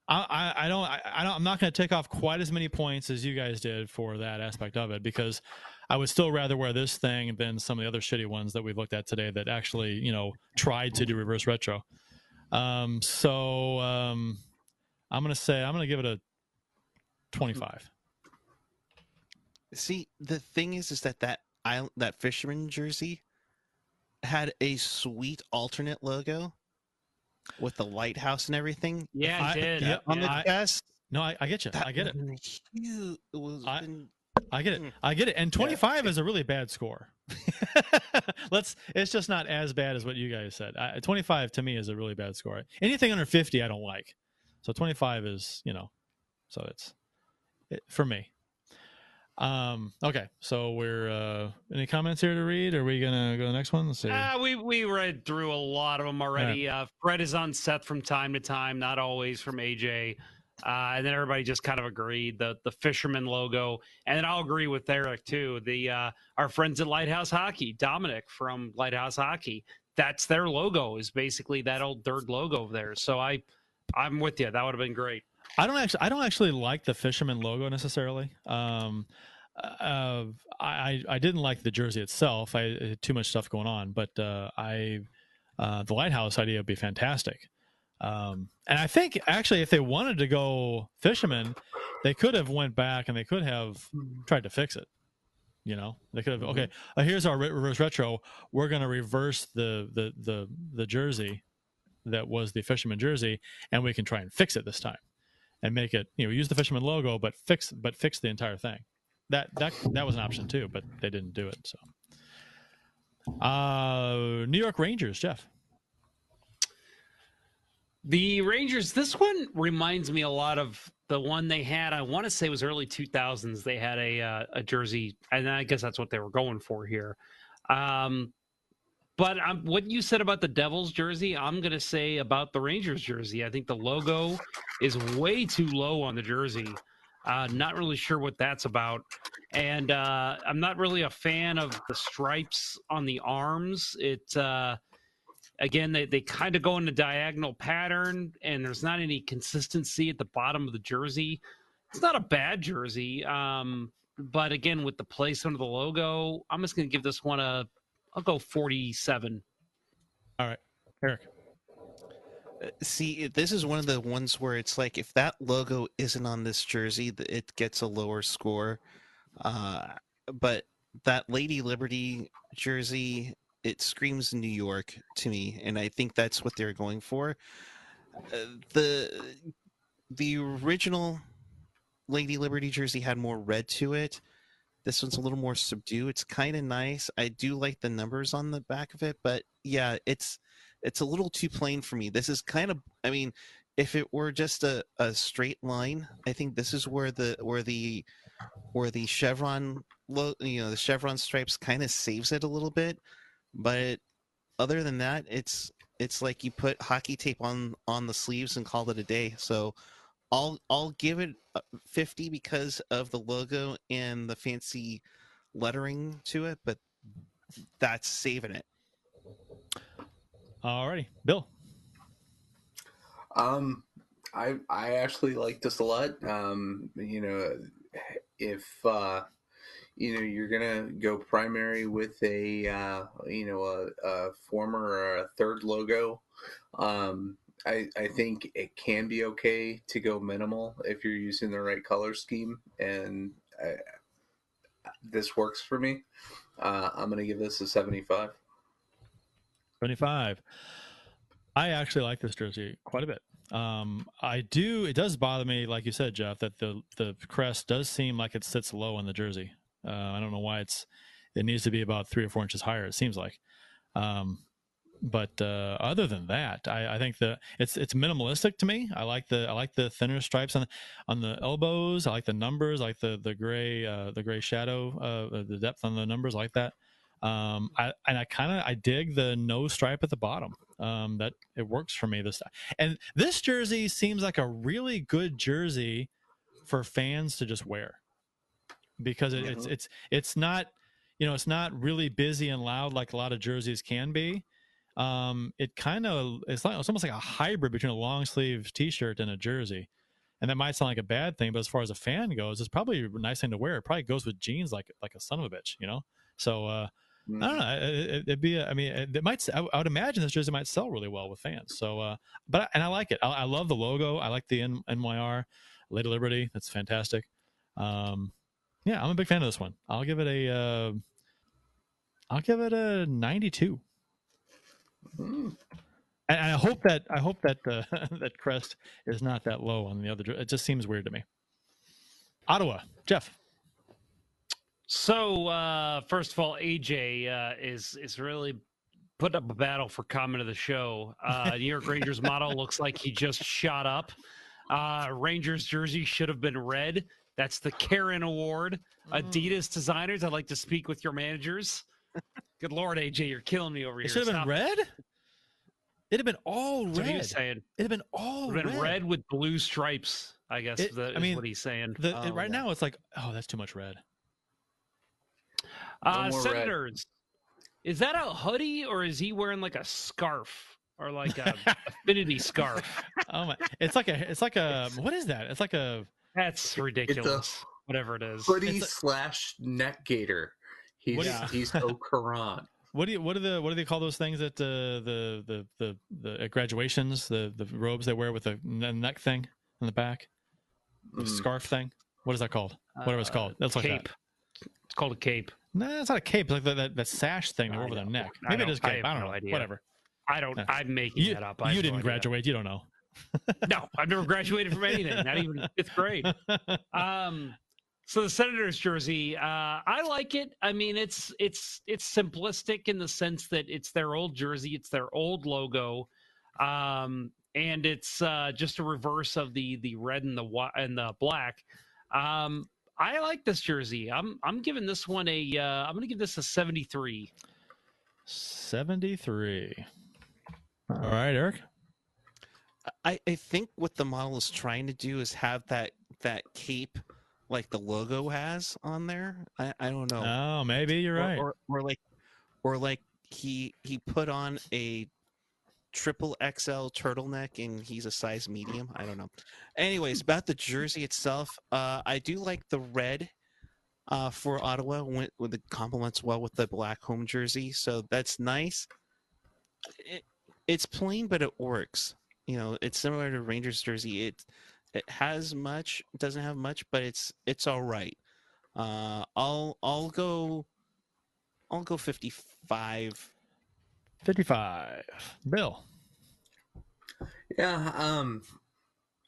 I, I I don't I, I don't I'm not going to take off quite as many points as you guys did for that aspect of it because I would still rather wear this thing than some of the other shitty ones that we've looked at today that actually you know tried to do reverse retro. Um, so um, I'm going to say I'm going to give it a 25. See, the thing is, is that that island, that fisherman jersey had a sweet alternate logo with the lighthouse and everything. Yeah, I- did. yeah, on the I- chest. No, I, I get you. That I get it. huge. It was I- been- I get it. Hmm. I get it. And 25 is a really bad score. Let's. It's just not as bad as what you guys said. I, 25 to me is a really bad score. Anything under 50, I don't like. So 25 is, you know, so it's it, for me. Um. Okay. So we're. uh Any comments here to read? Are we gonna go to the next one? Let's see. Ah, we we read through a lot of them already. Uh, Fred is on Seth from time to time, not always from AJ. Uh, and then everybody just kind of agreed the the fisherman logo, and then I'll agree with Erik too. The uh, our friends at Lighthouse Hockey, Dominic from Lighthouse Hockey, that's their logo is basically that old third logo there. So I I'm with you. That would have been great. I don't actually. I don't actually like the fisherman logo necessarily. Um, uh, I I didn't like the jersey itself. I had too much stuff going on, but uh, I uh, the lighthouse idea would be fantastic. Um, and I think actually, if they wanted to go fisherman, they could have went back and they could have tried to fix it. You know, they could have. Okay, uh, here's our reverse retro. We're going to reverse the the the the jersey that was the fisherman jersey, and we can try and fix it this time and make it you know use the fisherman logo but fix but fix the entire thing that that that was an option too but they didn't do it so uh new york rangers jeff The Rangers, this one reminds me a lot of the one they had. I want to say was early 2000s. They had a uh, a jersey, and I guess that's what they were going for here. Um, but um, what you said about the Devils jersey, I'm going to say about the Rangers jersey. I think the logo is way too low on the jersey. Uh, not really sure what that's about. And uh, I'm not really a fan of the stripes on the arms. It uh, again they, they kind of go in a diagonal pattern and there's not any consistency at the bottom of the jersey it's not a bad jersey um, but again with the placement of the logo i'm just going to give this one a i'll go 47 all right erik Uh, See, this is one of the ones where it's like if that logo isn't on this jersey, it gets a lower score. Uh, but that Lady Liberty jersey, it screams New York to me, and I think that's what they're going for. Uh, the the original Lady Liberty jersey had more red to it. This one's a little more subdued. It's kind of nice. I do like the numbers on the back of it, but yeah, it's it's a little too plain for me. This is kind of I mean, if it were just a, a straight line, I think this is where the where the where the chevron you know, the chevron stripes kind of saves it a little bit, but other than that, it's it's like you put hockey tape on on the sleeves and call it a day. So I'll I'll give it 50 because of the logo and the fancy lettering to it, but that's saving it. alrighty bill Um, I I actually like this a lot. Um, you know, if uh, you know you're gonna go primary with a uh, you know a, a former or a third logo, um, I I think it can be okay to go minimal if you're using the right color scheme, and I, this works for me. Uh, I'm gonna give this a 75. 25 i actually like this jersey quite a bit um i do it does bother me like you said jeff that the the crest does seem like it sits low on the jersey uh, i don't know why it's it needs to be about three or four inches higher it seems like um but uh, other than that, I, I think the it's it's minimalistic to me. I like the I like the thinner stripes on on the elbows. I like the numbers. I like the the gray uh, the gray shadow uh, the depth on the numbers. I like that. Um, I and I kind of I dig the no stripe at the bottom. Um, that it works for me this time. And this jersey seems like a really good jersey for fans to just wear because it, it's it's it's not you know it's not really busy and loud like a lot of jerseys can be. Um, it kind of it's like it's almost like a hybrid between a long sleeve t-shirt and a jersey. And that might sound like a bad thing, but as far as a fan goes, it's probably a nice thing to wear. It probably goes with jeans like like a son of a bitch, you know. So uh, I don't know. It, would be. A, I mean, it might. I would imagine this jersey might sell really well with fans. So, uh, but I, and I like it. I, I love the logo. I like the N, NYR Lady Liberty. That's fantastic. Um, yeah, I'm a big fan of this one. I'll give it a. Uh, I'll give it a 92. And I hope that I hope that uh, that crest is not that low on the other. It just seems weird to me. Ottawa, Jeff. So uh, first of all, AJ uh, is is really put up a battle for comment of the show. Uh, New York Rangers model looks like he just shot up. Uh, Rangers jersey should have been red. That's the Karen Award. Mm. Adidas designers, I'd like to speak with your managers. Good Lord, AJ, you're killing me over here. It should have been red. It'd have been all That's what he red. was saying. It'd have been all been red. red with blue stripes. I guess It- the, I mean, is what he's saying. The, Oh, right yeah. now, it's like, oh, that's too much red. Uh, more red. Senators, is that a hoodie or is he wearing like a scarf or like a affinity scarf? Oh my! It's like a. It's like a. What is that? It's like a. That's ridiculous. Whatever it is. Hoodie It's slash neck gator. He's What do you- he's Okaran. What do you? What do the? What do they call those things at uh, the the the the at graduations? The the robes they wear with the neck thing in the back, the Mm. scarf thing. What is that called? Whatever it's called. That's like cape. It's called a cape. that. No, it's not a cape. It's like that, that, that sash thing I over the neck. Maybe it is I cape. have I, don't no know. idea. Whatever. I don't. I'm making You, that up. I you didn't idea. graduate. You don't know. No, I've never graduated from anything. Not even fifth grade. Um, so the Senators jersey, uh, I like it. I mean, it's it's it's simplistic in the sense that it's their old jersey, it's their old logo, um, and it's uh, just a reverse of the the red and the white and the black. Um, I like this jersey. I'm I'm giving this one a. Uh, I'm going to give this a 73. 73. All right, Erik. I, I think what the model is trying to do is have that that cape like the logo has on there. I, I don't know. Oh, maybe you're Or- right. Or, or like or like he he put on a triple XL turtleneck and he's a size medium. I don't know. Anyways, about the jersey itself, uh, I do like the red uh, for Ottawa when, when it complements well with the black home jersey. So that's nice. It, it's plain, but it works. You know, it's similar to Rangers jersey. It it has much, It doesn't have much, but it's it's all right. Uh, I'll I'll go I'll go fifty five. 55. Bill. Yeah, um,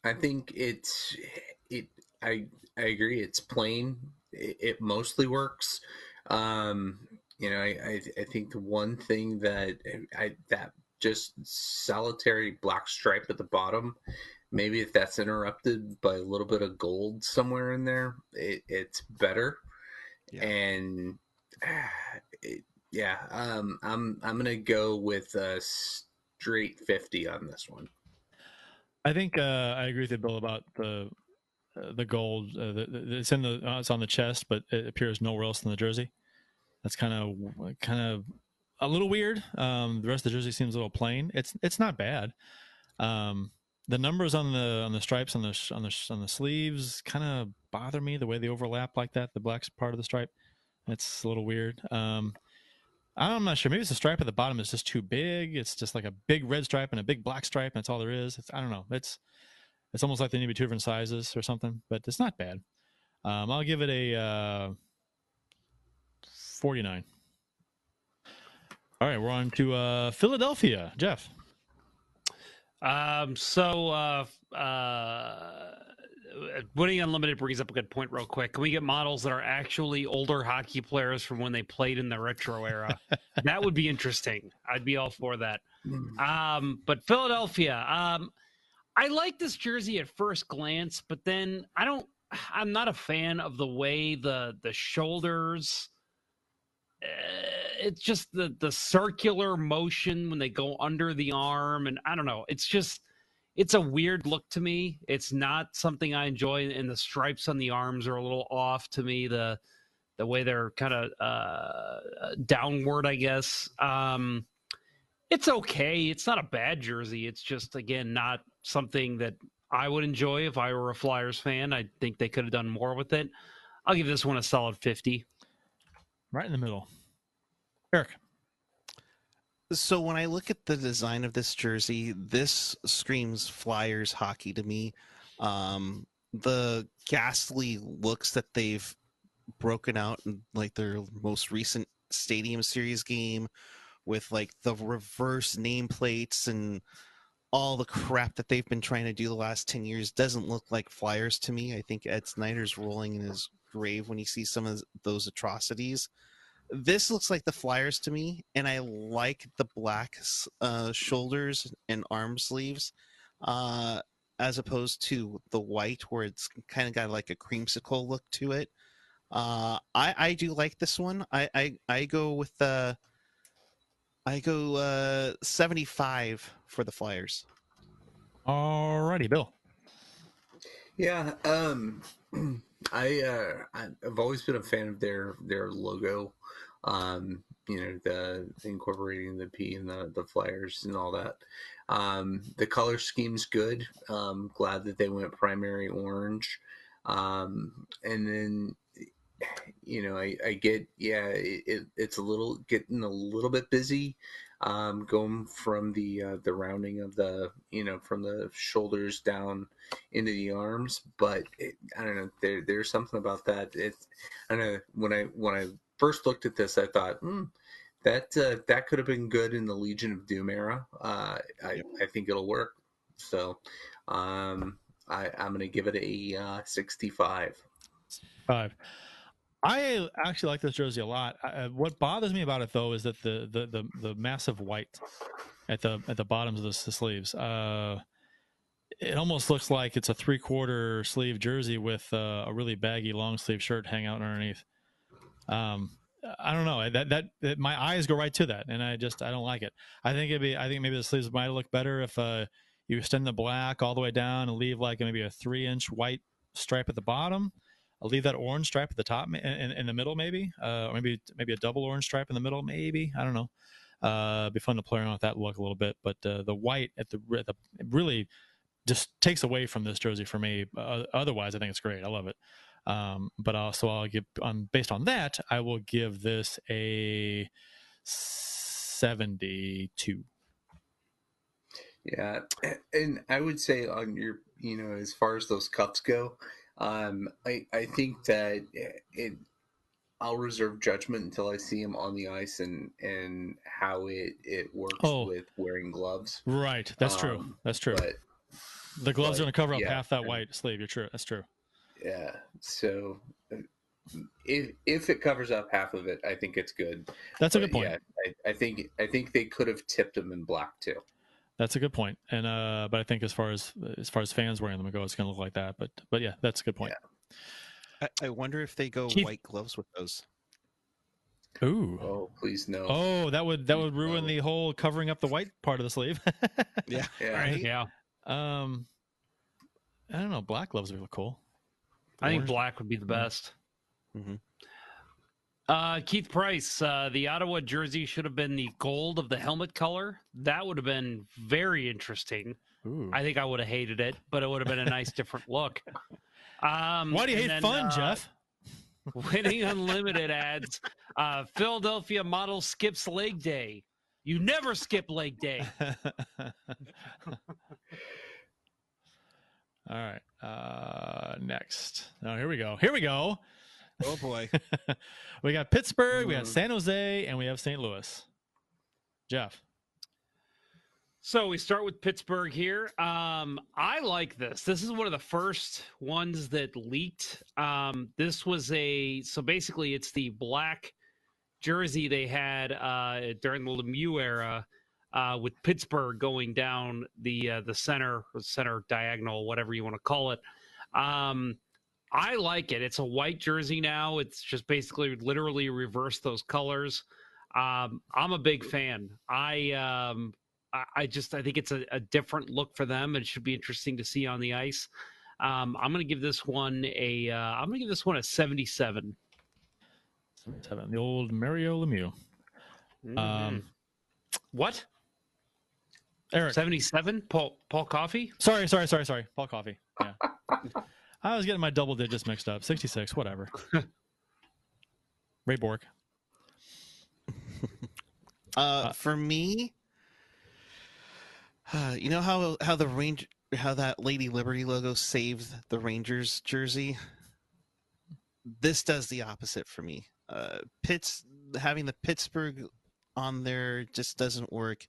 I think it's it. I I agree. It's plain. It, it mostly works. Um, you know, I, I I think the one thing that I that just solitary black stripe at the bottom. Maybe if that's interrupted by a little bit of gold somewhere in there, it, it's better. And it, yeah, um, I'm I'm gonna go with a straight fifty on this one. I think uh, I agree with you, Bill, about the uh, the gold. Uh, the, the, it's in the uh, it's on the chest, but it appears nowhere else in the jersey. That's kind of kind of a little weird. Um, the rest of the jersey seems a little plain. It's it's not bad. Um, the numbers on the on the stripes on the on the on the sleeves kind of bother me the way they overlap like that. The black part of the stripe, it's a little weird. Um, I'm not sure. Maybe it's the stripe at the bottom is just too big. It's just like a big red stripe and a big black stripe, and that's all there is. It's, I don't know. It's it's almost like they need to be two different sizes or something, but it's not bad. Um, I'll give it a uh, 49. All right, we're on to uh, Philadelphia. Jeff. Um, so uh, uh, Winning Unlimited brings up a good point, real quick. Can we get models that are actually older hockey players from when they played in the retro era? that would be interesting. I'd be all for that. Um, but Philadelphia, um, I like this jersey at first glance, but then I don't. I'm not a fan of the way the the shoulders. Uh, it's just the the circular motion when they go under the arm, and I don't know. It's just it's a weird look to me. It's not something I enjoy, and the stripes on the arms are a little off to me. The the way they're kind of uh, downward, I guess. Um, it's okay. It's not a bad jersey. It's just again not something that I would enjoy if I were a Flyers fan. I think they could have done more with it. I'll give this one a solid fifty. Right in the middle. Erik. So when I look at the design of this jersey, this screams Flyers hockey to me. Um, the ghastly looks that they've broken out in like their most recent Stadium Series game, with like the reverse nameplates and all the crap that they've been trying to do the last 10 years doesn't look like Flyers to me. I think Ed Snider's rolling in his grave when he sees some of those atrocities this looks like the Flyers to me, and I like the black uh, shoulders and arm sleeves, uh, as opposed to the white, where it's kind of got like a creamsicle look to it. Uh, I I do like this one. I I, I go with the. I go uh, seventy five for the Flyers. Alrighty, Bill. Yeah, um, I uh, I've always been a fan of their their logo. Um, you know, the incorporating the P and the the flyers and all that. Um, the color scheme's good. Um, glad that they went primary orange. Um, and then you know, I, I get yeah, it, it's a little getting a little bit busy um, going from the uh, the rounding of the you know from the shoulders down into the arms. But it, I don't know, there there's something about that. It I don't know when I when I first looked at this, I thought. Hmm, that uh, that could have been good in the Legion of Doom era. Uh, I, I think it'll work. So um, I, I'm going to give it a uh, 65. Five. I actually like this jersey a lot. Uh, what bothers me about it though is that the the the, the massive white at the at the bottoms of the, the sleeves. Uh, it almost looks like it's a three quarter sleeve jersey with uh, a really baggy long sleeve shirt hanging out underneath. Um, I don't know that, that, my eyes go right to that, and I just I don't like it. I think it'd be I think maybe the sleeves might look better if uh, you extend the black all the way down and leave like maybe a three inch white stripe at the bottom I'll leave that orange stripe at the top in, in, the middle, maybe, uh, or maybe maybe a double orange stripe in the middle, maybe. I don't know. Uh, be fun to play around with that look a little bit, but uh, the white at the, at the really just takes away from this jersey for me. Uh, otherwise, I think it's great. I love it. Um, but also, I'll give on based on that, I will give this a seventy-two. Yeah, and I would say on your, you know, as far as those cups go, um, I I think that it. I'll reserve judgment until I see him on the ice and and how it it works Oh. with wearing gloves. Right, that's true. Um, That's true. But the gloves are going to cover up yeah, half that white sleeve. You're true. That's true. yeah, so if if it covers up half of it, I think it's good. That's a good point. Yeah, I, I think I think they could have tipped him in black too. That's a good point. And uh, but I think as far as as far as fans wearing them go, it's going to look like that. But but yeah, that's a good point. I, I wonder if they go Keith- white gloves with those. Ooh. Oh, please no. Oh, that would that would ruin No. the whole covering up the white part of the sleeve. Yeah, Yeah. right? Yeah, um, I don't know. Black gloves would look cool. I think black would be the best. Mhm. Uh, Keith Price, uh, the Ottawa jersey should have been the gold of the helmet color. That would have been very interesting. Ooh. I think I would have hated it, but it would have been a nice different look. Um, Why do you hate then, fun, uh, Jeff? Winning Unlimited ads. uh, Philadelphia model skips leg day. You never skip leg day. All right. Uh, next. Oh, here we go. Here we go. Oh boy. we got Pittsburgh, we got Mm. San Jose, and we have St. Louis. Jeff. So we start with Pittsburgh here. Um, I like this. This is one of the first ones that leaked. Um, this was a so basically it's the black jersey they had uh, during the Lemieux era uh, with Pittsburgh going down the uh, the center center diagonal, whatever you want to call it. Um, I like it. It's a white jersey now. It's just basically literally reverse those colors. Um, I'm a big fan. I um, I, I just I think it's a, a, different look for them. It should be interesting to see on the ice. Um, I'm going to give this one a. am going to give this one a 77. Seven. The old Mario Lemieux. Mm-hmm. Um, what? Erik. 77? Paul Paul Coffey? Sorry, sorry, sorry, sorry. Paul Coffey. Yeah. I was getting my double digits mixed up. 66, whatever. Ray Bourque. Uh, uh, for me, uh, you know how how the range how that Lady Liberty logo saved the Rangers jersey. This does the opposite for me. Uh, Pitts having the Pittsburgh on there just doesn't work.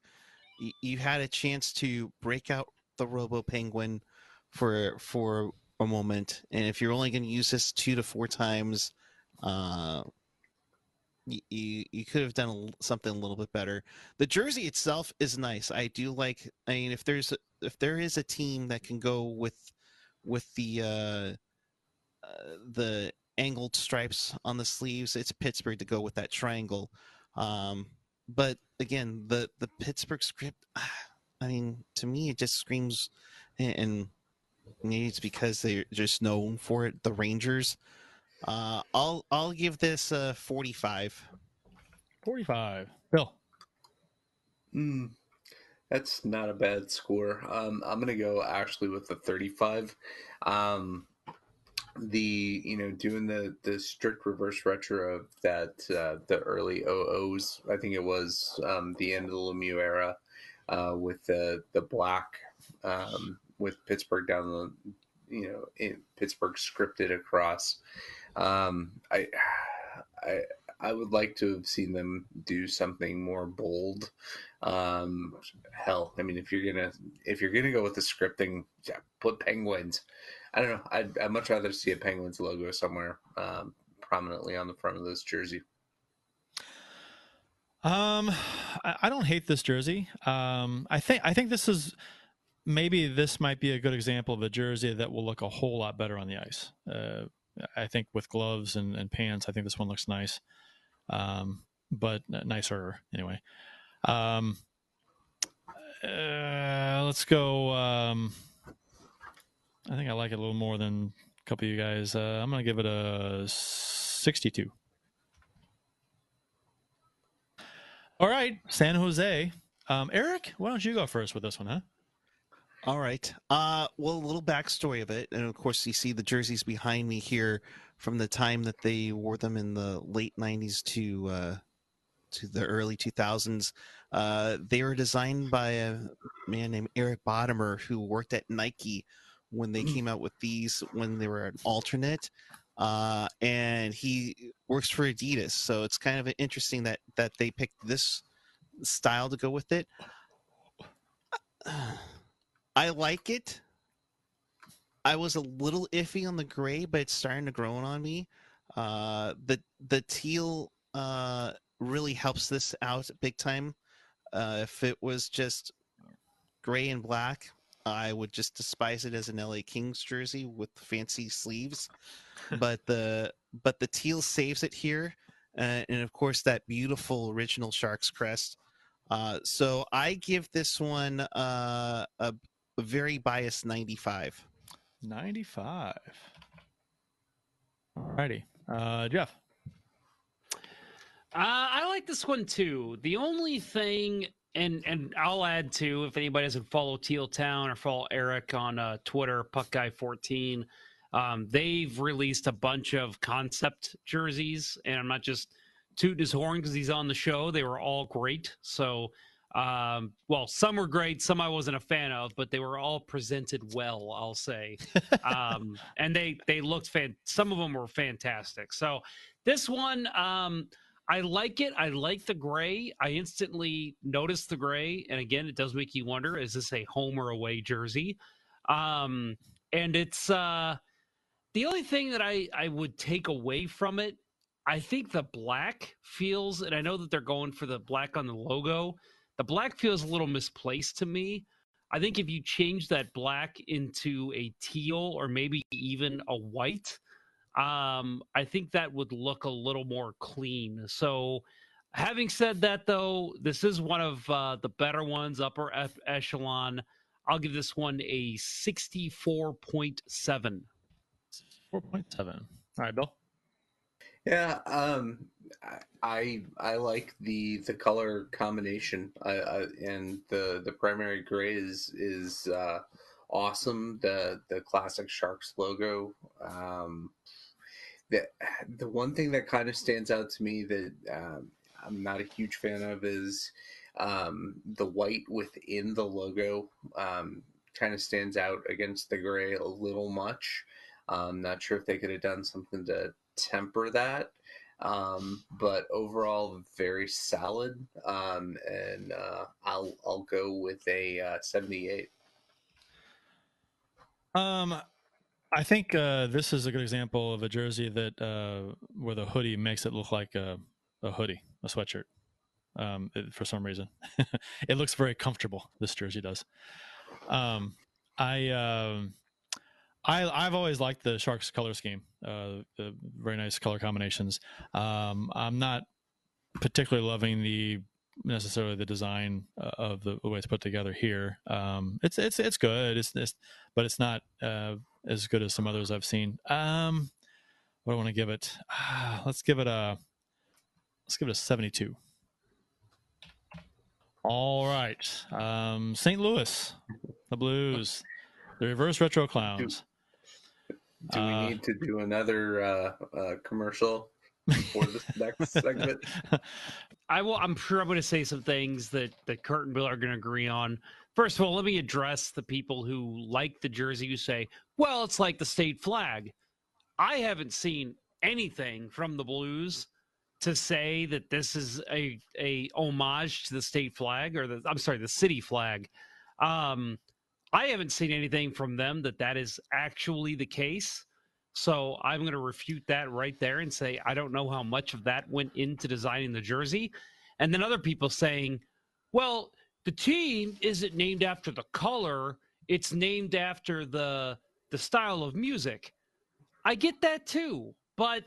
You, you had a chance to break out the Robo Penguin for for a moment, and if you're only going to use this two to four times, uh, you you could have done something a little bit better. The jersey itself is nice. I do like. I mean, if there's if there is a team that can go with with the uh, uh, the angled stripes on the sleeves, it's Pittsburgh to go with that triangle. Um, but again, the the Pittsburgh script. I mean, to me, it just screams, and maybe it's because they're just known for it. The Rangers. Uh, I'll I'll give this a 45. 45. Bill. Hmm. That's not a bad score. Um, I'm gonna go actually with the 35. Um, the you know doing the the strict reverse retro of that uh, the early OOs. I think it was um, the end of the Lemieux era uh, with the the black um, with Pittsburgh down the you know in Pittsburgh scripted across. Um, I, I, I would like to have seen them do something more bold. Um, hell, I mean, if you're gonna if you're gonna go with the scripting, yeah, put penguins. I don't know. I'd, I'd much rather see a penguins logo somewhere um, prominently on the front of this jersey. Um, I, I don't hate this jersey. Um, I think I think this is maybe this might be a good example of a jersey that will look a whole lot better on the ice. Uh, I think with gloves and, and pants, I think this one looks nice, um, but nicer anyway. Um, uh, let's go. Um, I think I like it a little more than a couple of you guys. Uh, I'm going to give it a 62. All right, San Jose. Um, Eric, why don't you go first with this one, huh? All right. Uh, well, a little backstory of it, and of course, you see the jerseys behind me here from the time that they wore them in the late '90s to uh, to the early 2000s. Uh, they were designed by a man named Eric Bottomer, who worked at Nike when they mm. came out with these when they were an alternate. Uh, and he works for Adidas, so it's kind of interesting that that they picked this style to go with it. I like it. I was a little iffy on the gray, but it's starting to grow on me. Uh, the the teal uh, really helps this out big time. Uh, if it was just gray and black, I would just despise it as an LA Kings jersey with fancy sleeves. but the but the teal saves it here, uh, and of course that beautiful original Sharks crest. Uh, so I give this one uh, a very biased 95. 95. All righty. Uh, Jeff. Uh, I like this one too. The only thing, and and I'll add to if anybody doesn't follow Teal Town or follow Erik on uh, Twitter, Puck Guy 14 um, they've released a bunch of concept jerseys, and I'm not just tooting his horn because he's on the show. They were all great. So um, well, some were great, some I wasn't a fan of, but they were all presented well, I'll say. um, and they they looked fan. Some of them were fantastic. So this one, um, I like it. I like the gray. I instantly noticed the gray, and again, it does make you wonder: is this a home or away jersey? Um, and it's uh, the only thing that I I would take away from it. I think the black feels, and I know that they're going for the black on the logo. The black feels a little misplaced to me. I think if you change that black into a teal or maybe even a white, um, I think that would look a little more clean. So, having said that, though, this is one of uh, the better ones, upper F- echelon. I'll give this one a 64.7. 4.7. All right, Bill. Yeah, um, I I like the the color combination, and the the primary gray is is uh, awesome. The the classic Sharks logo. Um, the the one thing that kind of stands out to me that um, I'm not a huge fan of is um, the white within the logo. Um, kind of stands out against the gray a little much. I'm not sure if they could have done something to temper that. Um, but overall, very solid. Um, and uh, I'll I'll go with a uh, 78. Um, I think uh, this is a good example of a jersey that uh, where the hoodie makes it look like a, a hoodie, a sweatshirt. Um, it, for some reason, it looks very comfortable. This jersey does. Um, I um, I I've always liked the Sharks color scheme. Uh, the very nice color combinations. Um, I'm not particularly loving the necessarily the design uh, of the, way it's put together here. Um, it's it's it's good. It's, it's but it's not uh, as good as some others I've seen. Um, what do I want to give it? Uh, let's give it a let's give it a 72. All right, um, St. Louis, the Blues, the reverse retro clowns. Do we Uh, need to do another uh, uh, commercial for this next segment? I will. I'm sure I'm going to say some things that that Curt and Bill are going to agree on. First of all, let me address the people who like the jersey who say, "Well, it's like the state flag." I haven't seen anything from the Blues to say that this is a a homage to the state flag or the I'm sorry, the city flag. Um, I haven't seen anything from them that that is actually the case. So I'm going to refute that right there and say I don't know how much of that went into designing the jersey. And then other people saying, well, the team isn't named after the color, it's named after the the style of music. I get that too, but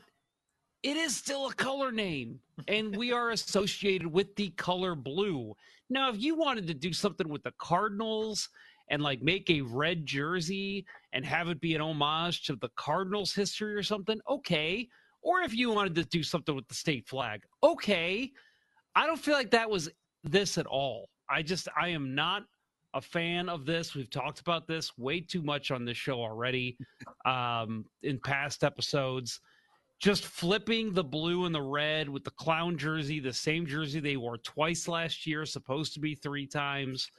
it is still a color name and we are associated with the color blue. Now, if you wanted to do something with the Cardinals and like make a red jersey and have it be an homage to the Cardinals history or something, okay. Or if you wanted to do something with the state flag, okay. I don't feel like that was this at all. I just, I am not a fan of this. We've talked about this way too much on this show already um, in past episodes. Just flipping the blue and the red with the clown jersey, the same jersey they wore twice last year, supposed to be three times.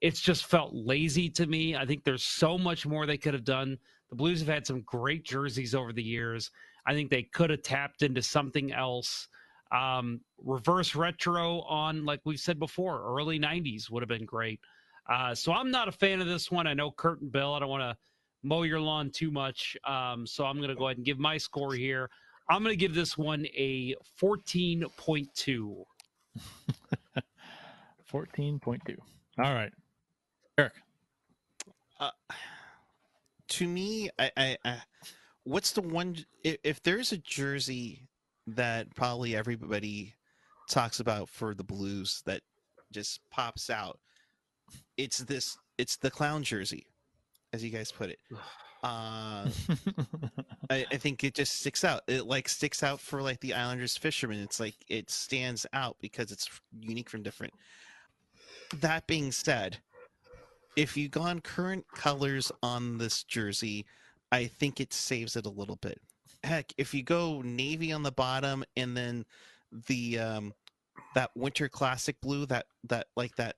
It's just felt lazy to me. I think there's so much more they could have done. The Blues have had some great jerseys over the years. I think they could have tapped into something else. Um, reverse retro on, like we've said before, early 90s would have been great. Uh, so I'm not a fan of this one. I know Curt and Bill, I don't want to mow your lawn too much. Um, so I'm going to go ahead and give my score here. I'm going to give this one a 14.2. 14.2. All right. Erik. Uh, to me, I, I, I, what's the one? If, if there's a jersey that probably everybody talks about for the Blues that just pops out, it's this. It's the clown jersey, as you guys put it. Uh, I, I think it just sticks out. It like sticks out for like the Islanders fishermen. It's like it stands out because it's unique from different. That being said, if you gone current colors on this jersey, I think it saves it a little bit. Heck, if you go navy on the bottom and then the um that winter classic blue, that that like that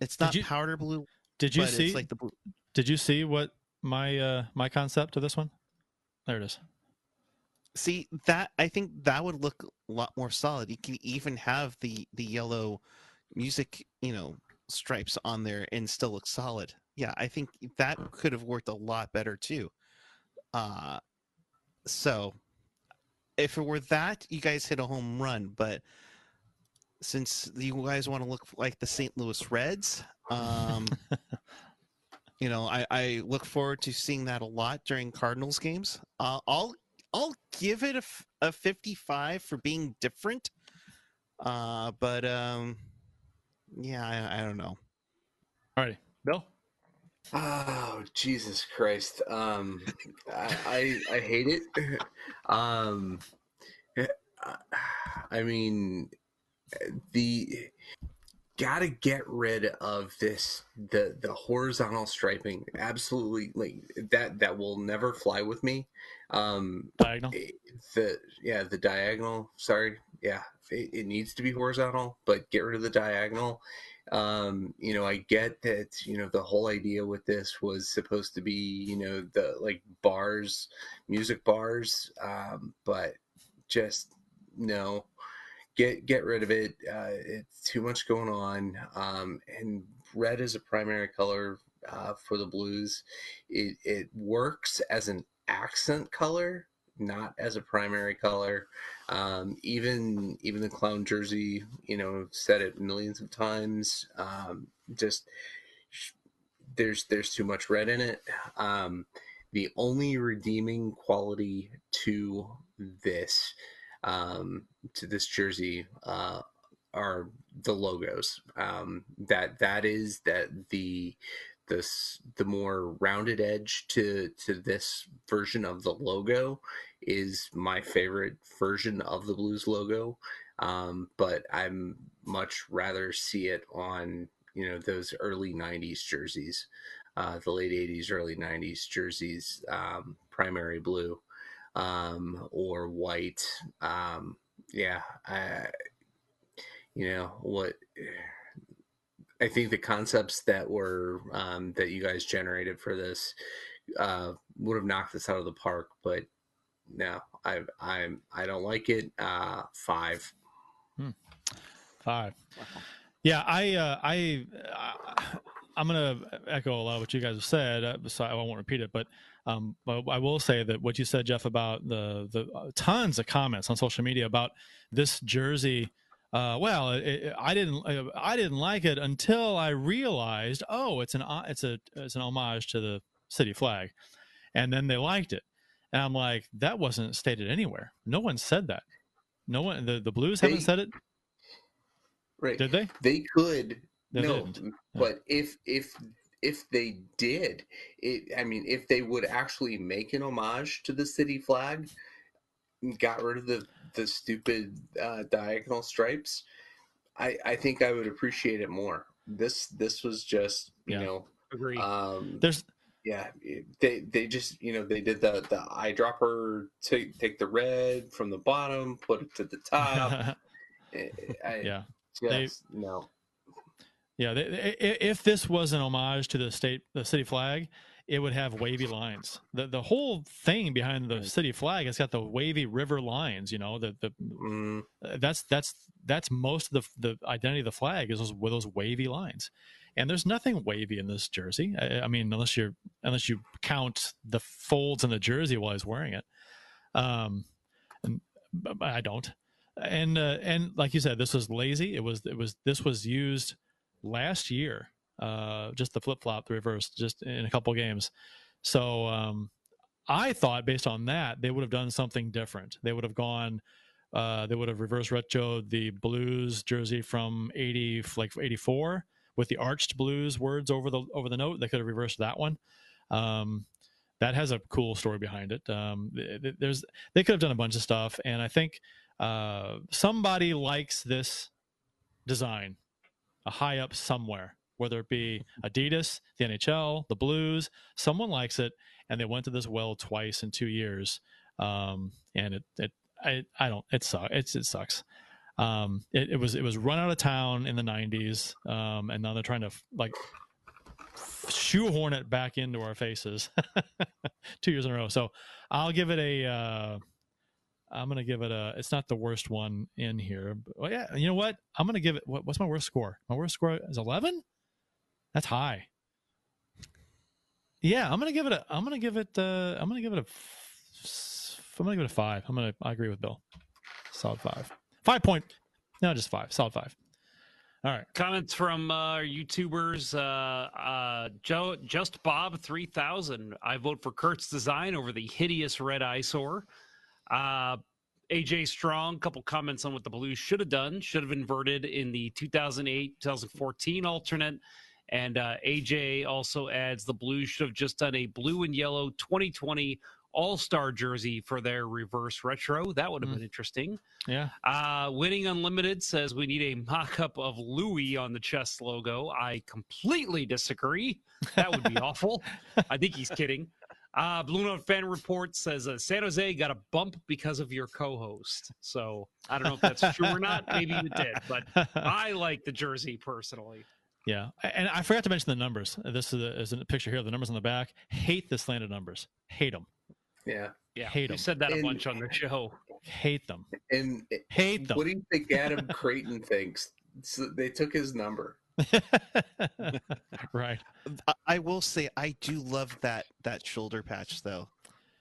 it's not you- powder blue. Did you but see? It's like the blue. Did you see what my uh my concept to this one? There it is. See that I think that would look a lot more solid. You can even have the the yellow music, you know, stripes on there and still look solid. Yeah, I think that could have worked a lot better too. Uh so if it were that, you guys hit a home run, but since you guys want to look like the St. Louis Reds, um you know, I, I look forward to seeing that a lot during Cardinals games. Uh, I'll I'll give it a, a 55 for being different. Uh, but um, yeah, I, I don't know. All right, Bill. Oh Jesus Christ! Um, I, I I hate it. Um, I mean, the got to get rid of this the the horizontal striping. Absolutely, like that that will never fly with me. Um, diagonal. The yeah the diagonal. Sorry, yeah, it, it needs to be horizontal, but get rid of the diagonal. Um you know i get that you know the whole idea with this was supposed to be you know the like bars music bars um but just no. Get get rid of it uh it's too much going on um and red is a primary color uh for the blues. It it works as an accent color not as a primary color. Um, even even the clown jersey, you know, said it millions of times. Um, just there's there's too much red in it. Um, the only redeeming quality to this um, to this jersey uh, are the logos. Um, that that is that the this the more rounded edge to to this version of the logo is my favorite version of the blues logo. Um, but i'm much rather see it on you know those early 90s jerseys uh, the late 80s early 90s jerseys um, primary blue um, or white. Um, yeah I, you know what I think the concepts that were um, that you guys generated for this uh, would have knocked this out of the park, but no, I I'm I don't like it. Uh, five. Hmm. Five. Yeah, I uh, I uh, I'm gonna echo a lot of what you guys have said, uh, so I won't repeat it. But um, I will say that what you said, Jeff, about the the uh, tons of comments on social media about this jersey uh, well, it, I didn't uh, I didn't like it until I realized, oh, it's an uh, it's a it's an homage to the city flag, and then they liked it, and I'm like, that wasn't stated anywhere. No one said that. No one the the Blues they, haven't said it. Right? Did they? They could. They no, didn't. but if if if they did, it I mean, if they would actually make an homage to the city flag, got rid of the the stupid uh, diagonal stripes, I I think I would appreciate it more. This this was just you yeah. know agree. Um, There's yeah they they just you know they did the the eyedropper take take the red from the bottom put it to the top. I, yeah. Just, they, no. Yeah, they, if this was an homage to the state, the city flag, it would have wavy lines. The the whole thing behind the city flag has got the wavy river lines. You know, the the mm. that's that's that's most of the the identity of the flag is those, with those wavy lines. And there's nothing wavy in this jersey. I, I mean, unless you're unless you count the folds in the jersey while he's wearing it. Um, and I don't. And uh, and like you said, this was lazy. It was it was this was used last year uh, just the flip flop, the reverse, just in a couple games. So um, I thought, based on that, they would have done something different. They would have gone. Uh, they would have reverse retro the blues jersey from 80 like 84 with the arched blues words over the over the note they could have reversed that one um, that has a cool story behind it um, there's they could have done a bunch of stuff and i think uh, somebody likes this design a high up somewhere whether it be Adidas, the NHL, the Blues, someone likes it, and they went to this well twice in two years, um, and it it I, I don't it sucks it sucks. Um, it, it, was it was run out of town in the '90s, um, and now they're trying to like shoehorn it back into our faces two years in a row. So I'll give it a uh, I'm gonna give it a. It's not the worst one in here. But, well, yeah, you know what? I'm gonna give it. What, what's my worst score? My worst score is 11. That's high. Yeah, I'm gonna give it a. I'm gonna give it. Uh, I'm gonna give it a. I'm gonna give it a five. I'm gonna. I agree with Bill. Solid five. Five point. No, just five. Solid five. All right. Comments from uh, YouTubers. Uh, uh, Joe, just Bob three thousand. I vote for Curt's design over the hideous red eyesore. Uh, AJ Strong. Couple comments on what the Blues should have done. Should have inverted in the 2008 2014 alternate. And uh, AJ also adds the Blues should have just done a blue and yellow 2020 All Star jersey for their reverse retro. That would have been interesting. Yeah. Uh, Winning Unlimited says we need a mock up of Louis on the chest logo. I completely disagree. That would be awful. I think he's kidding. Uh, Blue Note Fan Report says uh, San Jose got a bump because of your co host. So I don't know if that's true or not. Maybe you did, but I like the jersey personally. Yeah, and I forgot to mention the numbers. This is a, is a picture here. The numbers on the back. Hate the slanted numbers. Hate them. Yeah. Yeah. Hate you 'em. said that a And- bunch on the show. Hate them. And Hate them. what do you think Adam Creighton thinks? So they took his number. right. I- I will say I do love that that shoulder patch though.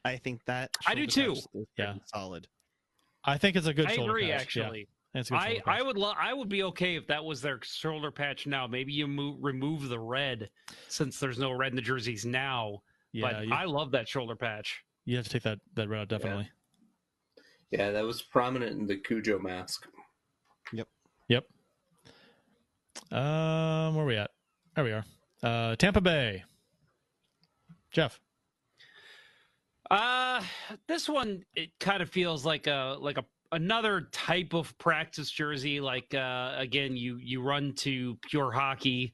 I think that I do too. Yeah. solid. I think it's a good. I shoulder agree, patch. actually. Yeah. It's a good I, shoulder I would lo- I would be okay if that was their shoulder patch now. Maybe you move, remove the red since there's no red in the jerseys now. Yeah, but you- I love that shoulder patch. You have to take that that red out definitely. Yeah, that was prominent in the Cujo mask. Yep. Yep. Um, where are we at? There we are. Uh, Tampa Bay. Jeff. Uh this one it kind of feels like a like a another type of practice jersey. Like uh again, you you run to pure hockey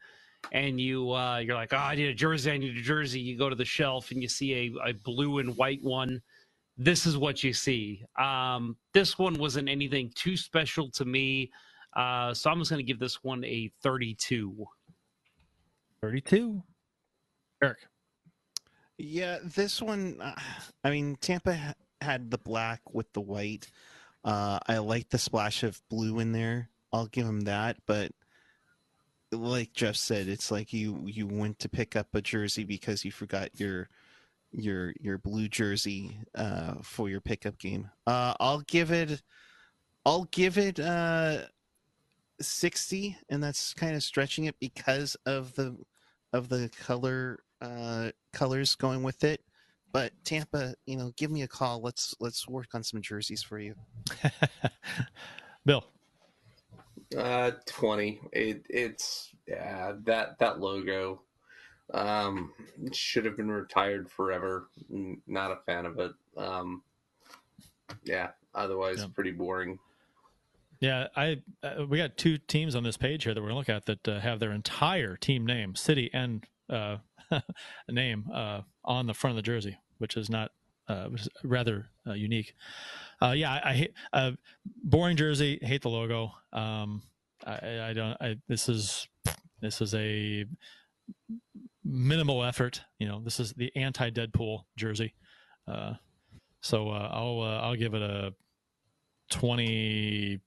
and you uh you're like, oh, I need a jersey, I need a jersey. You go to the shelf and you see a, a blue and white one. This is what you see. Um this one wasn't anything too special to me. Uh so I'm just gonna give this one a 32. 32. Erik. Yeah, this one. Uh, I mean, Tampa had the black with the white. Uh, I like the splash of blue in there. I'll give him that. But like Jeff said, it's like you you went to pick up a jersey because you forgot your your your blue jersey uh, for your pickup game. Uh, I'll give it. I'll give it uh, sixty, and that's kind of stretching it because of the of the color uh, colors going with it. But Tampa, you know, give me a call. Let's let's work on some jerseys for you. Bill. Uh, twenty. It it's yeah that that logo, um, should have been retired forever. Not a fan of it. Um, yeah. Otherwise, Yeah. pretty boring. Yeah, I uh, we got two teams on this page here that we're gonna look at that uh, have their entire team name, city, and uh, name uh, on the front of the jersey, which is not uh, rather uh, unique. Uh, yeah, I, I hate uh, boring jersey. Hate the logo. Um, I, I don't. I, this is this is a minimal effort. You know, this is the anti Deadpool jersey. Uh, so uh, I'll uh, I'll give it a twenty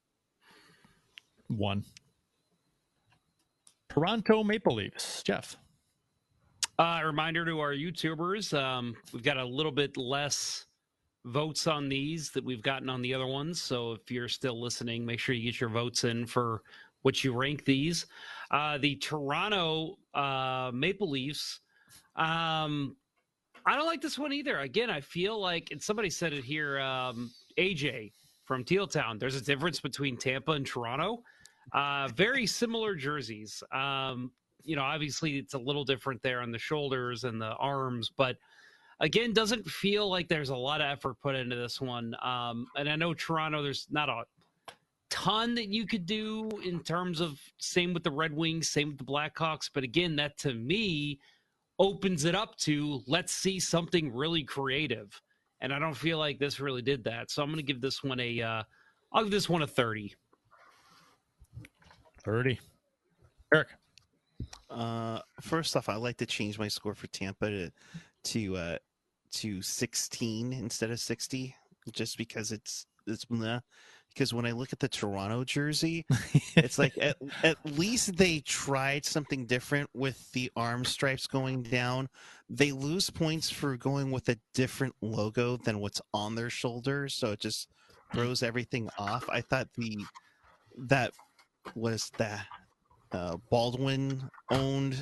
one. Toronto Maple Leafs. Jeff. Uh, a reminder to our YouTubers, um, we've got a little bit less votes on these that we've gotten on the other ones. So if you're still listening, make sure you get your votes in for what you rank these. Uh, the Toronto uh, Maple Leafs. Um, I don't like this one either. Again, I feel like, and somebody said it here, um, AJ from Teal Town. There's a difference between Tampa and Toronto. Uh, very similar jerseys. Um, you know, obviously it's a little different there on the shoulders and the arms, but again, doesn't feel like there's a lot of effort put into this one. Um, and I know Toronto, there's not a ton that you could do in terms of same with the Red Wings, same with the Blackhawks. But again, that to me opens it up to let's see something really creative. And I don't feel like this really did that. So I'm going to give this one a, uh, I'll give this one a 30. 30. Erik. Uh, first off, I'd like to change my score for Tampa to to uh, to 16 instead of 60, just because it's it's nah, because when I look at the Toronto jersey, it's like at, at least they tried something different with the arm stripes going down. They lose points for going with a different logo than what's on their shoulders, so it just throws everything off. I thought the that was the uh, Baldwin owned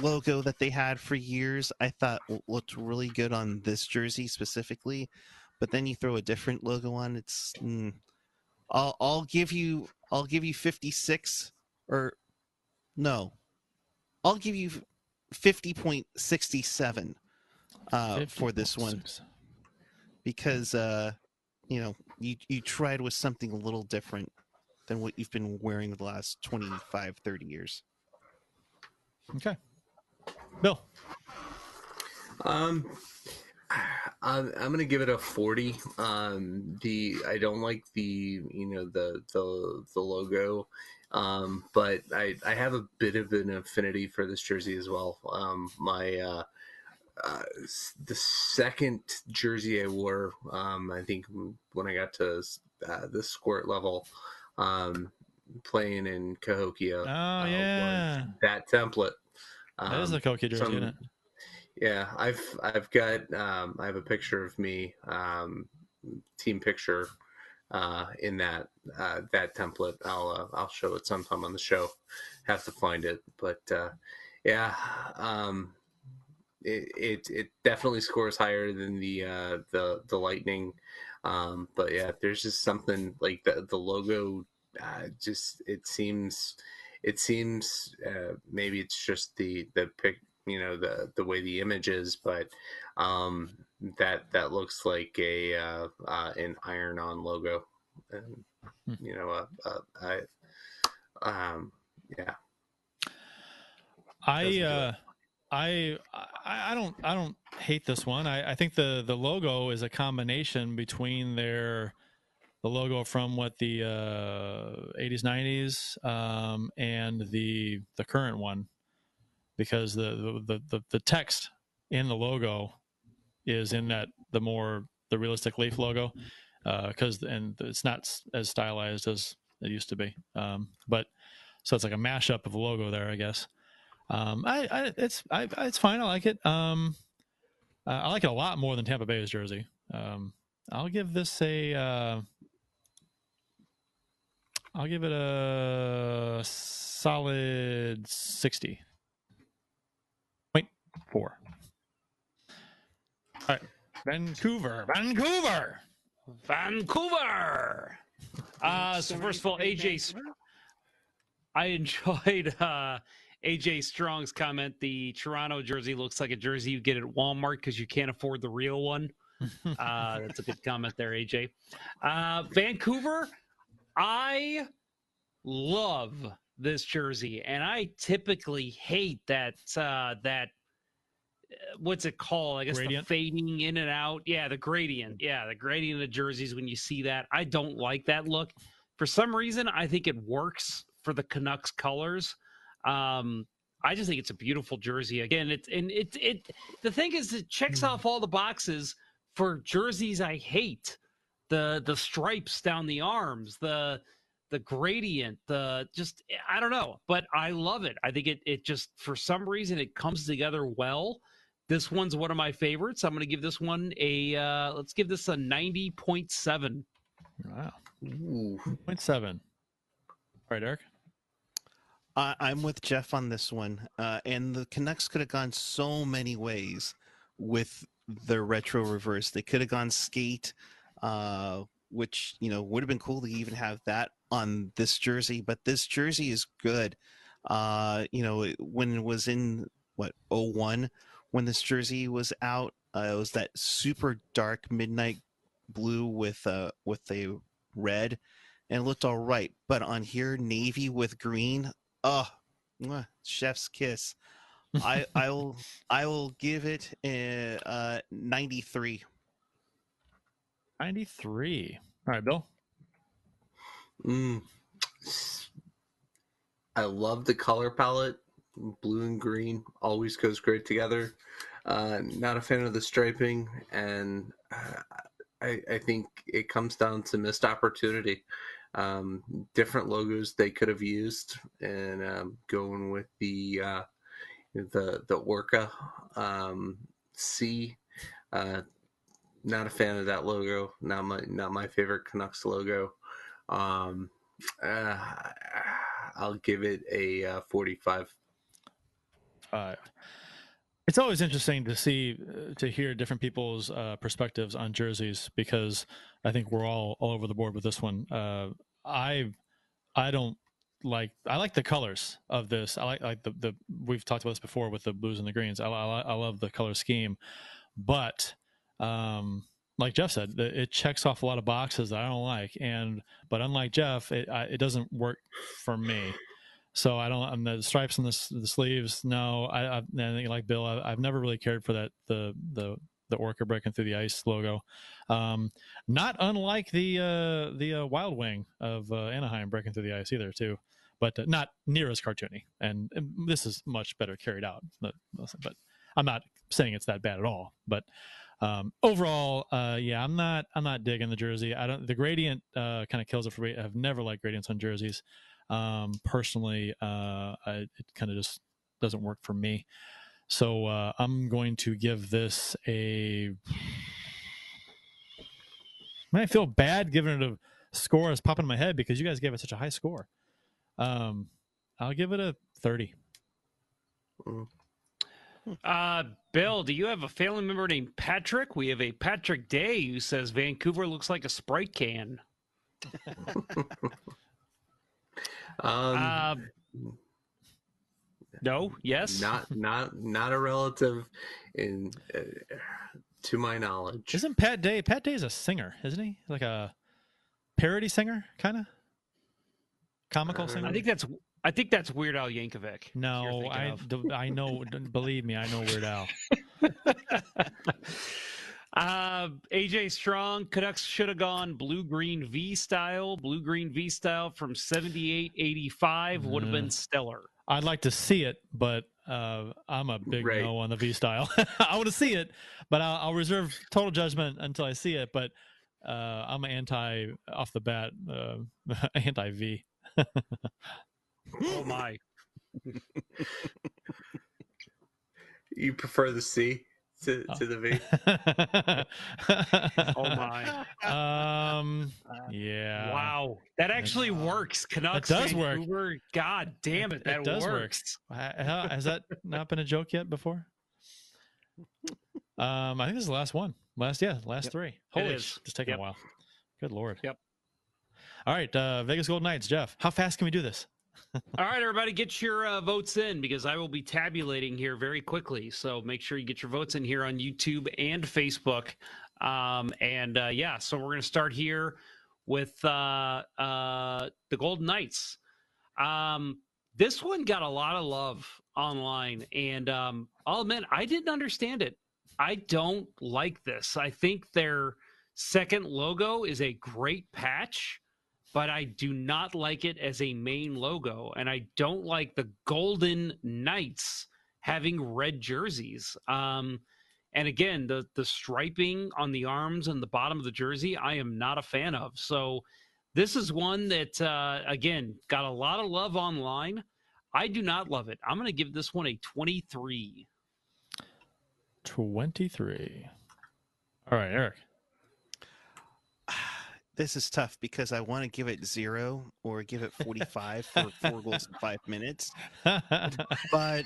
logo that they had for years. I thought looked really good on this jersey specifically, but then you throw a different logo on. It's mm, I'll I'll give you I'll give you fifty six or no, I'll give you fifty point sixty seven uh, for this one because uh, you know you you tried with something a little different than what you've been wearing the last 25 30 years Okay. Bill. Um, I'm, I'm gonna give it a forty. Um, the I don't like the you know the the the logo, um, but I I have a bit of an affinity for this jersey as well. Um, my uh, uh, the second jersey I wore, um, I think when I got to uh, the squirt level, um, playing in Cahokia. Oh uh, yeah, that template. that is Um, a Koki jersey, so I'm- isn't it? yeah, I've I've got um, I have a picture of me, um, team picture, uh, in that uh, that template. I'll uh, I'll show it sometime on the show. Have to find it, but uh, yeah, um, it, it it definitely scores higher than the uh, the the Lightning. Um, but yeah, there's just something like the the logo. Uh, just it seems it seems uh, maybe it's just the the pic you know the the way the image is but um that that looks like a uh, uh an iron on logo and you know uh, uh i um yeah I uh, I I don't I don't hate this one. I, I think the the logo is a combination between their the logo from what the uh, 80s 90s um, and the the current one. Because the, the the the text in the logo is in that the more the realistic leaf logo because and it's not as stylized as it used to be. Um, but so it's like a mashup of a logo there i guess um, I, I it's I, it's fine. I like it. Um, I like it a lot more than Tampa Bay's jersey. Um, I'll give this a. Uh, I'll give it a solid sixty point four. All right, Vancouver, Vancouver. Vancouver. Uh, so first of all, AJ, I enjoyed uh, AJ Strong's comment. The Toronto jersey looks like a jersey you get at Walmart because you can't afford the real one. Uh, that's a good comment there, AJ. Uh, Vancouver, I love this jersey, and I typically hate that uh, that uh, what's it called? I guess Gradient? the fading in and out. Yeah, the gradient. Yeah, the gradient of the jerseys when you see that. I don't like that look. For some reason, I think it works for the Canucks colors. Um, I just think it's a beautiful jersey. Again, it's and it it the thing is it checks off all the boxes for jerseys I hate. The the stripes down the arms, the the gradient, the just I don't know, but I love it. I think it it just for some reason it comes together well. This one's one of my favorites. I'm going to give this one a uh, let's give this a 90.7. Wow, Ooh. point seven. All right, Erik. I, I'm with Jeff on this one, uh, and the Canucks could have gone so many ways with their retro reverse. They could have gone skate, uh, which you know would have been cool to even have that on this jersey. But this jersey is good. Uh, you know, when it was in what 01, when this jersey was out, uh, it was that super dark midnight blue with uh with a red, and it looked all right. But on here, navy with green, Oh, mwah, chef's kiss. I I will I will give it a uh, 93. 93. All right, Bill. Mm. I love the color palette. Blue and green always goes great together. Uh, not a fan of the striping, and uh, I, I think it comes down to missed opportunity. Um, different logos they could have used, and um, going with the uh, the the Orca um, C. Uh, not a fan of that logo. Not my not my favorite Canucks logo. Um, uh, I'll give it a uh, forty-five. Uh, it's always interesting to see uh, to hear different people's uh, perspectives on jerseys because I think we're all all over the board with this one. Uh, I I don't like I like the colors of this. I like like the the we've talked about this before with the blues and the greens. I I, I love the color scheme, but um, like Jeff said, it checks off a lot of boxes that I don't like. And but unlike Jeff, it I, it doesn't work for me. So I don't. I'm the stripes on the, the sleeves. No, I, I, think like Bill, I, have never really cared for that the the the orca breaking through the ice logo. Um, not unlike the uh, the uh, Wild Wing of uh, Anaheim breaking through the ice either too, but uh, not near as cartoony. And, and, this is much better carried out. But, but I'm not saying it's that bad at all. But um, overall, uh, yeah, I'm not I'm not digging the jersey. I don't. The gradient uh, kind of kills it for me. I've never liked gradients on jerseys. Um, personally, uh, I, it kind of just doesn't work for me. So uh, I'm going to give this a. I feel bad giving it a score that's popping in my head because you guys gave it such a high score. Um, I'll give it a 30. Uh, Bill, do you have a family member named Patrick? We have a Patrick Day who says Vancouver looks like a Sprite can. Um, uh, no. Yes. Not not not a relative, in uh, to my knowledge. Isn't Pat Day? Pat Day is a singer, isn't he? Like a parody singer, kind of comical singer. I think that's. I think that's Weird Al Yankovic. No, I I know. believe me, I know Weird Al. Uh, AJ Strong, Canucks should have gone blue green V style. Blue green V style from 78 85 would have been stellar. I'd like to see it, but uh, I'm a big right. no on the V style. I want to see it, but I'll, I'll, reserve total judgment until I see it. But uh, I'm anti off the bat, uh, anti V. oh my! you prefer the C? To, to the V. oh my. Um. Yeah. Wow. That actually works. Canucks. It does work. Vancouver. God damn it. That it does works. Work. Has that not been a joke yet before? Um. I think this is the last one. Last. Yeah. Last yep. three. Holy. Just taking yep. a while. Good lord. Yep. All right. Uh, Vegas Golden Knights. Jeff, how fast can we do this? All right, everybody, get your uh, votes in because I will be tabulating here very quickly. So make sure you get your votes in here on YouTube and Facebook. Um, and uh, yeah, so we're going to start here with uh, uh, the Golden Knights. Um, this one got a lot of love online, and um, I'll admit I didn't understand it. I don't like this. I think their second logo is a great patch but I do not like it as a main logo. And I don't like the Golden Knights having red jerseys. Um, and again, the the striping on the arms and the bottom of the jersey, I am not a fan of. So this is one that uh, again got a lot of love online. I do not love it. I'm going to give this one a 23. 23. All right, Erik this is tough because I want to give it zero or give it 45 for four goals in five minutes. But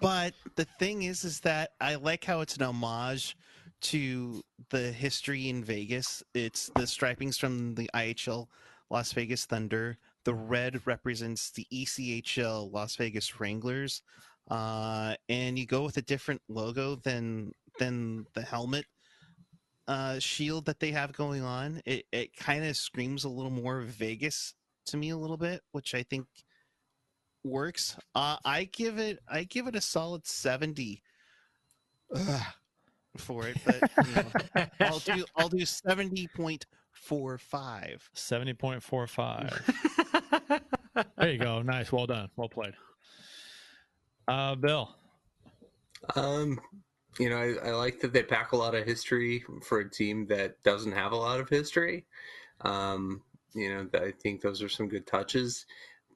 but the thing is is that I like how it's an homage to the history in Vegas. It's the stripings from the IHL Las Vegas Thunder. The red represents the ECHL Las Vegas Wranglers. Uh, and you go with a different logo than than the helmet uh, shield that they have going on, it, it kind of screams a little more Vegas to me a little bit, which I think works. Uh, I give it I give it a solid seventy Ugh, for it, but you know, I'll do I'll do seventy point four five. Seventy point four five. there you go. Nice. Well done. Well played. Uh, Bill. Um, you know, I, I, like that they pack a lot of history for a team that doesn't have a lot of history. Um, you know, I think those are some good touches.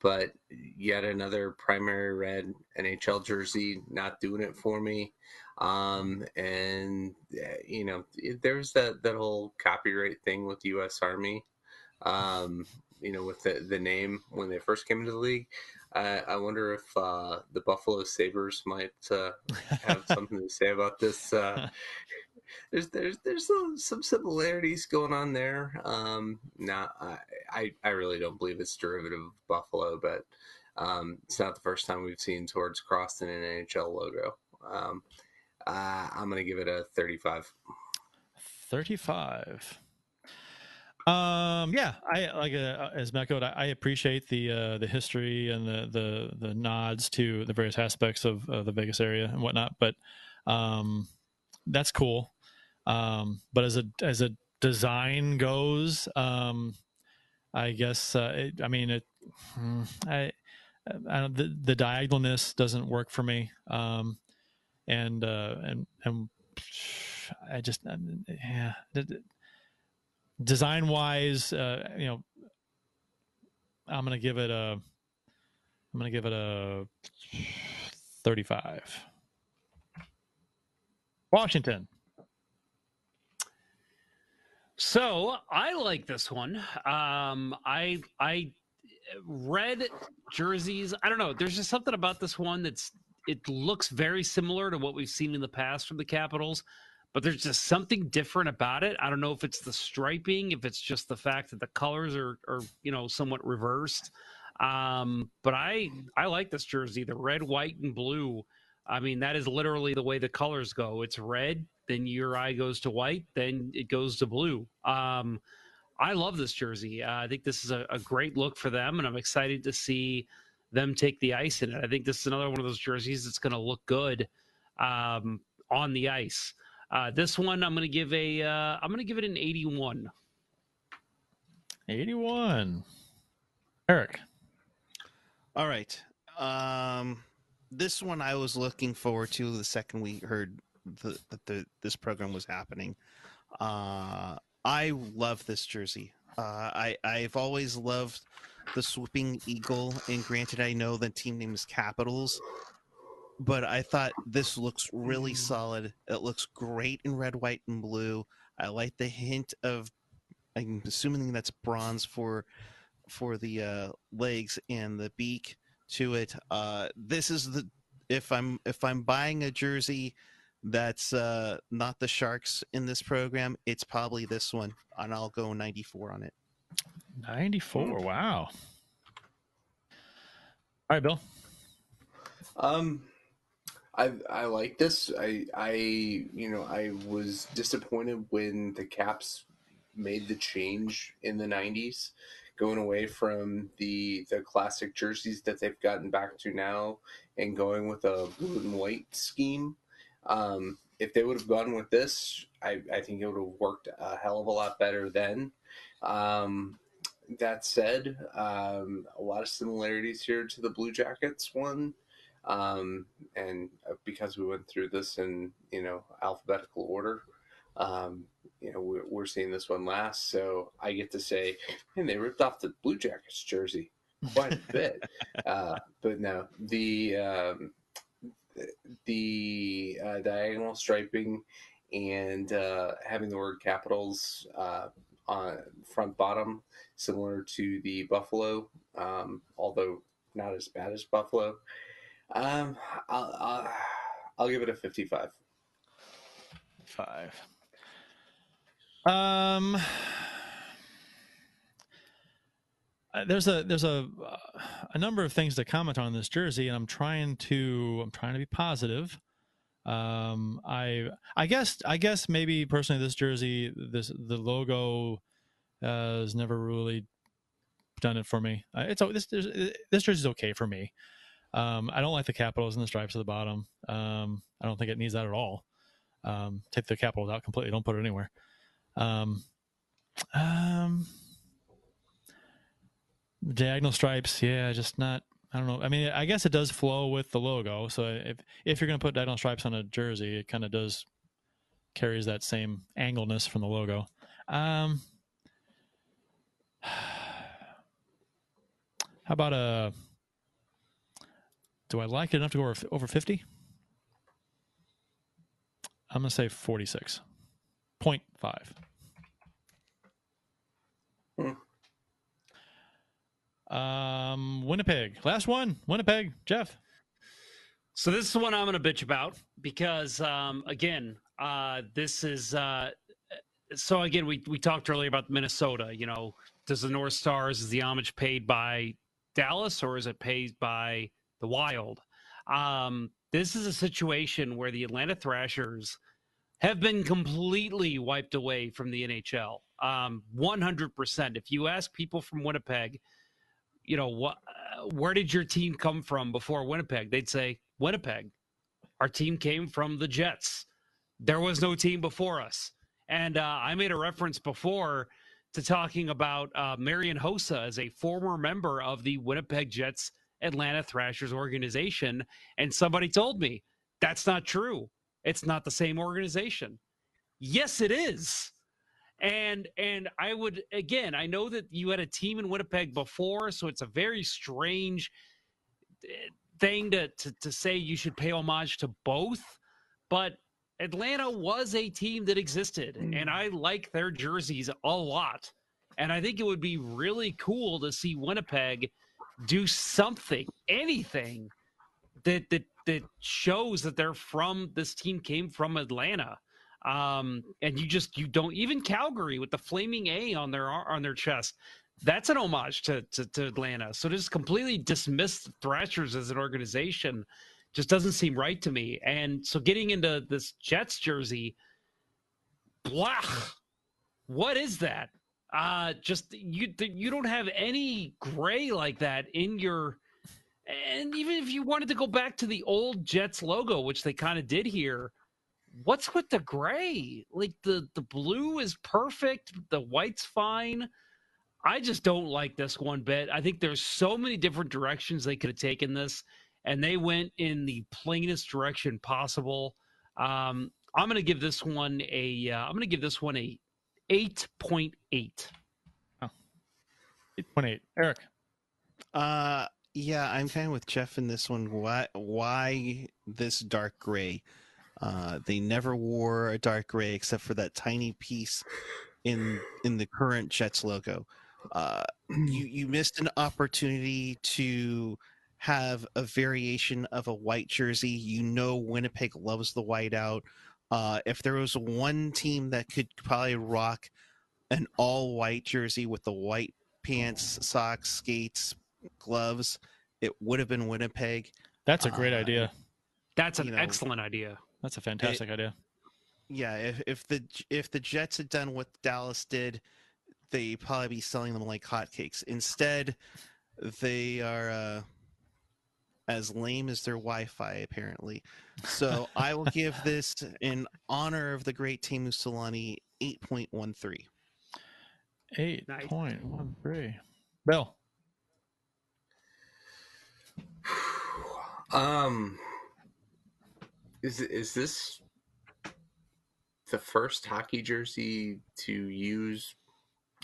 But yet another primary red NHL jersey not doing it for me. Um, and eh, you know, there's that that whole copyright thing with the U.S. Army. Um, you know, with the the name when they first came into the league. I, I wonder if uh, the Buffalo Sabres might uh, have something to say about this. Uh, there's there's there's some, some similarities going on there. Um, now, I, I, I really don't believe it's derivative of Buffalo, but um, it's not the first time we've seen Torts crossed in an NHL logo. Um, uh, I'm going to give it a 35. 35. Um, yeah, I like uh, as Mecco, I, I, appreciate the uh, the history and the, the the nods to the various aspects of, of the Vegas area and whatnot, but um, that's cool. Um, but as a as a design goes, um, I guess uh, it, I mean it. Hmm, I, I the the diagonalness doesn't work for me. Um, and uh, and and I just yeah design wise, uh, you know, I'm gonna give it a, I'm gonna give it a 35. Washington. So I like this one. Um, I I red jerseys. I don't know. There's just something about this one that's it looks very similar to what we've seen in the past from the Capitals but there's just something different about it. I don't know if it's the striping, if it's just the fact that the colors are, are you know, somewhat reversed. Um, but I I like this jersey, the red, white, and blue. I mean, that is literally the way the colors go. It's red, then your eye goes to white, then it goes to blue. Um, I love this jersey. Uh, I think this is a, a, great look for them, and I'm excited to see them take the ice in it. I think this is another one of those jerseys that's going to look good um, on the ice. Uh, this one, I'm going to give a. am uh, going to give it an 81. 81. Erik. All right. Um, this one I was looking forward to the second we heard that the, the, this program was happening. Uh, I love this jersey. Uh, I I've always loved the swooping eagle, and granted, I know the team name is Capitals, but I thought this looks really mm. solid. It looks great in red, white, and blue. I like the hint of. I'm assuming that's bronze for for the uh, legs and the beak to it. Uh, this is the if I'm if I'm buying a jersey that's uh, not the Sharks in this program, it's probably this one, and I'll go 94 on it. 94. Wow. All right, Bill. Um, I I like this. I I you know I was disappointed when the Caps made the change in the '90s, going away from the the classic jerseys that they've gotten back to now, and going with a blue and white scheme. Um, if they would have gone with this, I, I think it would have worked a hell of a lot better then. Um, that said, um, a lot of similarities here to the Blue Jackets one. Um, and uh, because we went through this in you know alphabetical order, um, you know we're, we're seeing this one last. So I get to say, and they ripped off the Blue Jackets jersey quite a bit. uh, but no, the um, the uh, diagonal striping and uh, having the word capitals uh, on front bottom, similar to the Buffalo, um, although not as bad as Buffalo. Um, I'll, I'll, I'll give it a 55. Five. Um, uh, there's a there's a a number of things to comment on this jersey, and I'm trying to I'm trying to be positive. Um, I I guess I guess maybe personally this jersey this the logo uh, has never really done it for me. Uh, it's this this jersey's okay for me. Um, I don't like the capitals and the stripes at the bottom. Um, I don't think it needs that at all. Um, take the capitals out completely. Don't put it anywhere. Um, um, diagonal stripes, yeah, just not. I don't know. I mean, I guess it does flow with the logo. So if if you're going to put diagonal stripes on a jersey, it kind of does carries that same angleness from the logo. Um, how about a? Do I like it enough to go over, over fifty? I'm gonna say forty six point five. Um, Winnipeg. Last one. Winnipeg. Jeff. So this is the one I'm going to bitch about because, um, again, uh, this is. Uh, so again, we we talked earlier about Minnesota. You know, does the North Stars is the homage paid by Dallas or is it paid by the Wild? Um, this is a situation where the Atlanta Thrashers have been completely wiped away from the NHL. Um, 100%. If you ask people from Winnipeg, you know, what, where did your team come from before Winnipeg? They'd say Winnipeg. Our team came from the Jets. There was no team before us. And uh, I made a reference before to talking about uh, Marian Hossa as a former member of the Winnipeg Jets Atlanta Thrashers organization. And somebody told me that's not true. It's not the same organization. Yes, it is. And and I would again, I know that you had a team in Winnipeg before, so it's a very strange eh, thing to to, to say you should pay homage to both. But Atlanta was a team that existed, and I like their jerseys a lot. And I think it would be really cool to see Winnipeg do something, anything that that that shows that they're from this team came from Atlanta. Um, and you just you don't even Calgary with the flaming A on their on their chest. That's an homage to, to, to Atlanta. So to just completely dismiss the Thrashers as an organization just doesn't seem right to me. And so getting into this Jets jersey, blah, what is that? Uh, just you you don't have any gray like that in your. And even if you wanted to go back to the old Jets logo, which they kind of did here, what's with the gray? Like the the blue is perfect, the white's fine. I just don't like this one bit. I think there's so many different directions they could have taken this, and they went in the plainest direction possible. Um, I'm going to give this one a. am going to give this one a eight point eight. Oh. Eight point eight. Erik. Uh yeah, I'm kind of with Jeff in this one. Why why this dark gray? Uh, they never wore a dark gray except for that tiny piece in in the current Jets logo. Uh, you you missed an opportunity to have a variation of a white jersey. You know Winnipeg loves the white out. Uh, if there was one team that could probably rock an all white jersey with the white pants, socks, skates, gloves, it would have been Winnipeg. That's a great uh, idea. That's an you know, excellent idea. That's a fantastic it, idea. Yeah, if if the if the Jets had done what Dallas did, they'd probably be selling them like hotcakes. Instead, they are uh, as lame as their Wi-Fi apparently. So I will give this in honor of the great Teemu Selanne eight point one three. Eight point one three. Bill. Um is is this the first hockey jersey to use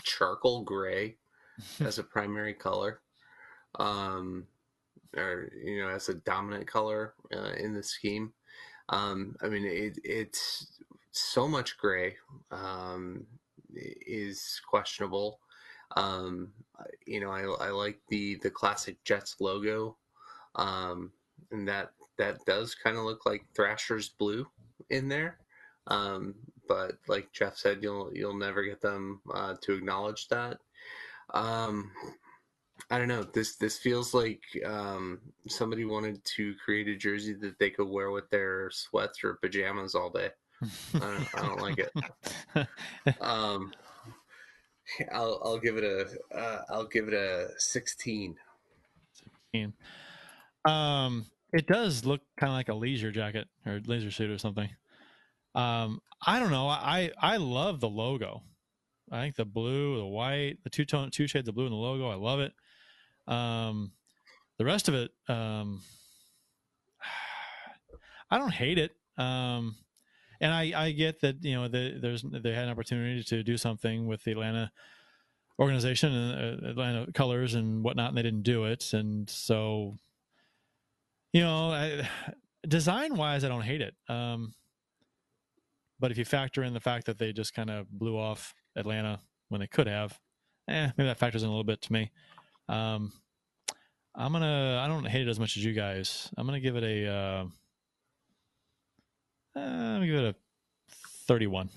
charcoal gray as a primary color? Um, or you know, as a dominant color uh, in the scheme. Um, I mean, it, it's so much gray um, is questionable. Um, you know, I, I like the the classic Jets logo, um, and that that does kind of look like Thrasher's blue in there. Um, but like Jeff said, you'll you'll never get them uh, to acknowledge that. Um, I don't know. This this feels like um, somebody wanted to create a jersey that they could wear with their sweats or pajamas all day. I don't, I don't like it. Um, I'll I'll give it a uh, I'll give it a sixteen. Sixteen. Um, it does look kind of like a leisure jacket or laser suit or something. Um, I don't know. I I love the logo. I think the blue, the white, the two tone, two shades of blue in the logo. I love it. Um, the rest of it, um, I don't hate it. Um, and I, I get that you know the, there's they had an opportunity to do something with the Atlanta organization and uh, Atlanta colors and whatnot, and they didn't do it. And so, you know, I, design wise, I don't hate it. Um, but if you factor in the fact that they just kind of blew off Atlanta when they could have, eh, maybe that factors in a little bit to me. Um, I'm gonna. I don't hate it as much as you guys. I'm gonna give it a. Uh, uh, I'm gonna give it a 31.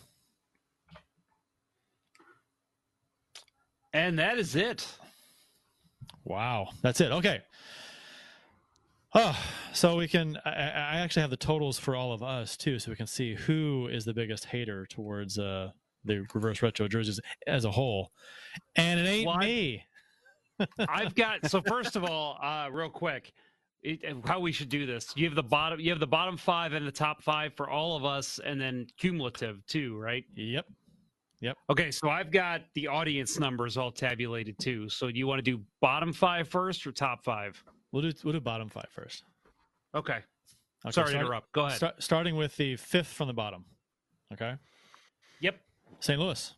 And that is it. Wow, that's it. Okay. Oh, so we can. I, I actually have the totals for all of us too, so we can see who is the biggest hater towards uh, the reverse retro jerseys as a whole. And it ain't Well, me. I've got so first of all, uh, real quick, it, how we should do this. You have the bottom, you have the bottom five and the top five for all of us, and then cumulative too, right? Yep. Yep. Okay, so I've got the audience numbers all tabulated too. So do you want to do bottom five first or top five? We'll do we'll do bottom five first. Okay. Okay, Sorry to interrupt. Go ahead. start- starting with the fifth from the bottom. Okay. Yep. St. Louis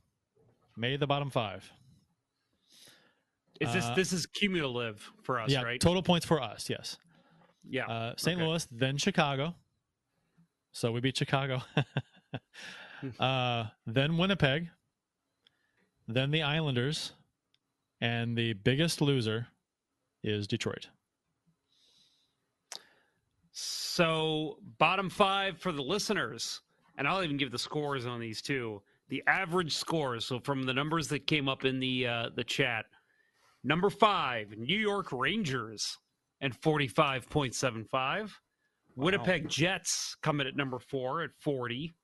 made the bottom five. Is this Uh, this is cumulative for us, yeah, right? total points for us. Yes. Yeah. Uh, St. okay. Louis, then Chicago. So we beat Chicago. uh, then Winnipeg. Then the Islanders, and the biggest loser is Detroit. So bottom five for the listeners, and I'll even give the scores on these too. The average scores. So from the numbers that came up in the uh, the chat, number five, New York Rangers, and forty five point seven five. Winnipeg Jets come in at number four at forty.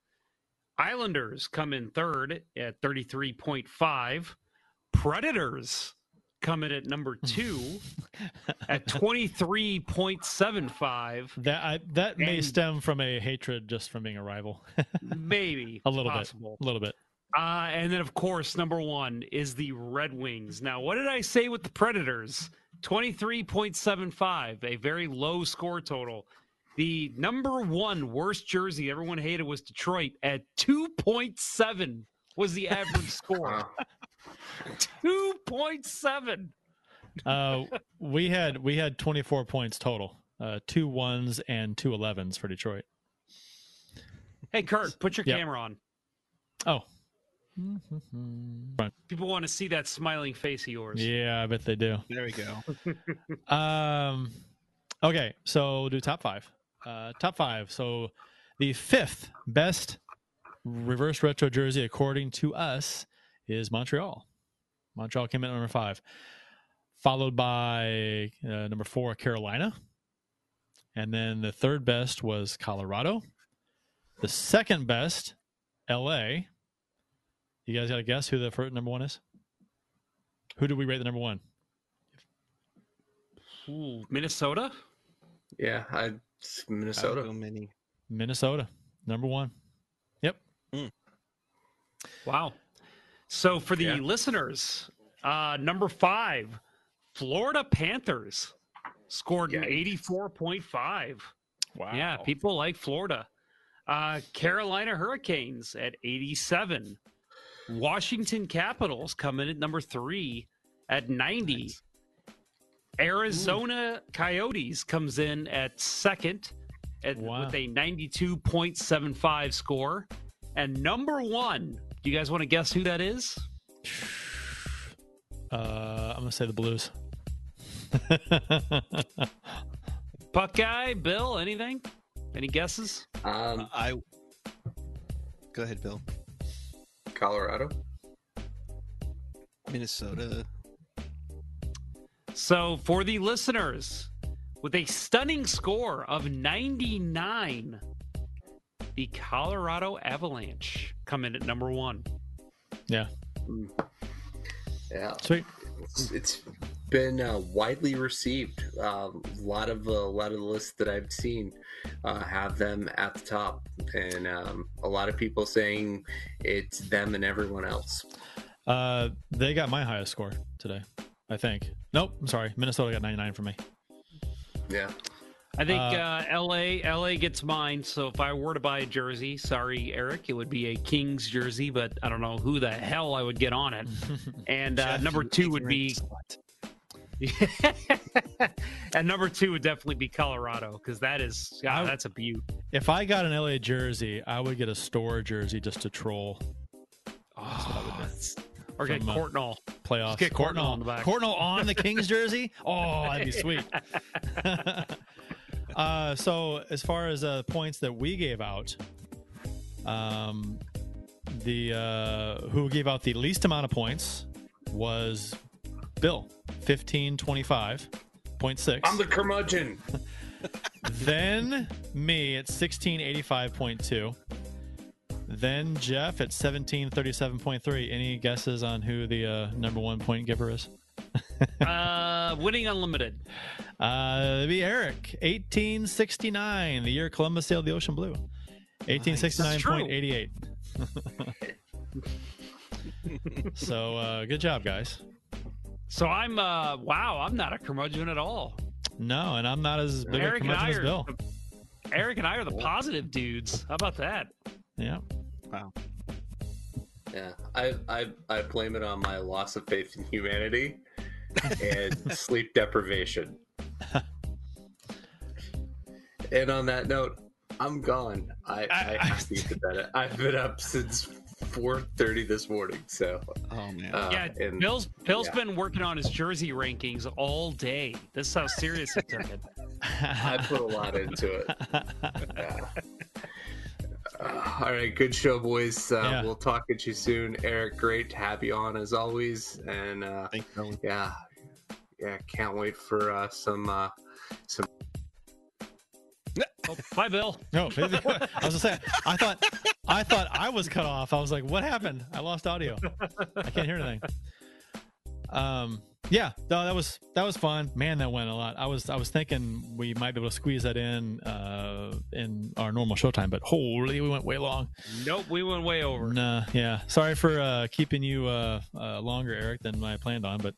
Islanders come in third at thirty three point five. Predators come in at number two at 23.75 That I, that may stem from a hatred just from being a rival. maybe a little possible. bit. A little bit. Uh, and then, of course, number one is the Red Wings. Now, what did I say with the Predators? 23.75, a very low score total. The number one worst jersey everyone hated was Detroit at 2.7 was the average score. 2.7. Uh, we had we had 24 points total. Uh, two ones and two 11s for Detroit. Hey, Curt, put your Yep. camera on. Oh, People want to see that smiling face of yours. yeah, I bet they do. There we go. Um, okay, so we'll do top five. Uh, top five. So the fifth best reverse retro jersey, according to us, is Montreal. Montreal came in at number five, followed by uh, number four, Carolina. And then the third best was Colorado. The second best, LA. You guys got to guess who the first number one is? Who did we rate the number one? Ooh, Minnesota? Yeah, I Minnesota. Go many. Minnesota, number one. Yep. Wow. So for the Yeah. listeners, uh, number five, Florida Panthers scored an 84.5. Wow. Yeah, people like Florida. Uh, Carolina Hurricanes at 87. Washington Capitals come in at number three at 90. Arizona Coyotes comes in at second at, Wow. with a 92.75 score. And number one, do you guys want to guess who that is? Uh, I'm gonna say the Blues. Puck guy, Bill, anything? Any guesses? Um, I. Go ahead, Bill. Colorado. Minnesota. So, for the listeners, with a stunning score of 99, the Colorado Avalanche come in at number one. yeah. Hmm. Yeah, Sweet. it's, it's been uh, widely received. Um, a lot of a lot of the lists that I've seen uh, have them at the top, and um, a lot of people saying it's them and everyone else. Uh, they got my highest score today. I think. Nope. I'm sorry. Minnesota got 99 for me. Yeah. I think Uh, uh, LA LA gets mine. So if I were to buy a jersey, sorry Erik, it would be a Kings jersey, but I don't know who the hell I would get on it. And uh, number two would be slut. and number two would definitely be Colorado because that is God, I- that's a beaut. If I got an LA jersey, I would get a store jersey just to troll Oh, that's- or get From, Courtnall. playoffs. get Courtnall on the back. Courtnall on the Kings jersey. Oh, that'd be sweet. uh, so as far as uh, points that we gave out, um, the uh, who gave out the least amount of points was Bill, fifteen twenty five point six. I'm the curmudgeon. then me at 1685.2 then jeff at 1737.3 any guesses on who the uh, number one point giver is? Uh, winning unlimited. uh it'd be erik 1869 the year columbus sailed the ocean blue. 1869.88 so uh good job guys So I'm uh wow, I'm not a curmudgeon at all. no and i'm not as big Erik a and curmudgeon I as are bill Erik and I are the positive dudes. How about that? yeah Wow. Yeah, I, I I blame it on my loss of faith in humanity and sleep deprivation. and on that note, I'm gone. I, I, I- have to to bed. I've been up since 4:30 this morning. So Oh man. uh, yeah, and Bill's Bill's yeah. been working on his jersey rankings all day. This is how serious he took it. I put a lot into it. Yeah. Uh, all right, good show, boys. Uh, Yeah. We'll talk at you soon. Erik, great to have you on as always. And uh, Thank you. Yeah, yeah, can't wait for uh, some uh, some. Oh, bye, Bill. No, I was just saying. I thought, I thought I was cut off. I was like, "What happened? I lost audio. I can't hear anything." Um, yeah, no, that was that was fun. Man, that went a lot. I was I was thinking we might be able to squeeze that in uh in our normal showtime, but holy, we went way long. Nope, we went way over. Nah, yeah. Sorry for uh keeping you uh, uh longer, Erik, than I planned on, but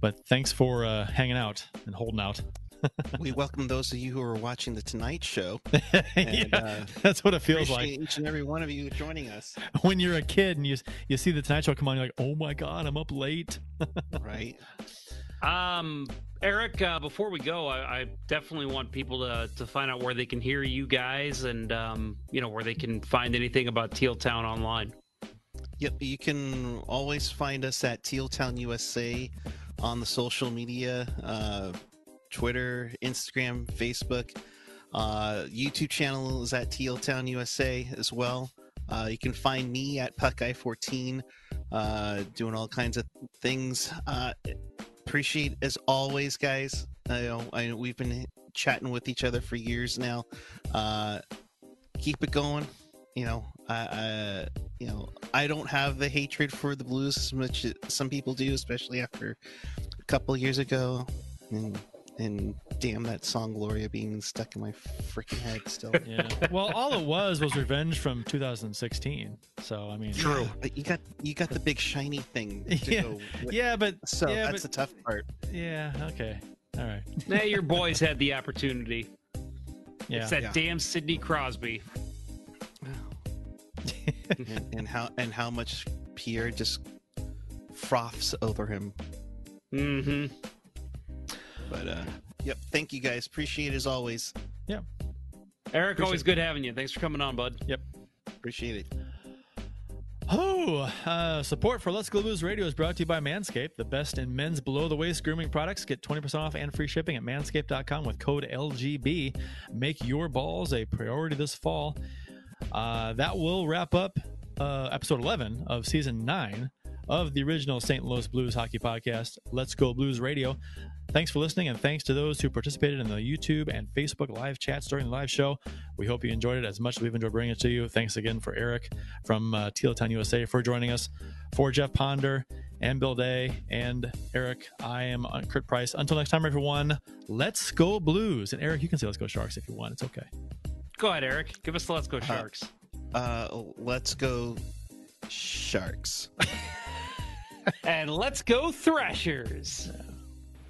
but thanks for uh hanging out and holding out. we welcome those of you who are watching the Tonight Show. yeah, uh, that's what it feels like. Each and every one of you joining us. when you're a kid and you you see the Tonight Show come on, you're like, "Oh my god, I'm up late." Right. Um, Erik, uh, before we go, I, I definitely want people to to find out where they can hear you guys and um, you know where they can find anything about Teal Town online. Yep, you can always find us at Teal Town USA on the social media, uh, Twitter, Instagram, Facebook. Uh, YouTube channel is at Teal Town USA as well. Uh, you can find me at Puckeye14, uh, doing all kinds of things. Uh, appreciate as always, guys. I know, I know we've been chatting with each other for years now. Uh, keep it going. You know, I, I, you know, I don't have the hatred for the Blues as much as some people do, especially after a couple years ago. And, and damn that song Gloria being stuck in my freaking head still. Yeah. Well, all it was was revenge from 2016. So I mean, True. But you got you got the big shiny thing to Yeah. go with. Yeah, but So yeah, that's but- the tough part. Yeah. Okay. All right. Now your boys had the opportunity. Yeah. It's that Yeah. damn Sidney Crosby. and, and how and how much Pierre just froths over him. Mm-hmm. But uh yep, thank you guys. Appreciate it as always. Yeah. Erik, Appreciate always it. good having you. Thanks for coming on, bud. Yep. Appreciate it. Oh, uh, support for Let's Go Blues Radio is brought to you by Manscaped, the best in men's below the waist grooming products. Get 20% off and free shipping at manscaped.com with code LGB. Make your balls a priority this fall. Uh, that will wrap up uh, episode 11 of season 9 of the original St. Louis Blues hockey podcast, Let's Go Blues Radio. Thanks for listening, and thanks to those who participated in the YouTube and Facebook live chats during the live show. We hope you enjoyed it as much as we've enjoyed bringing it to you. Thanks again for Erik from uh, Teal Town USA for joining us. For Jeff Ponder and Bill Day and Erik, I am uh, Curt Price. Until next time, everyone, let's go Blues. And Erik, you can say let's go Sharks if you want. It's okay. Go ahead, Erik. Give us the Let's Go Sharks. Uh let's go Sharks. and let's go Thrashers.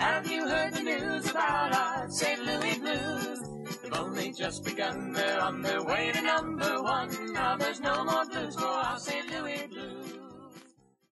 Have you heard the news about our St. Louis Blues? They've only just begun, they're on their way to number one. Now there's no more blues for our St. Louis Blues.